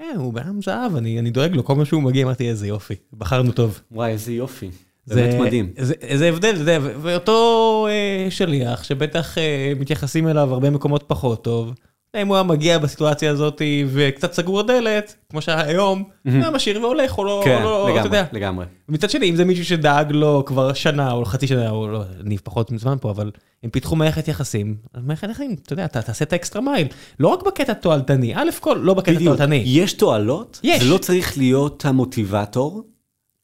אה, הוא בן אדם זהב, אני דואג לו, כל מה שהוא מגיע, אמרתי, איזה יופי, בחרנו טוב. וואי, איזה יופי. זה- באמת מדהים. זה, הבדל, אתה יודע, ואותו אה, שליח, שבטח אה, מתייחסים אליו הרבה מקומות פחות טוב, אם הוא היה מגיע בסיטואציה הזאת וקצת סגור הדלת, כמו שהיה היום, הוא היה משאיר והולך, או לא, כן, או לא, אתה לגמרי, יודע. לגמרי. מצד שני, אם זה מישהו שדאג לו כבר שנה או חצי שנה, או לא, אני פחות מזמן פה, אבל הם פיתחו מערכת יחסים, מערכת יחסים, אתה יודע, אתה תעשה את האקסטרה מייל, לא רק בקטע תועלתני, א' כל, לא בקטע בדיוק. תועלתני. יש תועלות, יש. זה לא צריך להיות המוטיבטור,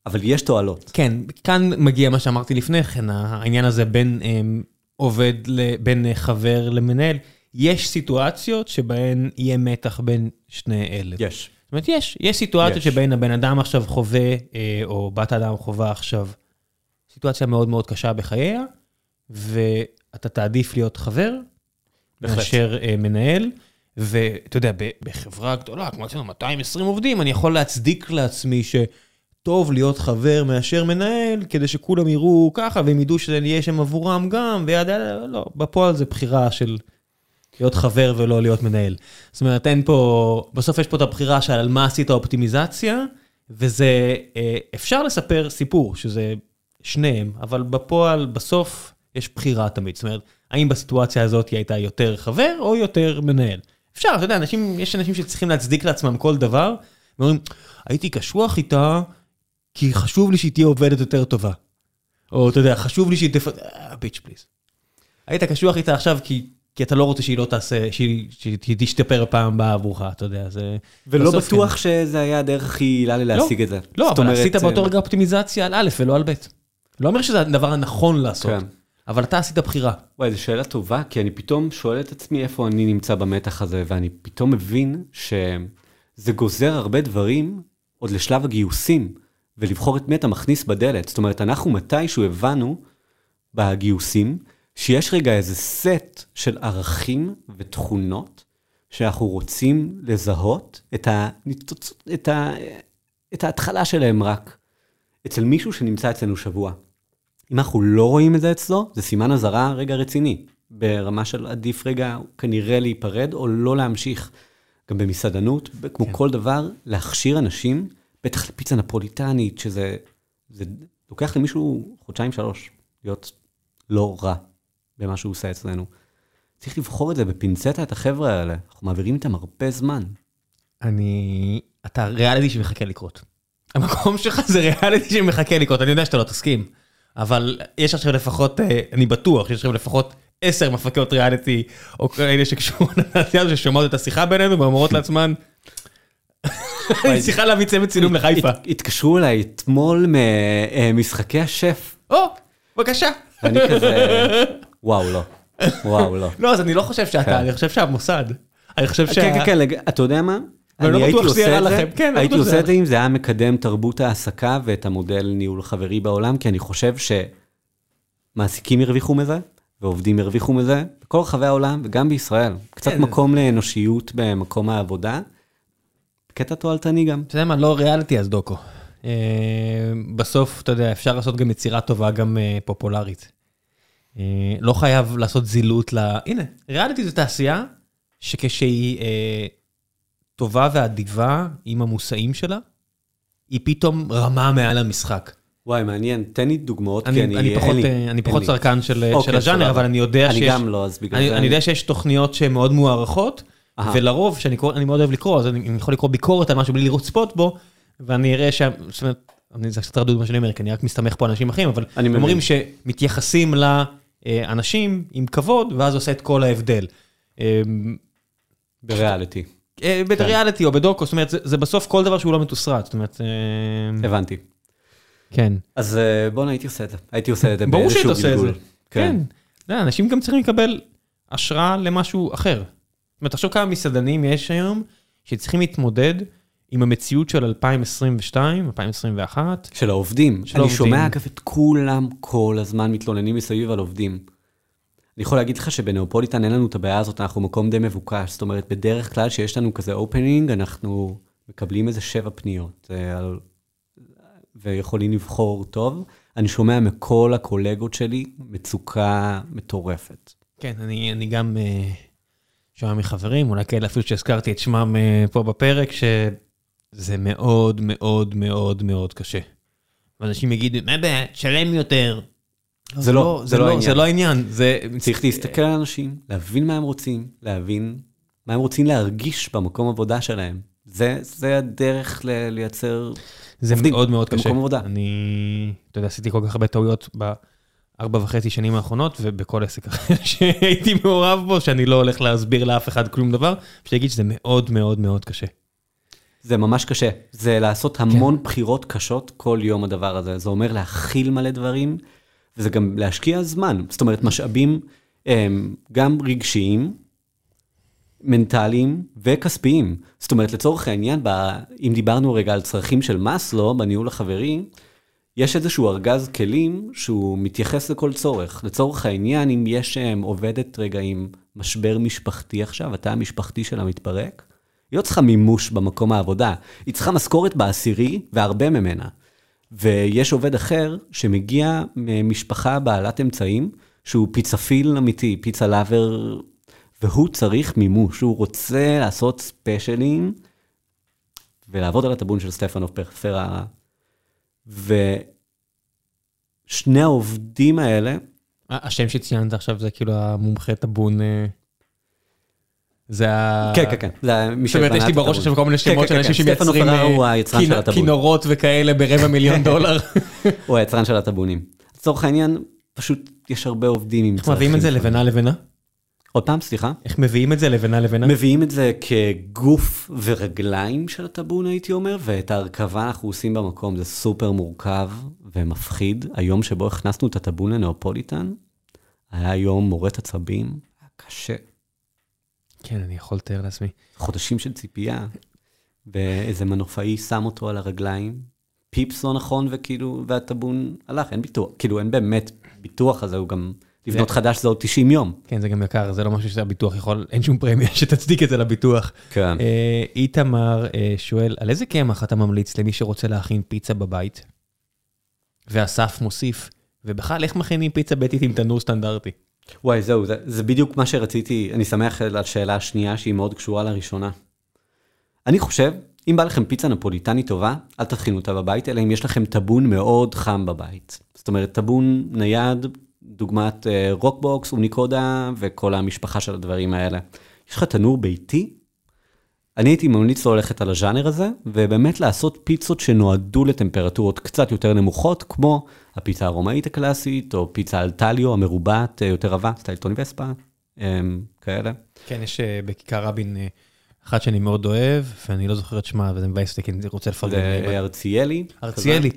אבל יש תועלות. כן, כאן מגיע מה שאמרתי לפני כן, העניין הזה בין אמ, עובד, ל- בין אה, חבר למנהל. יש סיטואציות שבהן יהיה מתח בין שני אלה. יש. זאת אומרת, יש, יש סיטואציות יש. שבהן הבן אדם עכשיו חווה, אה, או בת האדם חווה עכשיו, סיטואציה מאוד מאוד קשה בחייה, ואתה תעדיף להיות חבר, בהחלט. מאשר אה, מנהל. ואתה יודע, בחברה גדולה, כמו אצלנו 220 עובדים, אני יכול להצדיק לעצמי שטוב להיות חבר מאשר מנהל, כדי שכולם יראו ככה, והם ידעו שזה יהיה שם עבורם גם, וידה ידה, לא, בפועל זה בחירה של להיות חבר ולא להיות מנהל. זאת אומרת, אין פה, בסוף יש פה את הבחירה של על מה עשית אופטימיזציה, וזה, אה, אפשר לספר סיפור, שזה שניהם, אבל בפועל, בסוף, יש בחירה תמיד. זאת אומרת, האם בסיטואציה הזאת היא הייתה יותר חבר או יותר מנהל? אפשר, אתה יודע, אנשים, יש אנשים שצריכים להצדיק לעצמם כל דבר, ואומרים, הייתי קשוח איתה, כי חשוב לי שהיא תהיה עובדת יותר טובה. או אתה יודע, חשוב לי שהיא תפ... אה, ביץ' פליז. היית קשוח איתה עכשיו כי, כי אתה לא רוצה שהיא לא תעשה, שהיא, שהיא תשתפר פעם הבאה עבורך, אתה יודע, זה... ולא בטוח כן. שזה היה הדרך הכי יעילה לי להשיג את זה. לא, אבל אומרת, עשית באותו אה, רגע אופטימיזציה על א' ולא על ב'. לא אומר שזה הדבר הנכון לעשות, כן. אבל אתה עשית בחירה. וואי, זו שאלה טובה, כי אני פתאום שואל את עצמי איפה אני נמצא במתח הזה, ואני פתאום מבין שזה גוזר הרבה דברים עוד לשלב הגיוסים, ולבחור את מי אתה מכניס בדלת. זאת אומרת, אנחנו מתישהו הבנו בגיוסים, שיש רגע איזה סט של ערכים ותכונות שאנחנו רוצים לזהות את, הניצוץ, את, ה, את ההתחלה שלהם רק אצל מישהו שנמצא אצלנו שבוע. אם אנחנו לא רואים את זה אצלו, זה סימן אזהרה רגע רציני. ברמה של עדיף רגע כנראה להיפרד או לא להמשיך. גם במסעדנות, כמו כל דבר, להכשיר אנשים, בטח לפיצה נפוליטנית, שזה זה לוקח למישהו חודשיים שלוש, להיות לא רע במה שהוא עושה אצלנו. צריך לבחור את זה בפינצטה, את החבר'ה האלה. אנחנו מעבירים איתם הרבה זמן. אני... אתה ריאליטי שמחכה לקרות. המקום שלך זה ריאליטי שמחכה לקרות, אני יודע שאתה לא תסכים, אבל יש עכשיו לפחות, אה, אני בטוח שיש עכשיו לפחות עשר מפקות ריאליטי, או כאלה שקשורות לתעשייה הזו, ששומעות את השיחה בינינו ואומרות לעצמן, אני צריכה להביא צוות צילום לחיפה. הת- התקשרו אליי אתמול ממשחקי השף, או, בבקשה. ואני כזה, וואו, לא. וואו, לא. לא, אז אני לא חושב שאתה, כן. אני חושב שהמוסד. אני חושב שה... כן, כן, כן, אתה יודע מה? ואני לא אני הייתי עושה את זה. כן, לא הייתי עושה את זה אם זה היה מקדם תרבות העסקה ואת המודל ניהול חברי בעולם, כי אני חושב שמעסיקים הרוויחו מזה, ועובדים הרוויחו מזה, בכל רחבי העולם, וגם בישראל. קצת כן. מקום לאנושיות במקום העבודה. קטע תועלתני גם. אתה יודע מה, לא ריאליטי אז דוקו. אה, בסוף, אתה יודע, אפשר לעשות גם יצירה טובה, גם אה, פופולרית. אה, לא חייב לעשות זילות ל... הנה, ריאליטי זו תעשייה שכשהיא אה, טובה ואדיבה עם המושאים שלה, היא פתאום רמה מעל המשחק. וואי, מעניין, תן לי דוגמאות, אני, כי אני, אני אין פחות, לי, אה, אני פחות. צרכן של, אוקיי, של הז'אנר. אבל אני יודע אני שיש... גם לא, אז בגלל אני, זה אני יודע שיש תוכניות שהן מאוד מוערכות, אהה. ולרוב, שאני קורא, אני מאוד אוהב לקרוא, אז אני, אני יכול לקרוא ביקורת על משהו בלי לצפות בו, ואני אראה ש... זאת אומרת, אני, זה קצת רדוד מה שאני אומר, כי אני רק מסתמך פה על אנשים אחרים, אבל אני. אומרים שמתייחסים לאנשים עם כבוד, ואז עושה את כל ההבדל. אה, בריאליטי, אה, בריאליטי או בדוקו, זאת אומרת, זה, בסוף כל דבר שהוא לא מתוסרט, זאת אומרת, אה, הבנתי. כן. אז אה, בואנה, הייתי עושה את זה. הייתי עושה את זה באיזשהו. גלגול. כן. יודע, אנשים גם צריכים לקבל השראה למשהו אחר. זאת אומרת, תחשוב כמה מסעדנים יש היום שצריכים להתמודד עם המציאות של 2022, 2021. של העובדים. של אני העובדים. שומע אגב את כולם כל הזמן מתלוננים מסביב על עובדים. אני יכול להגיד לך שבנאופוליטן אין לנו את הבעיה הזאת, אנחנו מקום די מבוקש. זאת אומרת, בדרך כלל שיש לנו כזה אופנינג, אנחנו מקבלים איזה שבע פניות. אה, על... ויכולים לבחור טוב, אני שומע מכל הקולגות שלי מצוקה מטורפת. כן, אני, אני גם uh, שומע מחברים, אולי כאלה אפילו שהזכרתי את שמם uh, פה בפרק, שזה מאוד מאוד מאוד מאוד קשה. ואנשים יגידו, מה הבעיה, תשלם יותר. זה לא, זה לא העניין. זה לא העניין, זה... צריך להסתכל על אנשים, להבין מה הם רוצים, להבין מה הם רוצים להרגיש במקום עבודה שלהם. זה, זה הדרך ל- לייצר זה עובדים מאוד מאוד קשה. במקום עבודה. אני, אתה יודע, עשיתי כל כך הרבה טעויות בארבע וחצי שנים האחרונות, ובכל עסק אחר שהייתי מעורב בו, שאני לא הולך להסביר לאף אחד כלום דבר, פשוט להגיד שזה מאוד מאוד מאוד קשה. זה ממש קשה. זה לעשות כן. המון בחירות קשות כל יום הדבר הזה. זה אומר להכיל מלא דברים, וזה גם להשקיע זמן. זאת אומרת, משאבים גם רגשיים, מנטליים וכספיים. זאת אומרת, לצורך העניין, ב, אם דיברנו רגע על צרכים של מאסלו בניהול החברי, יש איזשהו ארגז כלים שהוא מתייחס לכל צורך. לצורך העניין, אם יש um, עובדת רגע עם משבר משפחתי עכשיו, התא המשפחתי שלה מתפרק, היא לא צריכה מימוש במקום העבודה, היא צריכה משכורת בעשירי והרבה ממנה. ויש עובד אחר שמגיע ממשפחה בעלת אמצעים, שהוא פיצפיל אמיתי, פיצה לאבר, והוא צריך מימוש, הוא רוצה לעשות ספיישלים ולעבוד על הטאבון של סטפנוב פררה. ושני העובדים האלה, השם שציינת עכשיו זה כאילו המומחה טאבון, אה, זה ה... כן, כן, כן, זה זאת אומרת, יש לי בראש. עכשיו כל מיני כן, שמות כן, של אנשים כן, שמייצרים אה. כינורות וכאלה ברבע מיליון דולר. הוא היצרן של הטאבונים. לצורך העניין, פשוט יש הרבה עובדים עם איך מביאים את זה. לבנה לבנה? עוד פעם, סליחה. איך מביאים את זה לבנה לבנה? מביאים את זה כגוף ורגליים של הטאבון, הייתי אומר, ואת ההרכבה אנחנו עושים במקום, זה סופר מורכב ומפחיד. היום שבו הכנסנו את הטאבון לנאופוליטן, היה יום מורט עצבים, היה קשה. כן, אני יכול לתאר לעצמי. חודשים של ציפייה, ואיזה מנופאי שם אותו על הרגליים, פיפס לא נכון, וכאילו, והטאבון הלך, אין ביטוח, כאילו אין באמת ביטוח הזה, הוא גם, לבנות חדש זה עוד 90 יום. כן, זה גם יקר, זה לא משהו שהביטוח יכול, אין שום פרמיה שתצדיק את זה לביטוח. כן. אה, איתמר אה, שואל, על איזה קמח אתה ממליץ למי שרוצה להכין פיצה בבית? ואסף מוסיף, ובכלל, איך מכינים פיצה ביתית עם תנור סטנדרטי? וואי, זהו, זה, זה בדיוק מה שרציתי, אני שמח על השאלה השנייה שהיא מאוד קשורה לראשונה. אני חושב, אם בא לכם פיצה נפוליטנית טובה, אל תכינו אותה בבית, אלא אם יש לכם טאבון מאוד חם בבית. זאת אומרת, טאבון נייד, דוגמת אה, Roccbox, Ooni Koda וכל המשפחה של הדברים האלה. יש לך תנור ביתי? אני הייתי ממליץ לו ללכת על הז'אנר הזה, ובאמת לעשות פיצות שנועדו לטמפרטורות קצת יותר נמוכות, כמו הפיצה הרומאית הקלאסית, או פיצה על טליו המרובעת, אה, יותר רבה, סטייל טוני וספה, אמ, כאלה. כן, יש אה, בכיכר רבין אה, אחת שאני מאוד אוהב, ואני לא זוכר את שמה, וזה מבאס אותי, כי אני רוצה לפרגן. זה ארציאלי. ארציאלי,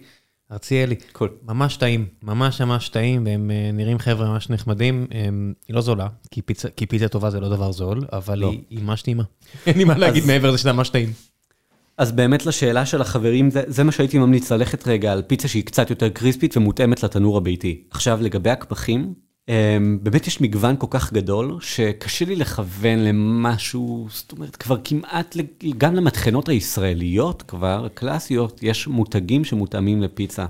ארציאלי. ממש טעים, ממש ממש טעים, והם נראים חבר'ה ממש נחמדים. הם- היא לא זולה, כי פיצה, טובה זה לא דבר זול, אבל לא. היא ממש טעימה. אין לי מה להגיד מעבר לזה שזה ממש טעים. אז באמת לשאלה של החברים, זה, זה מה שהייתי ממליץ ללכת רגע על פיצה שהיא קצת יותר קריספית ומותאמת לתנור הביתי. עכשיו, לגבי הקמחים, אמ, באמת יש מגוון כל כך גדול, שקשה לי לכוון למשהו, זאת אומרת, כבר כמעט, גם למטחנות הישראליות כבר, הקלאסיות, יש מותגים שמותאמים לפיצה.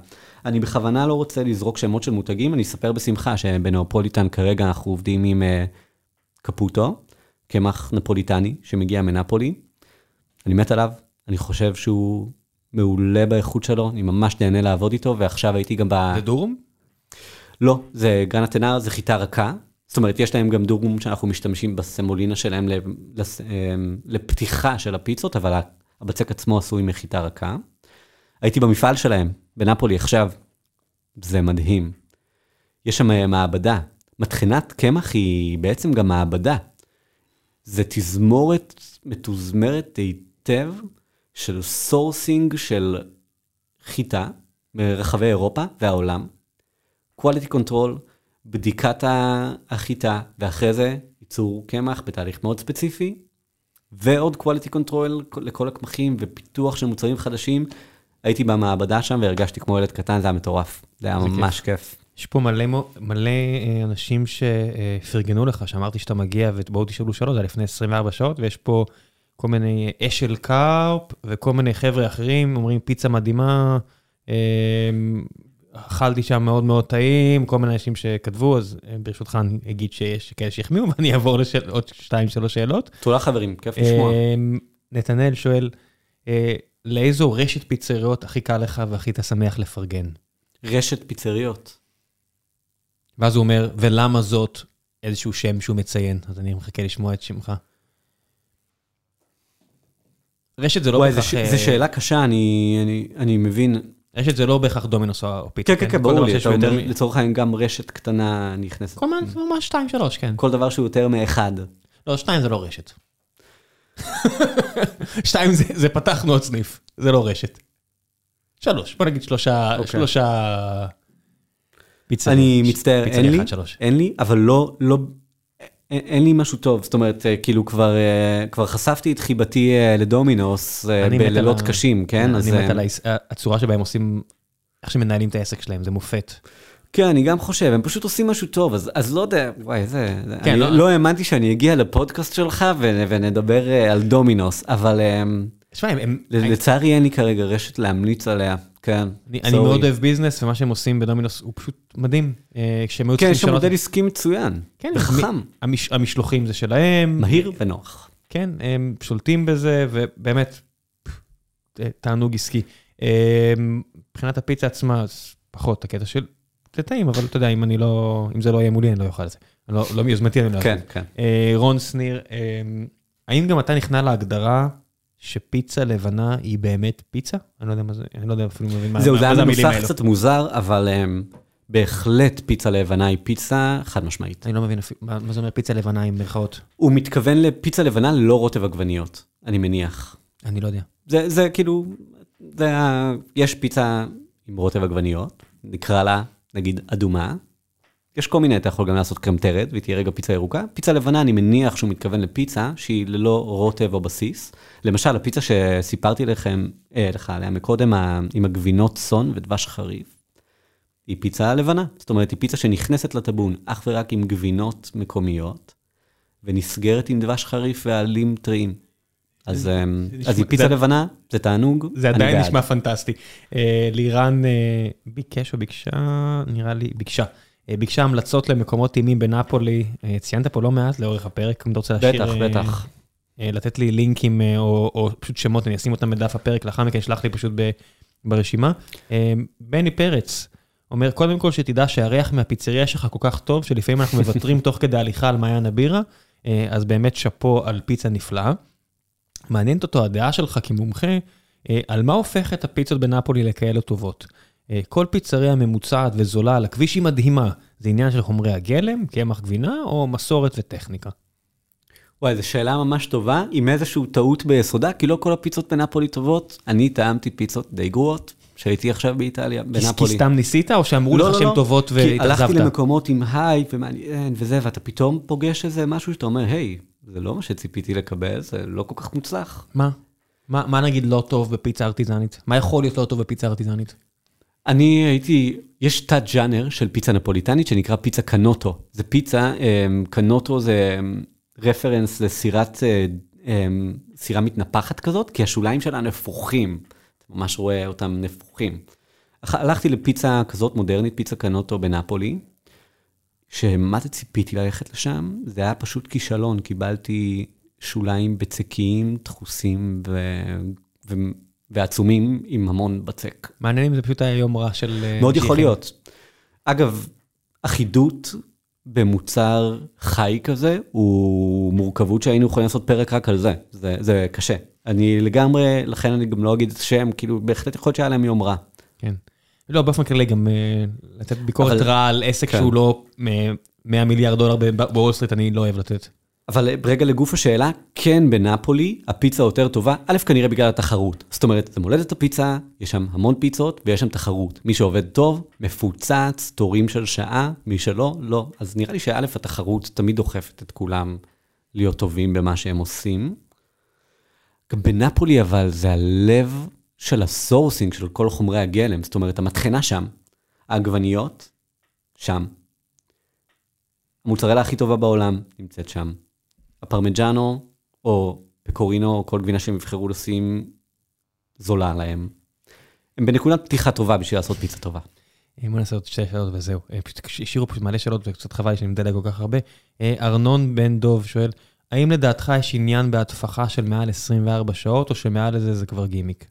אני בכוונה לא רוצה לזרוק שמות של מותגים, אני אספר בשמחה שבנאופוליטן כרגע אנחנו עובדים עם אה, קפוטו, קמח נפוליטני שמגיע מנפולי. אני מת עליו, אני חושב שהוא מעולה באיכות שלו, אני ממש נהנה לעבוד איתו, ועכשיו הייתי גם ב... זה דורום? לא, זה גרנטנר, זה חיטה רכה. זאת אומרת, יש להם גם דורום שאנחנו משתמשים בסמולינה שלהם אמ, לפתיחה של הפיצות, אבל הבצק עצמו עשוי מחיטה רכה. הייתי במפעל שלהם, בנפולי עכשיו, זה מדהים. יש שם מעבדה. מטחנת קמח היא בעצם גם מעבדה. זה תזמורת מתוזמרת היטב של sourcing של חיטה מרחבי אירופה והעולם. quality control, בדיקת החיטה, ואחרי זה ייצור קמח בתהליך מאוד ספציפי, ועוד quality control לכל הקמחים ופיתוח של מוצרים חדשים. הייתי במעבדה שם והרגשתי כמו ילד קטן, זה היה מטורף. זה היה זה ממש כיף. יש פה מלא, מלא אה, אנשים שפרגנו לך, שאמרתי שאתה מגיע ובואו תשאלו שאלות, זה היה לפני 24 שעות, ויש פה כל מיני אשל קארפ וכל מיני חבר'ה אחרים, אומרים פיצה מדהימה, אה, אכלתי שם מאוד מאוד טעים, כל מיני אנשים שכתבו, אז אה, ברשותך אני אגיד שיש כאלה שהחמיאו, ואני אעבור לעוד שתיים, שלוש שאלות. תודה חברים, כיף לשמוע. אה, נתנאל שואל, אה, לאיזו רשת פיצריות הכי קל לך והכי אתה שמח לפרגן? רשת פיצריות. ואז הוא אומר, ולמה זאת איזשהו שם שהוא מציין? אז אני מחכה לשמוע את שמך. רשת זה לא וואי, בהכרח... זו שאלה קשה, אני, אני, אני מבין. רשת זה לא בהכרח דומינוס או פיצה. כן, כן, כן, כל ברור לי, אתה אומר, מ- לצורך העניין גם רשת קטנה נכנסת. כל מיני, ממש שתיים, שלוש, כן. כל דבר שהוא יותר מאחד. לא, שתיים זה לא רשת. שתיים זה, זה פתחנו עוד סניף, זה לא רשת. שלוש, בוא נגיד שלושה, אוקיי. שלושה פיצריות. אני מצטער, אין לי. אין לי, אבל לא, לא, אין, לי משהו טוב, זאת אומרת, אה, כאילו כבר, אה, כבר חשפתי את חיבתי אה, לדומינוס בלילות קשים, כן? אני מת על הצורה שבה הם עושים, איך שמנהלים את העסק שלהם, זה מופת. כן, אני גם חושב, הם פשוט עושים משהו טוב, אז, אז לא יודע, וואי, זה, כן, אני לא- לא, האמנתי שאני אגיע לפודקאסט שלך ו, ונדבר על דומינוס, אבל תשמע, הם- לצערי אין לי כרגע רשת להמליץ עליה, כן. אני, אני. מאוד אוהב ביזנס, ומה שהם עושים בדומינוס הוא פשוט מדהים. אה, כשהם היו כן, יש שם מודל עסקי מצוין, כן, וחכם, מ- המש, המשלוחים זה שלהם. מהיר ונוח. כן, הם שולטים בזה, ובאמת, אה, תענוג עסקי. אה, מבחינת הפיצה עצמה, אז פחות הקטע של... זה טעים, אבל אתה יודע, אם אני לא... אם זה לא יהיה מולי, אני לא אוכל את זה. לא, לא מיוזמתי, אני לא כן, אוכל. כן. אה, רון שניר, האם גם אתה נכנע להגדרה שפיצה לבנה היא באמת פיצה? אני לא יודע מה זה, אני לא יודע אפילו מבין מה זהו, מה זה היה המילים מנוסח האלו. קצת מוזר, אבל um, בהחלט פיצה לבנה היא פיצה חד משמעית. אני לא מבין אפילו- מה מה זה אומר פיצה לבנה עם מירכאות. הוא מתכוון לפיצה לבנה ללא רוטב עגבניות, אני מניח. אני לא יודע. זה, זה כאילו, זה, יש פיצה עם רוטב עגבניות, נקרא לה, נגיד, אדומה. יש כל מיני, אתה יכול גם לעשות קרמטרת, והיא תהיה רגע פיצה ירוקה. פיצה לבנה, אני מניח שהוא מתכוון לפיצה שהיא ללא רוטב או בסיס. למשל, הפיצה שסיפרתי לכם, אה, לך עליה מקודם, עם הגבינות צאן ודבש חריף, היא פיצה לבנה. זאת אומרת, היא פיצה שנכנסת לטבון אך ורק עם גבינות מקומיות, ונסגרת עם דבש חריף ועלים טריים. אז, אה, נשמע- אז היא פיצה זה- לבנה, זה תענוג, זה אני עדיין בעד. נשמע פנטסטי. אה, לירן אה, ביקש או ביקשה, נראה לי, ביקשה. אה, ביקשה המלצות למקומות טעימים בנפולי. אה, ציינת פה לא מעט לאורך הפרק, אם אתה רוצה להשאיר... בטח, אה, בטח. לתת לי לינקים או, או פשוט שמות, אני אשים אותם בדף הפרק, לאחר מכן שלח לי פשוט ב, ברשימה. בני פרץ אומר, קודם כל שתדע שהריח מהפיצריה שלך כל כך טוב, שלפעמים אנחנו מוותרים תוך כדי הליכה על מעיין הבירה, אז באמת שאפו על פיצה נפלאה. מעניינת אותו הדעה שלך כמומחה, על מה הופך את הפיצות בנפולי לכאלה טובות. אה, כל פיצריה ממוצעת וזולה על הכביש היא מדהימה. זה עניין של חומרי הגלם, קמח גבינה או מסורת וטכניקה? וואי, זו שאלה ממש טובה, עם איזושהי טעות ביסודה, כי לא כל הפיצות בנפולי טובות. אני טעמתי פיצות די גרועות, שהייתי עכשיו באיטליה, בנפולי. כי סתם ניסית, או שאמרו לא, לך לא, שהן לא. טובות כי הלכתי והתאכזבת? למקומות עם הייפ ומעניין וזה, ואתה פתאום פוגש איזה משהו שאתה אומר, היי, זה לא מה שציפיתי לקבל, זה לא כל כך מוצלח. מה? מה מה נגיד לא טוב בפיצה ארטיזנית? מה יכול להיות לא טוב בפיצה ארטיזנית? אני הייתי, יש תת ג'אנר של פיצה נפוליטנית שנקרא פיצה קנוטו. זה פיצה, אמ, קנוטו זה אמ, רפרנס לסירת, אה, אמ, סירה מתנפחת כזאת, כי השוליים שלה נפוחים. אתה ממש רואה אותם נפוחים. הלכ- הלכתי לפיצה כזאת מודרנית, פיצה קנוטו בנפולי, שמה זה ציפיתי ללכת לשם? זה היה פשוט כישלון, קיבלתי שוליים בצקיים, דחוסים ו... ועצומים עם המון בצק. מעניין אם זה פשוט היה יום רע של... אה, מאוד. יכול להיות. אגב, אחידות במוצר חי כזה, הוא מורכבות שהיינו יכולים לעשות פרק רק על זה. זה, זה קשה. אני לגמרי, לכן אני גם לא אגיד את השם, כאילו, בהחלט יכול להיות שהיה להם יום רע. כן. לא, באופן כללי גם אה, לתת ביקורת אבל- רעה על עסק כן. שהוא לא אה, 100 מיליארד דולר בוול סטריט, אני לא אוהב לתת. אבל רגע לגוף השאלה, כן בנפולי הפיצה יותר טובה, א', כנראה בגלל התחרות. זאת אומרת, זה מולדת הפיצה, יש שם המון פיצות ויש שם תחרות. מי שעובד טוב, מפוצץ, תורים של שעה, מי שלא, לא. אז נראה לי שא', התחרות תמיד דוחפת את כולם להיות טובים במה שהם עושים. בנפולי אבל זה הלב של ה sourcing של כל חומרי הגלם, זאת אומרת, המטחנה שם, העגבניות, שם. המוצרלה הכי טובה בעולם נמצאת שם. הפרמיג'אנו, או פקורינו, או כל גבינה שהם יבחרו לשים, זולה להם. הם בנקודת פתיחה טובה בשביל לעשות פיצה טובה. בוא נעשה עוד שתי שאלות וזהו. פשוט השאירו פשוט מלא שאלות וקצת חבל שאני מדלג כל כך הרבה. ארנון בן דוב שואל, האם לדעתך יש עניין בהטפחה של מעל 24 שעות, או שמעל לזה זה כבר גימיק?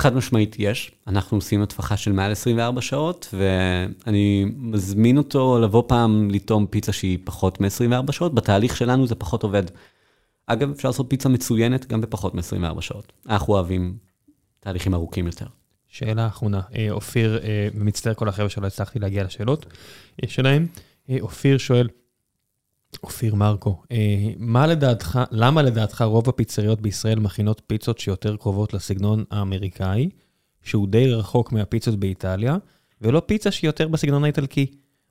חד משמעית יש, אנחנו עושים הטפחה של מעל 24 שעות, ואני מזמין אותו לבוא פעם לטעום פיצה שהיא פחות מ-24 שעות, בתהליך שלנו זה פחות עובד. אגב, אפשר לעשות פיצה מצוינת גם בפחות מ-24 שעות. אנחנו אוהבים תהליכים ארוכים יותר. שאלה אחרונה, אופיר, מצטער כל החבר'ה שלא הצלחתי להגיע לשאלות שלהם. אופיר שואל, אופיר מרקו, מה לדעתך, למה לדעתך רוב הפיצריות בישראל מכינות פיצות שיותר קרובות לסגנון האמריקאי, שהוא די רחוק מהפיצות באיטליה, ולא פיצה שהיא יותר בסגנון האיטלקי?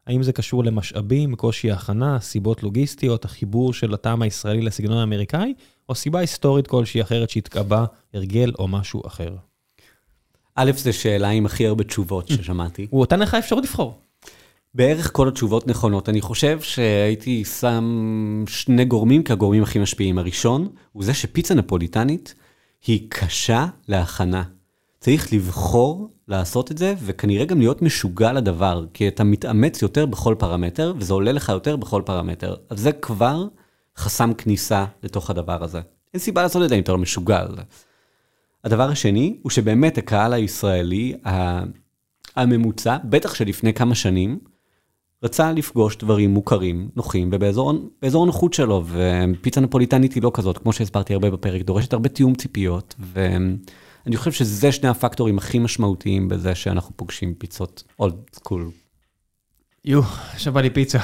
האם זה קשור למשאבים, קושי הכנה, סיבות לוגיסטיות, החיבור של הטעם הישראלי לסגנון האמריקאי, או סיבה היסטורית כלשהי אחרת שהתקבע, הרגל או משהו אחר? א', זו שאלה עם הכי הרבה תשובות ששמעתי. הוא נתן לך אפשרות לבחור. בערך כל התשובות נכונות. אני חושב שהייתי שם שני גורמים כגורמים הכי משפיעים. הראשון הוא זה שפיצה נפוליטנית היא קשה להכנה. צריך לבחור לעשות את זה, וכנראה גם להיות משוגע לדבר, כי אתה מתאמץ יותר בכל פרמטר, וזה עולה לך יותר בכל פרמטר. אז זה כבר חסם כניסה לתוך הדבר הזה. אין סיבה לעשות את זה אם אתה לא משוגע על זה. הדבר השני הוא שבאמת הקהל הישראלי הממוצע, בטח שלפני כמה שנים, רצה לפגוש דברים מוכרים, נוחים, ובאזור הנוחות שלו, ופיצה נפוליטנית היא לא כזאת, כמו שהסברתי הרבה בפרק, דורשת הרבה תיאום ציפיות, ואני חושב שזה שני הפקטורים הכי משמעותיים בזה שאנחנו פוגשים פיצות אולד סקול. יו, שווה לי פיצה.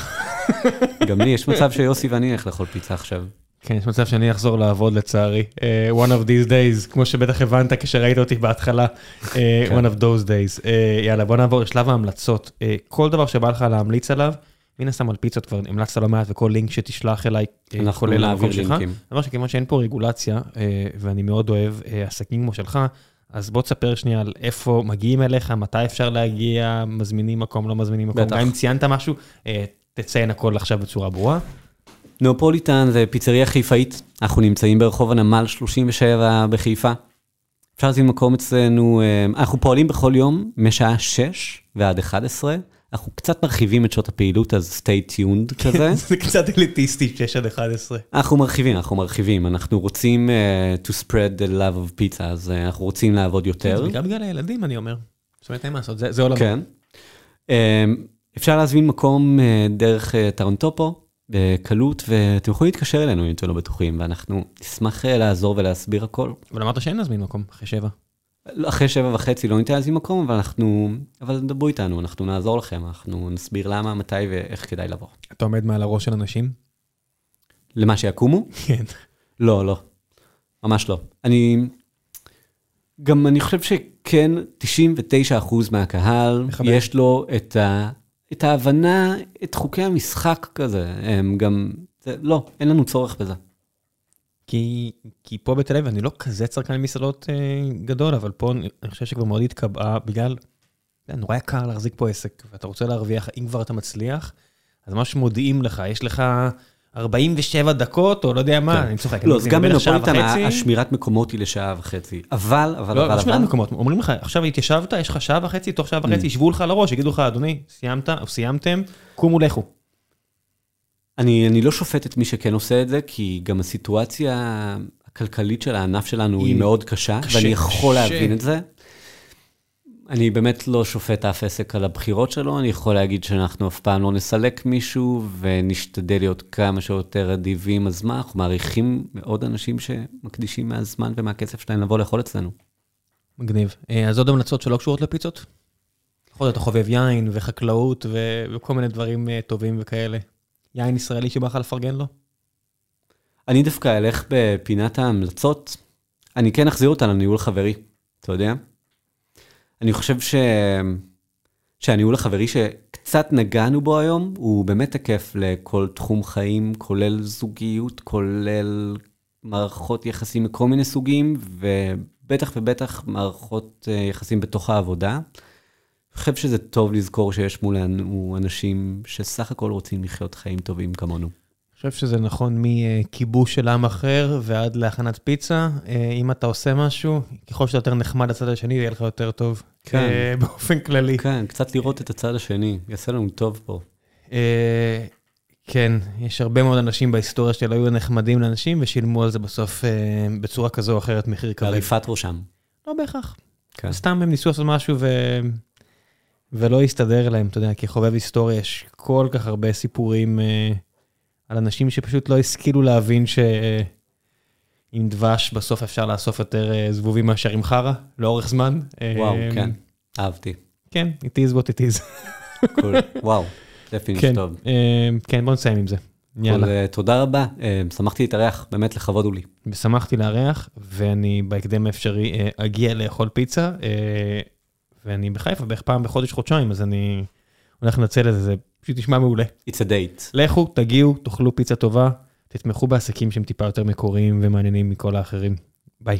גם לי, יש מצב שיוסי ואני נלך לאכול פיצה עכשיו. כן, יש מצב שאני אחזור לעבוד לצערי. one of these days, כמו שבטח הבנת כשראית אותי בהתחלה, one of those days. יאללה, בוא נעבור לשלב ההמלצות. כל דבר שבא לך להמליץ עליו, מן הסתם על פיצות כבר המלצת לא מעט, וכל לינק שתשלח אליי, כולל המקום שלך. דבר שכיוון שאין פה רגולציה, ואני מאוד אוהב עסקים כמו שלך, אז בוא תספר שנייה על איפה מגיעים אליך, מתי אפשר להגיע, מזמינים מקום, לא מזמינים מקום. גם אם ציינת משהו, תציין הכל עכשיו בצורה ברורה. נאופוליטן זה פיצריה חיפאית, אנחנו נמצאים ברחוב הנמל 37 בחיפה. אפשר לשים מקום אצלנו, אנחנו פועלים בכל יום משעה 6 ועד 11. אנחנו קצת מרחיבים את שעות הפעילות, אז stay tuned כזה. זה קצת אליטיסטי, 6 עד 11. אנחנו מרחיבים, אנחנו מרחיבים. אנחנו רוצים to spread the love of pizza, אז אנחנו רוצים לעבוד יותר. זה גם בגלל הילדים, אני אומר. זאת אומרת, אין מה לעשות, זה עולמות. כן. אפשר להזמין מקום דרך טרנטופו. בקלות, ואתם יכולים להתקשר אלינו אם אתם לא בטוחים, ואנחנו נשמח לעזור ולהסביר הכל. אבל אמרת שאין להזמין מקום, אחרי שבע. אחרי שבע וחצי לא ניתן להזמין מקום, אבל אנחנו, אבל דברו איתנו, אנחנו נעזור לכם, אנחנו נסביר למה, מתי ואיך כדאי לבוא. אתה עומד מעל הראש של אנשים? למה שיקומו? כן. לא, לא. ממש לא. אני... גם אני חושב שכן, 99% מהקהל. יש לו את ה... את ההבנה, את חוקי המשחק כזה, הם גם, זה, לא, אין לנו צורך בזה. כי, כי פה בתל אביב, אני לא כזה צרכן מסעדות אה, גדול, אבל פה אני חושב שכבר מאוד התקבעה, בגלל, זה נורא יקר להחזיק פה עסק, ואתה רוצה להרוויח, אם כבר אתה מצליח, אז ממש מודיעים לך, יש לך 47 דקות, או לא יודע מה, אני צוחק. לא, אז גם בנפוליטן, השמירת מקומות היא לשעה וחצי. אבל, אבל, אבל, לא, לא שמירת מקומות, אומרים לך, עכשיו התיישבת, יש לך שעה וחצי, תוך שעה וחצי, ישבו לך על הראש, יגידו לך, אדוני, סיימת, או סיימתם, קומו לכו. אני, אני לא שופט את מי שכן עושה את זה, כי גם הסיטואציה הכלכלית של הענף שלנו היא מאוד קשה, ואני יכול להבין את זה. אני באמת לא שופט אף עסק על הבחירות שלו, אני יכול להגיד שאנחנו אף פעם לא נסלק מישהו ונשתדל להיות כמה שיותר אדיבים, אז מה, אנחנו מעריכים מאוד אנשים שמקדישים מהזמן ומהכסף שלהם לבוא לאכול אצלנו. מגניב. אז עוד המלצות שלא קשורות לפיצות? יכול להיות, אתה חובב יין וחקלאות וכל מיני דברים טובים וכאלה. יין ישראלי שבא לך לפרגן לו? אני דווקא אלך בפינת ההמלצות. אני כן אחזיר אותה לניהול חברי, אתה יודע? אני חושב ש... שהניהול החברי שקצת נגענו בו היום, הוא באמת תקף לכל תחום חיים, כולל זוגיות, כולל מערכות יחסים מכל מיני סוגים, ובטח ובטח מערכות יחסים בתוך העבודה. אני חושב שזה טוב לזכור שיש מולנו אנשים שסך הכל רוצים לחיות חיים טובים כמונו. חושב שזה נכון מכיבוש של עם אחר ועד להכנת פיצה. אה, אם אתה עושה משהו, ככל שאתה יותר נחמד לצד השני, יהיה לך יותר טוב. כן. אה, באופן כללי. כן, קצת לראות את הצד השני, יעשה לנו טוב פה. אה, כן, יש הרבה מאוד אנשים בהיסטוריה שלא היו נחמדים לאנשים ושילמו על זה בסוף בצורה כזו או אחרת מחיר כבד. עריפת ראשם. לא בהכרח. כן. סתם הם ניסו לעשות משהו ו... ולא הסתדר להם, אתה יודע, כחובב היסטוריה יש כל כך הרבה סיפורים על אנשים שפשוט לא השכילו להבין שעם דבש בסוף אפשר לאסוף יותר אה, זבובים מאשר עם חרא, לאורך זמן. וואו, אה, כן, אהבתי. כן, it is what it is. cool. וואו, זה finish כן, טוב. אה, כן, בוא נסיים עם זה. יאללה. אה, תודה רבה, אה, שמחתי להתארח, באמת לכבוד הוא לי. ושמחתי לארח, ואני בהקדם האפשרי אה, אגיע לאכול פיצה, אה, ואני בחיפה בערך פעם בחודש-חודשיים, אז אני הולך לנצל את זה, זה פשוט נשמע מעולה. It's a date. לכו, תגיעו, תאכלו פיצה טובה, תתמכו בעסקים שהם טיפה יותר מקוריים ומעניינים מכל האחרים. ביי.